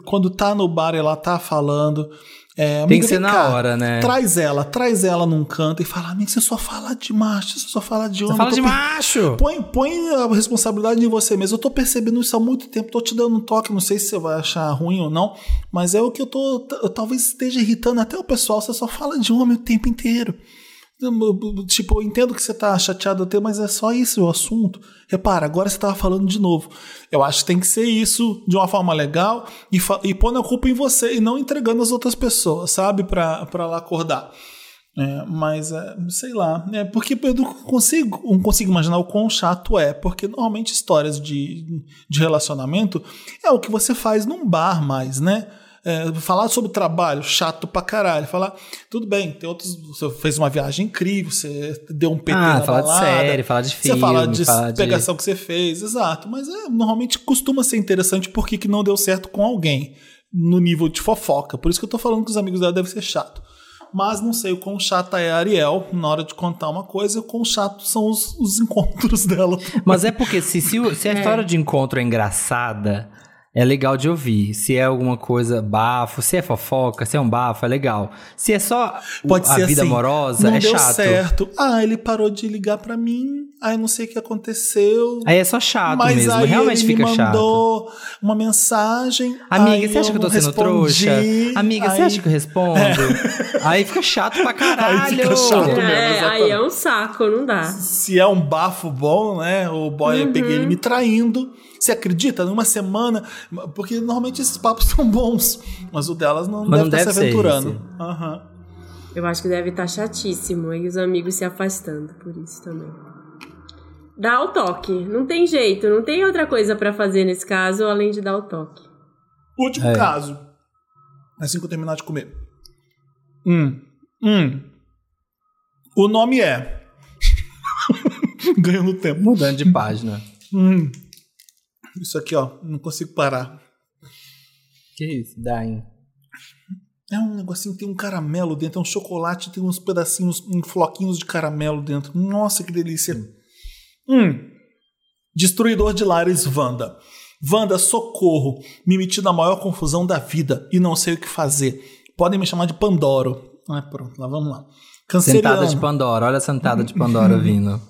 Quando tá no bar e ela tá falando. É, Tem amiga, que ser na cá, hora, né? Traz ela, traz ela num canto e fala: Amiga, você só fala de macho, você só fala de homem. Você fala de macho! Põe, põe a responsabilidade em você mesmo. Eu tô percebendo isso há muito tempo, tô te dando um toque, não sei se você vai achar ruim ou não, mas é o que eu tô. Eu talvez esteja irritando até o pessoal, você só fala de homem o tempo inteiro. Tipo, eu entendo que você tá chateado até, mas é só isso o assunto. Repara, agora você tava falando de novo. Eu acho que tem que ser isso de uma forma legal e, e pondo a culpa em você e não entregando as outras pessoas, sabe? Pra, pra lá acordar. É, mas, é, sei lá, é porque eu não consigo, não consigo imaginar o quão chato é, porque normalmente histórias de, de relacionamento é o que você faz num bar mais, né? É, falar sobre trabalho, chato pra caralho. Falar, tudo bem, tem outros. Você fez uma viagem incrível, você deu um PT Ah, na falar de balada, série, falar de Você filme, fala de falar de- pegação que você fez, exato. Mas é, normalmente costuma ser interessante porque que não deu certo com alguém no nível de fofoca. Por isso que eu tô falando que os amigos dela devem ser chato. Mas não sei o quão chata é a Ariel na hora de contar uma coisa e o quão chato são os, os encontros dela. Mas é porque se, se, se a história de encontro é engraçada, é legal de ouvir. Se é alguma coisa bafo, se é fofoca, se é um bafo, é legal. Se é só o- Pode a ser vida assim, amorosa, não é deu chato. certo. Ah, ele parou de ligar pra mim. Ah, eu não sei o que aconteceu. Aí é só chato mas mesmo, aí realmente ele fica me chato. mandou uma mensagem. Amiga, aí você acha que eu tô sendo respondi, trouxa? Amiga, você aí- acha que eu respondo? Aí fica chato pra caralho. fica chato mesmo, É, exatamente. aí é um saco, não dá. se é um bafo bom, né? O boy eu peguei ele me traindo. Você acredita? Numa semana. Porque normalmente esses papos são bons. Mas o delas não Mas deve não estar deve se ser aventurando. esse. Aham. Eu acho que deve estar chatíssimo. E os amigos se afastando por isso também. Dá o toque. Não tem jeito. Não tem outra coisa pra fazer nesse caso além de dar o toque. Último É. caso. Assim que eu terminar de comer. Hum. Hum. O nome é. Ganhando tempo. Mudando de página. Hum. Isso aqui, ó. Não consigo parar. Que isso, Dain? É um negocinho que tem um caramelo dentro, é um chocolate, tem uns pedacinhos, uns floquinhos de caramelo dentro. Nossa, que delícia. Hum. Destruidor de lares Wanda. Wanda, socorro. Me meti na maior confusão da vida e não sei o que fazer. Podem me chamar de Pandoro. Ah, pronto, lá vamos lá. Sentada Canceriano. de Pandora, olha a sentada de Pandora vindo.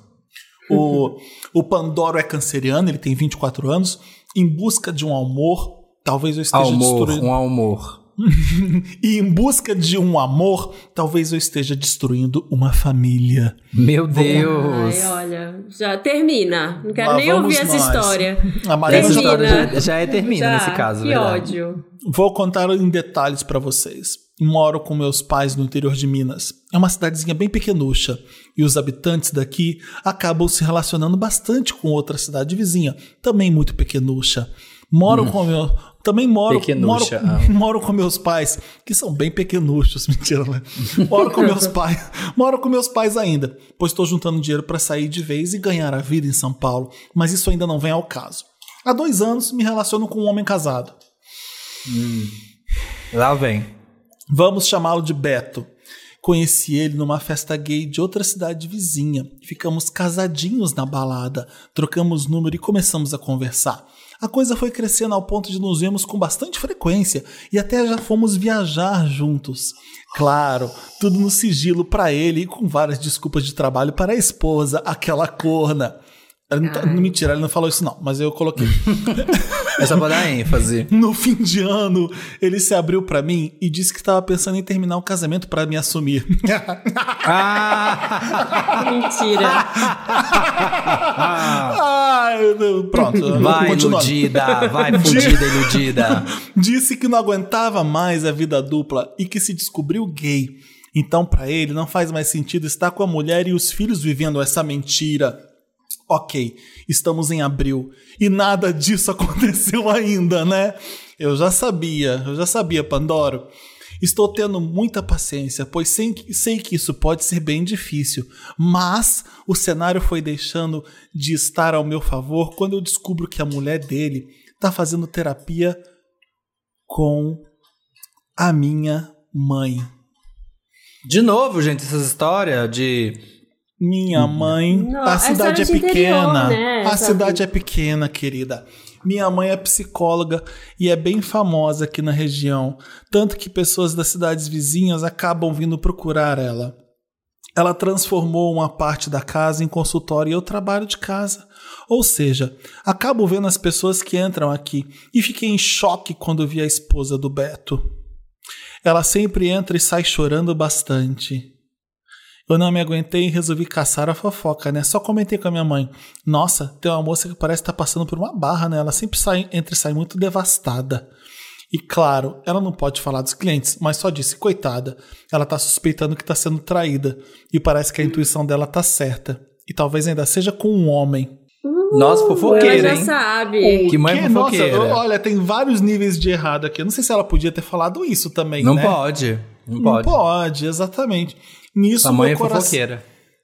O, o Pandoro é canceriano, ele tem 24 anos. Em busca de um amor, talvez eu esteja Amor, destruindo. um amor. E em busca de um amor, talvez eu esteja destruindo uma família. Meu Deus. Ai, olha. Já termina. Não quero Lá nem ouvir essa nós. história. A Mariana Essa já tá- história já, já é termina Já, nesse caso, Que verdade. ódio. Vou contar em detalhes pra vocês. Moro com meus pais no interior de Minas. É uma cidadezinha bem pequenucha. E os habitantes daqui acabam se relacionando bastante com outra cidade vizinha, também muito pequenucha. Moro com meu. Também moro, moro, ah. moro com meus pais, que são bem pequenuchos, mentira, né? Moro com meus pais. Moro com meus pais ainda, pois estou juntando dinheiro para sair de vez e ganhar a vida em São Paulo, mas isso ainda não vem ao caso. Há dois anos me relaciono com um homem casado. Lá vem. Vamos chamá-lo de Beto. Conheci ele numa festa gay de outra cidade vizinha. Ficamos casadinhos na balada, trocamos número e começamos a conversar. A coisa foi crescendo ao ponto de nos vermos com bastante frequência e até já fomos viajar juntos. Claro, tudo no sigilo para ele e com várias desculpas de trabalho para a esposa, aquela corna. Ele não tá- mentira, ele não falou isso não, mas eu coloquei. É só pra dar ênfase. No fim de ano, ele se abriu pra mim e disse que estava pensando em terminar o casamento pra me assumir. Ah! Mentira. Ai, não, pronto, Vai, iludida! Vai, fudida, iludida! Disse que não aguentava mais a vida dupla e que se descobriu gay. Então, pra ele, não faz mais sentido estar com a mulher e os filhos vivendo essa mentira. Ok, estamos em abril e nada disso aconteceu ainda, né? Eu já sabia, eu já sabia, Pandoro. Estou tendo muita paciência, pois sei que, sei que isso pode ser bem difícil, mas o cenário foi deixando de estar ao meu favor quando eu descubro que a mulher dele está fazendo terapia com a minha mãe. De novo, gente, essas histórias de. Minha mãe. Não, a é cidade é pequena. interior, né? A cidade é pequena, querida. Minha mãe é psicóloga e é bem famosa aqui na região. Tanto que pessoas das cidades vizinhas acabam vindo procurar ela. Ela transformou uma parte da casa em consultório e eu trabalho de casa. Ou seja, acabo vendo as pessoas que entram aqui e fiquei em choque quando vi a esposa do Beto. Ela sempre entra e sai chorando bastante. Eu não me aguentei e resolvi caçar a fofoca, né? Só comentei com a minha mãe. Nossa, tem uma moça que parece estar passando por uma barra, né? Ela sempre sai, entra e sai muito devastada. E claro, ela não pode falar dos clientes, mas só disse, coitada, ela tá suspeitando que tá sendo traída. E parece que a intuição dela tá certa. E talvez ainda seja com um homem. Nossa, Ela fofoqueira, já hein? sabe. Que mãe Nossa, fofoqueira. olha, tem vários níveis de errado aqui. Eu não sei se ela podia ter falado isso também, Não né? pode. Não Não pode. pode, exatamente. Nisso Sua mãe meu é coração... fofoqueira.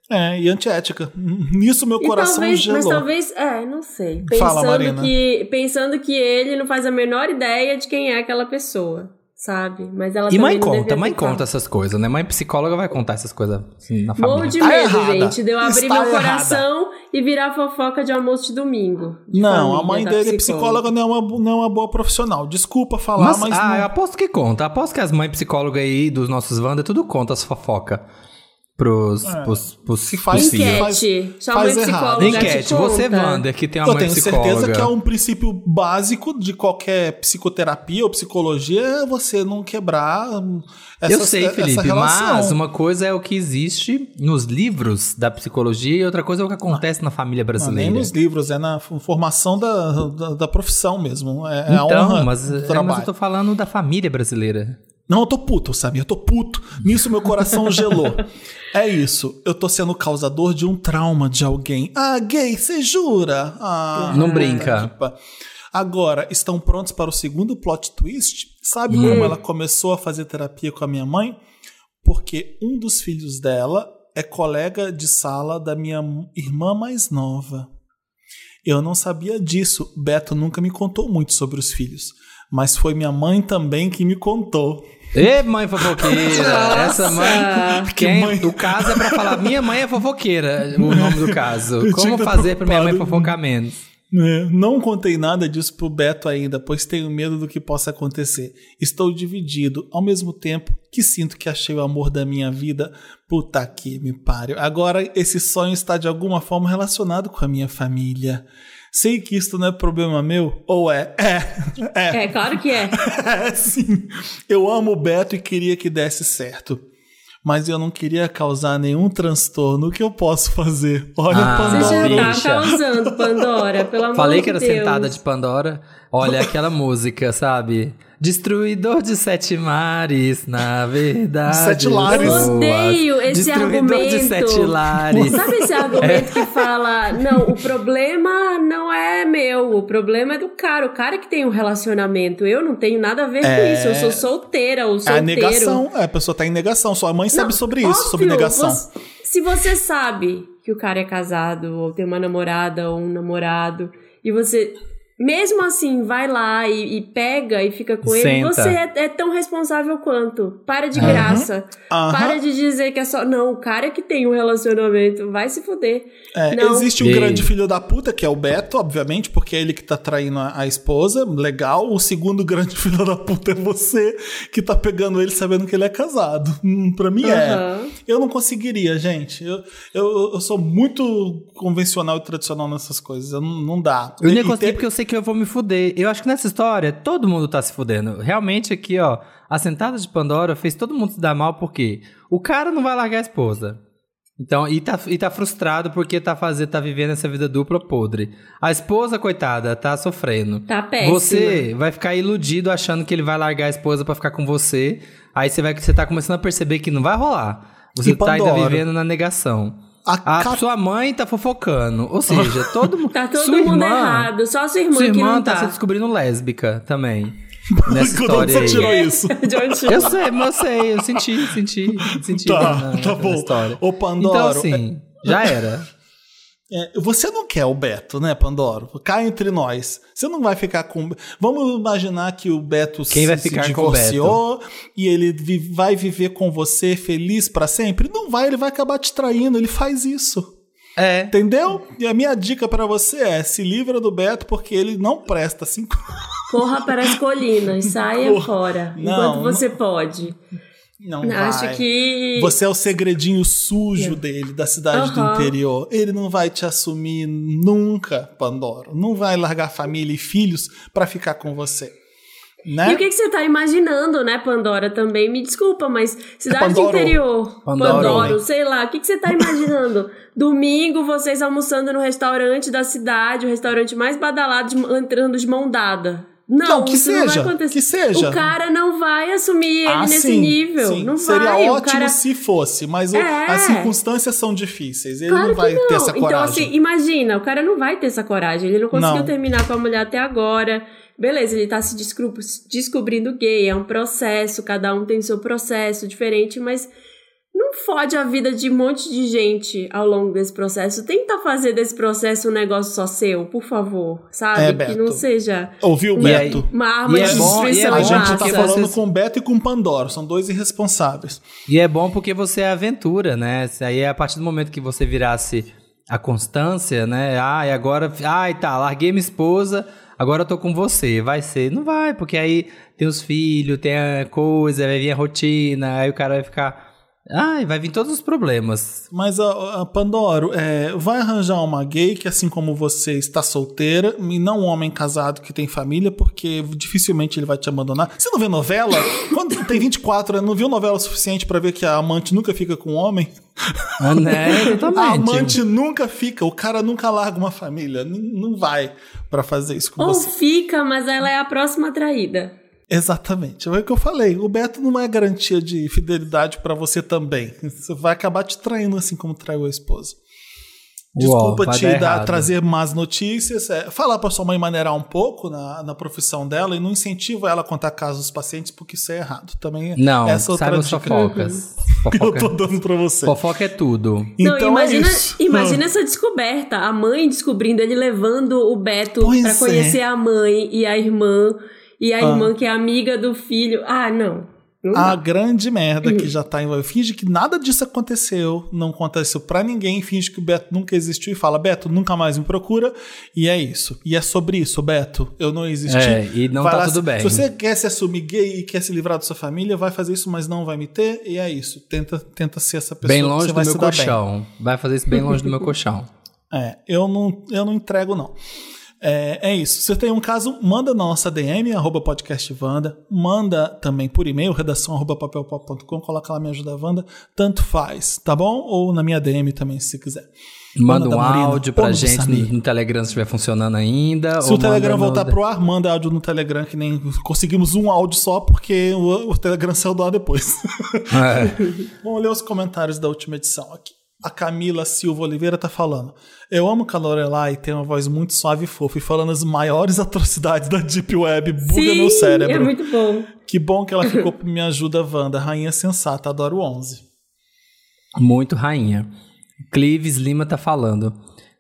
É, e antiética. Nisso meu E coração talvez, gelou. mas talvez, é, não sei. Fala, Pensando Marina. que pensando que ele não faz a menor ideia de quem é aquela pessoa, sabe? Mas ela E também mãe não conta, mãe ter falado. conta essas coisas, né? Mãe psicóloga vai contar essas coisas assim, na Morro família. de Tá medo, errada. gente, de eu abrir Está meu errada. coração e virar fofoca de almoço de domingo. de Não, a família mãe da dele é psicóloga, não é, uma, não é uma boa profissional. Desculpa falar, Mas, mas, ah, não. eu aposto que conta. Aposto que as mães psicólogas aí dos nossos Wanda tudo conta as fofoca pros, pros, pros, Se faz- Enquete. Faz mãe errado. psicóloga Enquete, te você. Wanda, que tem uma Eu mãe tenho psicóloga. certeza que é um princípio básico de qualquer psicoterapia ou psicologia é você não quebrar hum, essa, Eu sei, Felipe, mas uma coisa é o que existe nos livros da psicologia e outra coisa é o que acontece na família Não, nem brasileira. nos livros, é na formação da, da, da profissão mesmo. É, é a Então, honra mas, do é, mas trabalho. eu tô falando da família brasileira. Não, eu tô puto, sabe? Eu tô puto. Nisso meu coração gelou. É isso. Eu tô sendo causador de um trauma de alguém. Ah, gay, você jura? Ah, Não brinca. que pa- Agora, estão prontos para o segundo plot twist? Sabe Hum. como ela começou a fazer terapia com a minha mãe? Porque um dos filhos dela é colega de sala da minha irmã mais nova. Eu não sabia disso. Beto nunca me contou muito sobre os filhos. Mas foi minha mãe também que me contou. Ê, mãe fofoqueira! Essa mãe. Que Quem, mãe- O caso é pra falar minha mãe é fofoqueira, o nome do caso. Como fazer pra minha mãe fofocar menos? É, Não contei nada disso pro Beto ainda, pois tenho medo do que possa acontecer. Estou dividido, ao mesmo tempo que sinto que achei o amor da minha vida. Puta que me pariu. Agora esse sonho está de alguma forma relacionado com a minha família. Sei que isto não é problema meu, ou é? É, é. É, claro que é. É, sim. Eu amo o Beto e queria que desse certo. Mas eu não queria causar nenhum transtorno. O que eu posso fazer? Olha, Ah, Você Pandora. já tá bicha. causando, Pandora, pelo amor Falei de que era Deus. sentada de Pandora. Olha aquela música, sabe? Destruidor de sete mares, na verdade. Sete lares. Eu odeio esse Destruidor argumento. de sete lares. Sabe esse argumento que fala, não, o problema não é meu, o problema é do cara, o cara que tem um relacionamento. Eu não tenho nada a ver com É. isso, eu sou solteira ou É a solteiro. negação. É, a pessoa tá em negação. Sua mãe sabe Não, sobre isso, óbvio, sobre negação. você- se você sabe que o cara é casado, ou tem uma namorada ou um namorado, e você mesmo assim, vai lá e, e pega e fica com ele, Senta. você é, é tão responsável quanto. Para de graça. Aham. Para de dizer que é só. Não, o cara que tem um relacionamento vai se fuder. É, Não. existe um E- grande filho da puta, que é o Beto, obviamente, porque é ele que tá traindo a, a esposa. Legal. O segundo grande filho da puta é você, que tá pegando ele sabendo que ele é casado. Hum, pra mim é. Aham. Eu não conseguiria, gente. Eu, eu, eu sou muito convencional e tradicional nessas coisas. Eu não, não dá. Eu nem consegui tem- porque eu sei que eu vou me fuder. Eu acho que nessa história, todo mundo tá se fudendo. Realmente aqui, ó, a sentada de Pandora fez todo mundo se dar mal porque o cara não vai largar a esposa. Então, e tá, e tá frustrado porque tá fazendo, tá vivendo essa vida dupla podre. A esposa, coitada, tá sofrendo. Tá péssima. Você vai ficar iludido achando que ele vai largar a esposa pra ficar com você. Aí você vai você tá começando a perceber que não vai rolar. Você E tá ainda vivendo na negação. A A ca- sua mãe tá fofocando. Ou seja, todo mundo. Tá todo sua mundo irmã, errado. Só sua irmã, Sua que irmã não tá. tá. se descobrindo lésbica também. Nessa história você aí. tirou isso? De onde tirou? Eu sei, mas eu sei, eu senti, senti, senti Tá, na, tá na bom. história. Ô, Pandoro, Então, assim, já era. É, você não quer o Beto, né, Pandoro? Cá entre nós. Você não vai ficar com. Vamos imaginar que o Beto Quem se, vai se ficar com o divorciou e ele vi- vai viver com você feliz pra sempre? Não vai, ele vai acabar te traindo. Ele faz isso. É. Entendeu? E a minha dica pra você é: se livra do Beto porque ele não presta assim. Corra para as colinas, saia Corra. fora. Não, enquanto você pode. Não Acho vai. que. Você é o segredinho sujo dele, da cidade do Aham. interior. Ele não vai te assumir nunca, Pandoro. Não vai largar família e filhos pra ficar com você. Né? E o que, que você tá imaginando, né, Pandora, também? Me desculpa, mas cidade do Pandoro. interior, Pandoro. Pandoro, sei lá, o que, que você tá imaginando? Domingo, vocês almoçando no restaurante da cidade, o restaurante mais badalado, entrando de mão dada. Não, Não, que isso não vai seja, acontecer. que seja. O cara não vai assumir ele Ah, nesse sim, nível. sim. Não Seria vai. ótimo o cara... se fosse, mas o- É. as circunstâncias são difíceis. Ele Claro não vai que não. ter essa Então, coragem. assim, imagina, o cara não vai ter essa coragem. Ele não conseguiu Não. terminar com a mulher até agora. Beleza, ele tá se descobrindo gay, é um processo, cada um tem seu processo diferente, mas não fode a vida de um monte de gente ao longo desse processo. Tenta fazer desse processo um negócio só seu, por favor, sabe? É, que não seja Ouviu, E aí- Beto? uma arma E é de bom- destruição e é A gente massa. tá falando vocês- com o Beto e com o Pandoro. São dois irresponsáveis. E é bom porque você é aventura, né? Se Aí a partir do momento que você virasse a constância, né? Ai, agora. Ai, tá, larguei minha esposa, agora eu tô com você. Vai ser? Não vai, porque aí tem os filhos, tem a coisa, vai vir a rotina, aí o cara vai ficar. Ai, vai vir todos os problemas. Mas, a, a Pandoro, é, vai arranjar uma gay que, assim como você, está solteira, e não um homem casado que tem família, porque dificilmente ele vai te abandonar. Você não vê novela? Quando tem 24 anos, não viu novela suficiente pra ver que a amante nunca fica com o homem? Ah, né? A amante nunca fica, o cara nunca larga uma família. Não vai pra fazer isso com Ou você. fica, mas ela é a próxima traída. Exatamente. É o que eu falei. O Beto não é garantia de fidelidade pra você também. Você vai acabar te traindo assim como traiu a esposa. Desculpa vai te dar errado. trazer más notícias. é, falar pra sua mãe maneirar um pouco na, na profissão dela e não incentiva ela a contar casos dos pacientes, porque isso é errado. Também Não, essa é outra dica fofocas. que eu tô dando pra você. fofoca é tudo. Então não, imagina, é isso. imagina essa descoberta. A mãe descobrindo ele levando o Beto Pois pra conhecer é. a mãe e a irmã. E a Ah. irmã que é amiga do filho. Ah, não. Não A dá. grande merda que já tá envolvida. Finge que nada disso aconteceu, não conta isso pra ninguém, finge que o Beto nunca existiu e fala: Beto, nunca mais me procura. E é isso. E é sobre isso, Beto. Eu não existi. É, e não Vai tá lá, tudo se- bem. Se você quer se assumir gay e quer se livrar da sua família, vai fazer isso, mas não vai me ter. E é isso. Tenta, tenta ser essa pessoa Bem que longe você do vai meu dar bem. colchão. Vai fazer isso bem longe do meu colchão. É, eu não, eu não entrego, não. É, é isso. Se você tem um caso, manda na nossa DM, arroba podcastvanda. Manda também por e-mail, redação arroba papelpop.com. Coloca lá Me Ajuda Wanda. Tanto faz, tá bom? Ou na minha DM também, se quiser. Manda Manda um Marina, áudio pra gente no, no Telegram se estiver funcionando ainda. Se o Telegram manda voltar pro ar, manda áudio no Telegram, que nem conseguimos um áudio só, porque o, o Telegram saiu do ar depois. É. Vamos ler os comentários da última edição aqui. A Camila Silva Oliveira tá falando. Eu amo que a Lorelai tem uma voz muito suave e fofa e falando as maiores atrocidades da Deep Web. Buga Sim, meu cérebro. é muito bom. Que bom que ela ficou pro Me Ajuda Wanda. Rainha sensata, adoro 11. Muito rainha. Clives Lima tá falando.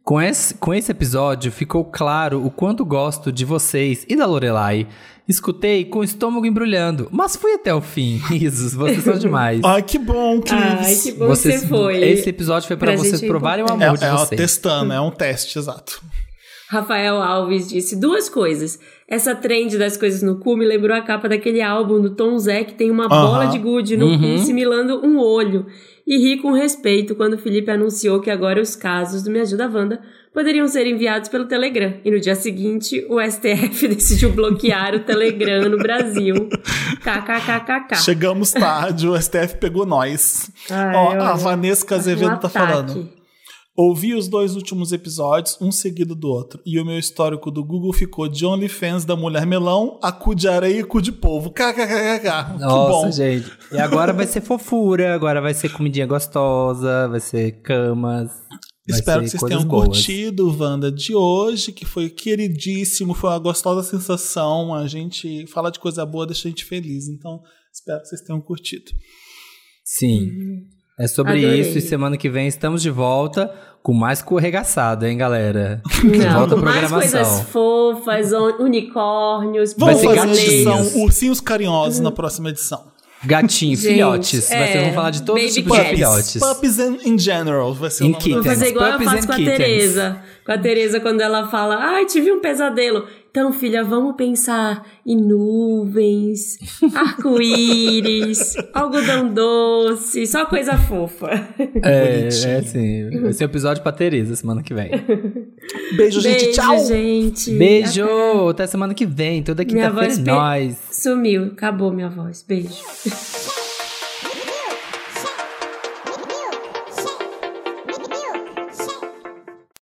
Com esse, com esse episódio ficou claro o quanto gosto de vocês e da Lorelai. Escutei com o estômago embrulhando, mas fui até o fim. Risos, vocês são demais. Ai, que bom, Cris. Ai, que bom que você foi. Esse episódio foi pra, Pra vocês é provarem o É, amor de é vocês. testando, é um teste, exato. Rafael Alves disse duas coisas. Essa trend das coisas no cu me lembrou a capa daquele álbum do Tom Zé que tem uma bola de gude no Uhum. cu simulando um olho. E ri com respeito quando o Felipe anunciou que agora os casos do Me Ajuda Wanda poderiam ser enviados pelo Telegram. E no dia seguinte, o STF decidiu bloquear o Telegram no Brasil. KKKKK. Chegamos tarde, o STF pegou nós. Ai, Ó, olha, a Vanessa Azevedo um tá ataque. falando. Ouvi os dois últimos episódios, um seguido do outro, e o meu histórico do Google ficou de OnlyFans da Mulher Melão a cu de areia e cu de polvo. KKKK. Que Nossa, bom. gente. E agora vai ser fofura, agora vai ser comidinha gostosa, vai ser camas. Vai Espero que vocês tenham boas. curtido o Wanda de hoje, que foi queridíssimo, foi uma gostosa sensação. A gente fala de coisa boa, deixa a gente feliz. Então, espero que vocês tenham curtido. Sim. É sobre Adorei. isso e semana que vem estamos de volta com mais corregaçado, hein, galera? De Não, volta à mais coisas fofas, unicórnios, Vamos fazer gatinhos. edição Ursinhos Carinhosos na próxima edição. Gatinho, Gente, filhotes. É, vamos falar de todos os tipos de cats. filhotes. Puppies in, in general vai ser o In nome Vou da- kittens. fazer igual eu Puppies faço and com a. Tereza. Com a Tereza, quando ela fala, ai, tive um pesadelo. Então, filha, vamos pensar em nuvens, arco-íris, algodão doce, só coisa fofa. É, Bonitinho. é assim. Vai ser um episódio pra Tereza semana que vem. Beijo, gente. Beijo, Tchau. gente. Beijo! Até semana que vem. Toda quinta-feira é voz pe- nóis. Sumiu, acabou minha voz. Beijo.